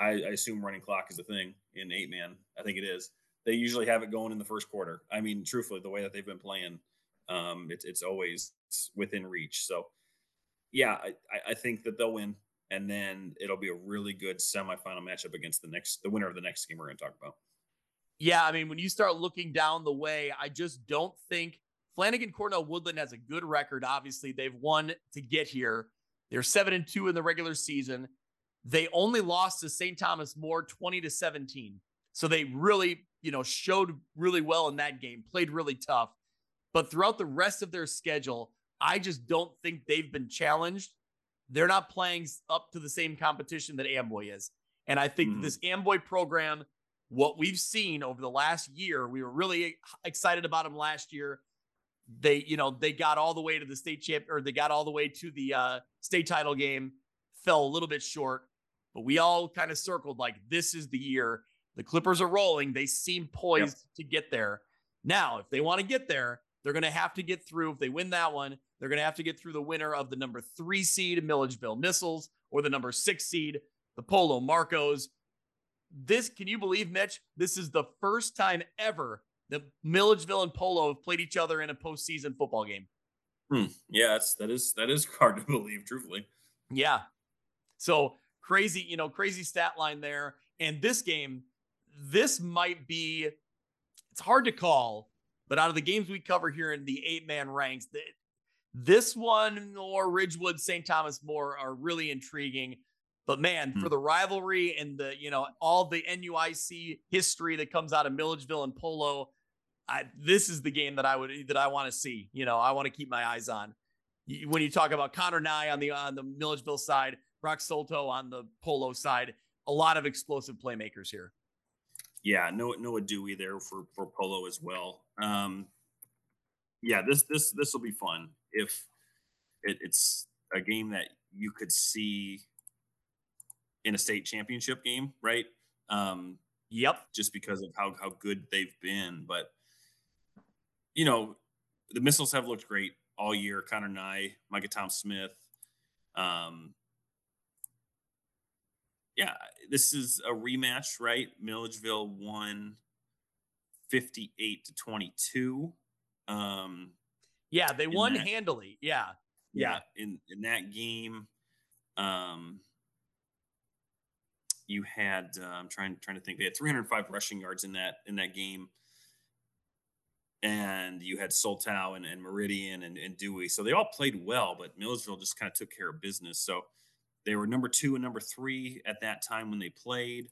I, I assume running clock is a thing in eight man. I think it is. They usually have it going in the first quarter. I mean, truthfully, the way that they've been playing, um, it's it's always within reach. So, yeah, I, I- I think that they'll win, and then it'll be a really good semifinal matchup against the next the winner of the next game we're going to talk about. Yeah, I mean, when you start looking down the way, I just don't think Flanagan Cornell Woodland has a good record. Obviously, they've won to get here. They're seven and two in the regular season. They only lost to St. Thomas More 20 to 17. So they really, you know, showed really well in that game, played really tough. But throughout the rest of their schedule, I just don't think they've been challenged they're not playing up to the same competition that Amboy is. And I think mm-hmm. this Amboy program, what we've seen over the last year, we were really excited about them last year. They, you know, they got all the way to the state champ or they got all the way to the uh, state title game, fell a little bit short, but we all kind of circled like this is the year. The Clippers are rolling. They seem poised yep. to get there. Now, if they want to get there, they're going to have to get through. If they win that one, they're going to have to get through the winner of the number three seed, Milledgeville Missiles, or the number six seed, the Polo Marcos. This, can you believe, Mitch? This is the first time ever that Milledgeville and Polo have played each other in a postseason football game. Hmm. Yeah, that's, that is that is hard to believe, truthfully. Yeah. So crazy, you know, crazy stat line there. And this game, this might be. It's hard to call, but out of the games we cover here in the eight man ranks, that this one or Ridgewood, St. Thomas More are really intriguing. But man, mm-hmm. for the rivalry and the, you know, all the NUIC history that comes out of Milledgeville and Polo, I, this is the game that I would that I want to see. You know, I want to keep my eyes on. When you talk about Connor Nye on the on the Milledgeville side, Brock Solto on the Polo side, a lot of explosive playmakers here. Yeah, Noah Noah Dewey there for for Polo as well. Um, yeah, this this this will be fun if it, it's a game that you could see in a state championship game, right? Um, yep. Just because of how how good they've been, but you know, the missiles have looked great all year. Connor Nye, Micah Tom Smith. Um, yeah, this is a rematch, right? Milledgeville won 58 to 22. Um, yeah, they won that, handily. Yeah. yeah. In in that game, um you had uh, I'm trying trying to think they had 305 rushing yards in that in that game. And you had Soltow and, and Meridian and, and Dewey. So they all played well, but Milledgeville just kind of took care of business. So they were number two and number three at that time when they played.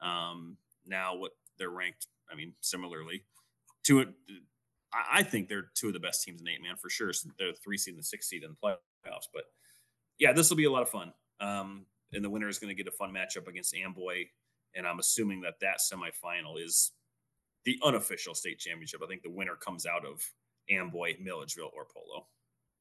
Um, now what they're ranked, I mean, similarly. To it, I think they're two of the best teams in eight man for sure. So they're the three seed and the six seed in the playoffs. But yeah, this will be a lot of fun. Um, and the winner is going to get a fun matchup against Amboy. And I'm assuming that that semifinal is the unofficial state championship. I think the winner comes out of Amboy, Milledgeville, or Polo.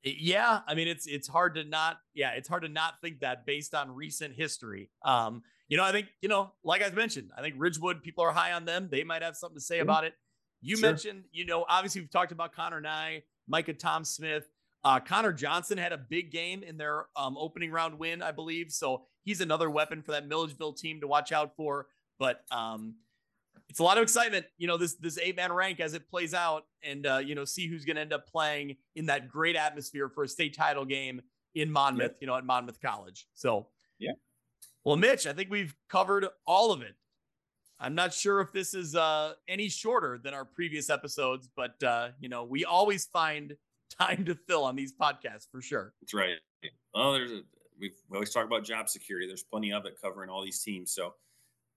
Yeah, I mean it's it's hard to not yeah it's hard to not think that based on recent history. Um, you know I think you know like I mentioned I think Ridgewood people are high on them. They might have something to say mm-hmm. about it. You sure. mentioned, you know, obviously we've talked about Connor Nye, Micah Tom Smith. Uh, Connor Johnson had a big game in their um, opening round win, I believe. So he's another weapon for that Milledgeville team to watch out for. But um, it's a lot of excitement, you know, this this eight man rank as it plays out, and uh, you know, see who's going to end up playing in that great atmosphere for a state title game in Monmouth, you know, at Monmouth College. So yeah. Well, Mitch, I think we've covered all of it. I'm not sure if this is uh, any shorter than our previous episodes, but uh, you know, we always find time to fill on these podcasts for sure. That's right. Well, there's a, we always talk about job security. There's plenty of it covering all these teams. So,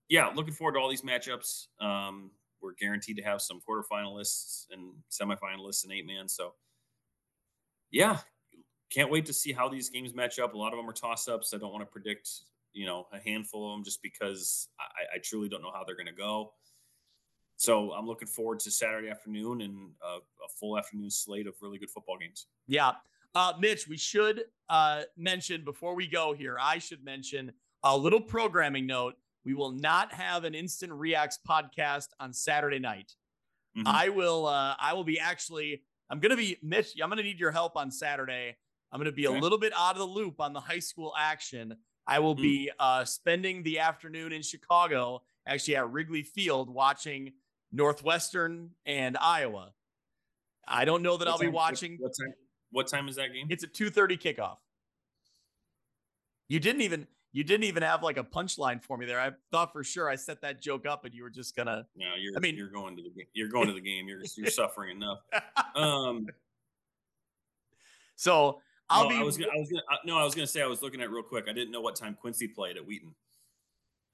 yeah, looking forward to all these matchups. Um, we're guaranteed to have some quarterfinalists and semifinalists and eight man. So, yeah, can't wait to see how these games match up. A lot of them are toss ups. I don't want to predict you know, a handful of them just because I, I truly don't know how they're going to go. So I'm looking forward to Saturday afternoon and a, a, full afternoon slate of really good football games. Yeah. Uh, Mitch, we should uh, mention before we go here, I should mention a little programming note. We will not have an instant reacts podcast on Saturday night. Mm-hmm. I will, uh, I will be actually, I'm going to be, Mitch, I'm going to need your help on Saturday. I'm going to be okay. a little bit out of the loop on the high school action. I will mm. be uh, spending the afternoon in Chicago, actually at Wrigley Field, watching Northwestern and Iowa. I don't know that what I'll time, be watching. What, time? What time is that game? It's a two thirty kickoff. You didn't even you didn't even have like a punchline for me there. I thought for sure I set that joke up, and you were just gonna. No, you're. I mean, you're going to the you're going to the game. You're you're suffering enough. Um. So I'll no, be. I was. Gonna, I was gonna, uh, no, I was to say I was looking at real quick. I didn't know what time Quincy played at Wheaton.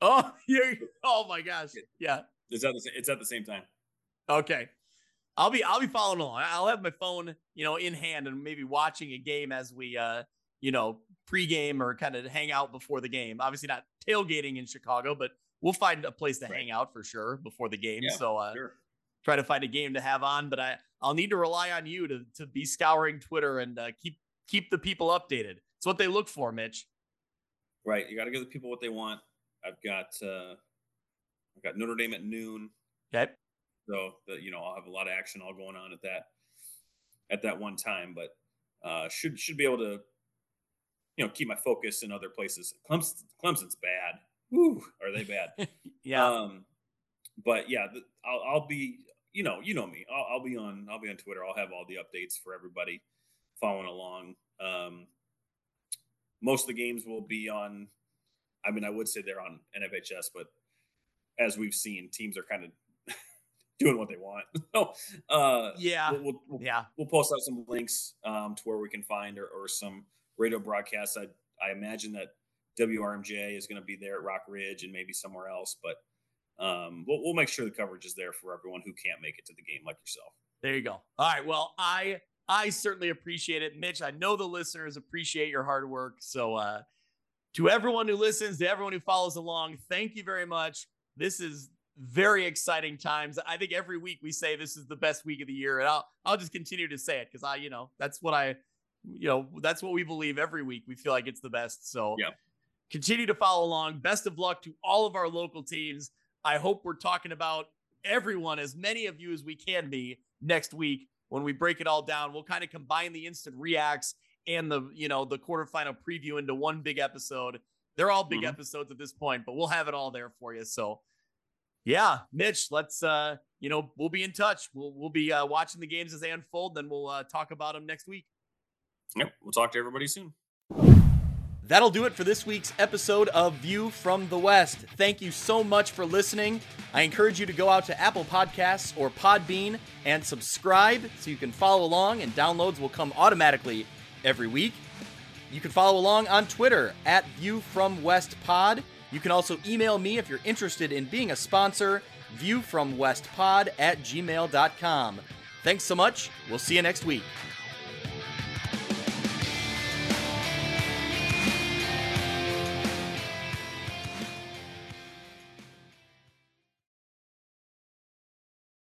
Oh, yeah. Oh my gosh. Yeah. It's at the. same, It's at the same time. Okay. I'll be. I'll be following along. I'll have my phone, you know, in hand and maybe watching a game as we, uh, you know, pregame or kind of hang out before the game. Obviously, not tailgating in Chicago, but we'll find a place to Right. hang out for sure before the game. Yeah, so uh, Sure. try to find a game to have on. But I I'll need to rely on you to to be scouring Twitter and uh, keep keep the people updated. It's what they look for, Mitch. Right. You got to give the people what they want. I've got uh, I've got Notre Dame at noon, Okay. so that you know I'll have a lot of action all going on at that at that one time. But uh, should should be able to you know keep my focus in other places. Clemson, Clemson's bad. Woo, are they bad? Yeah. Um, but yeah, I'll, I'll be, you know, you know me. I'll, I'll be on, I'll be on Twitter. I'll have all the updates for everybody following along. Um, most of the games will be on. I mean, I would say they're on NFHS, but as we've seen, teams are kind of doing what they want. so, uh, yeah. we'll, we'll, we'll, Yeah. we'll post out some links um, to where we can find or, or some radio broadcasts. I, I imagine that WRMJ is going to be there at Rockridge and maybe somewhere else, but um, we'll, we'll make sure the coverage is there for everyone who can't make it to the game, like yourself. There you go. All right. Well, I I certainly appreciate it, Mitch. I know the listeners appreciate your hard work. So uh to everyone who listens, to everyone who follows along, thank you very much. This is very exciting times. I think every week we say this is the best week of the year, and I'll I'll just continue to say it because I, you know, that's what I, you know, that's what we believe every week. We feel like it's the best. So Yeah. continue to follow along. Best of luck to all of our local teams. I hope we're talking about everyone, as many of you as we can be next week when we break it all down. We'll kind of combine the instant reacts and the, you know, the quarterfinal preview into one big episode. They're all big Mhm. episodes at this point, but we'll have it all there for you. So yeah, Mitch, let's uh, you know, we'll be in touch. We'll we'll be uh, watching the games as they unfold, then we'll uh, talk about them next week. Yep. We'll talk to everybody soon. That'll do it for this week's episode of View from the West. Thank you so much for listening. I encourage you to go out to Apple Podcasts or Podbean and subscribe so you can follow along, and downloads will come automatically every week. You can follow along on Twitter at View from West Pod. You can also email me if you're interested in being a sponsor, viewfromwestpod at gmail.com. Thanks so much. We'll see you next week.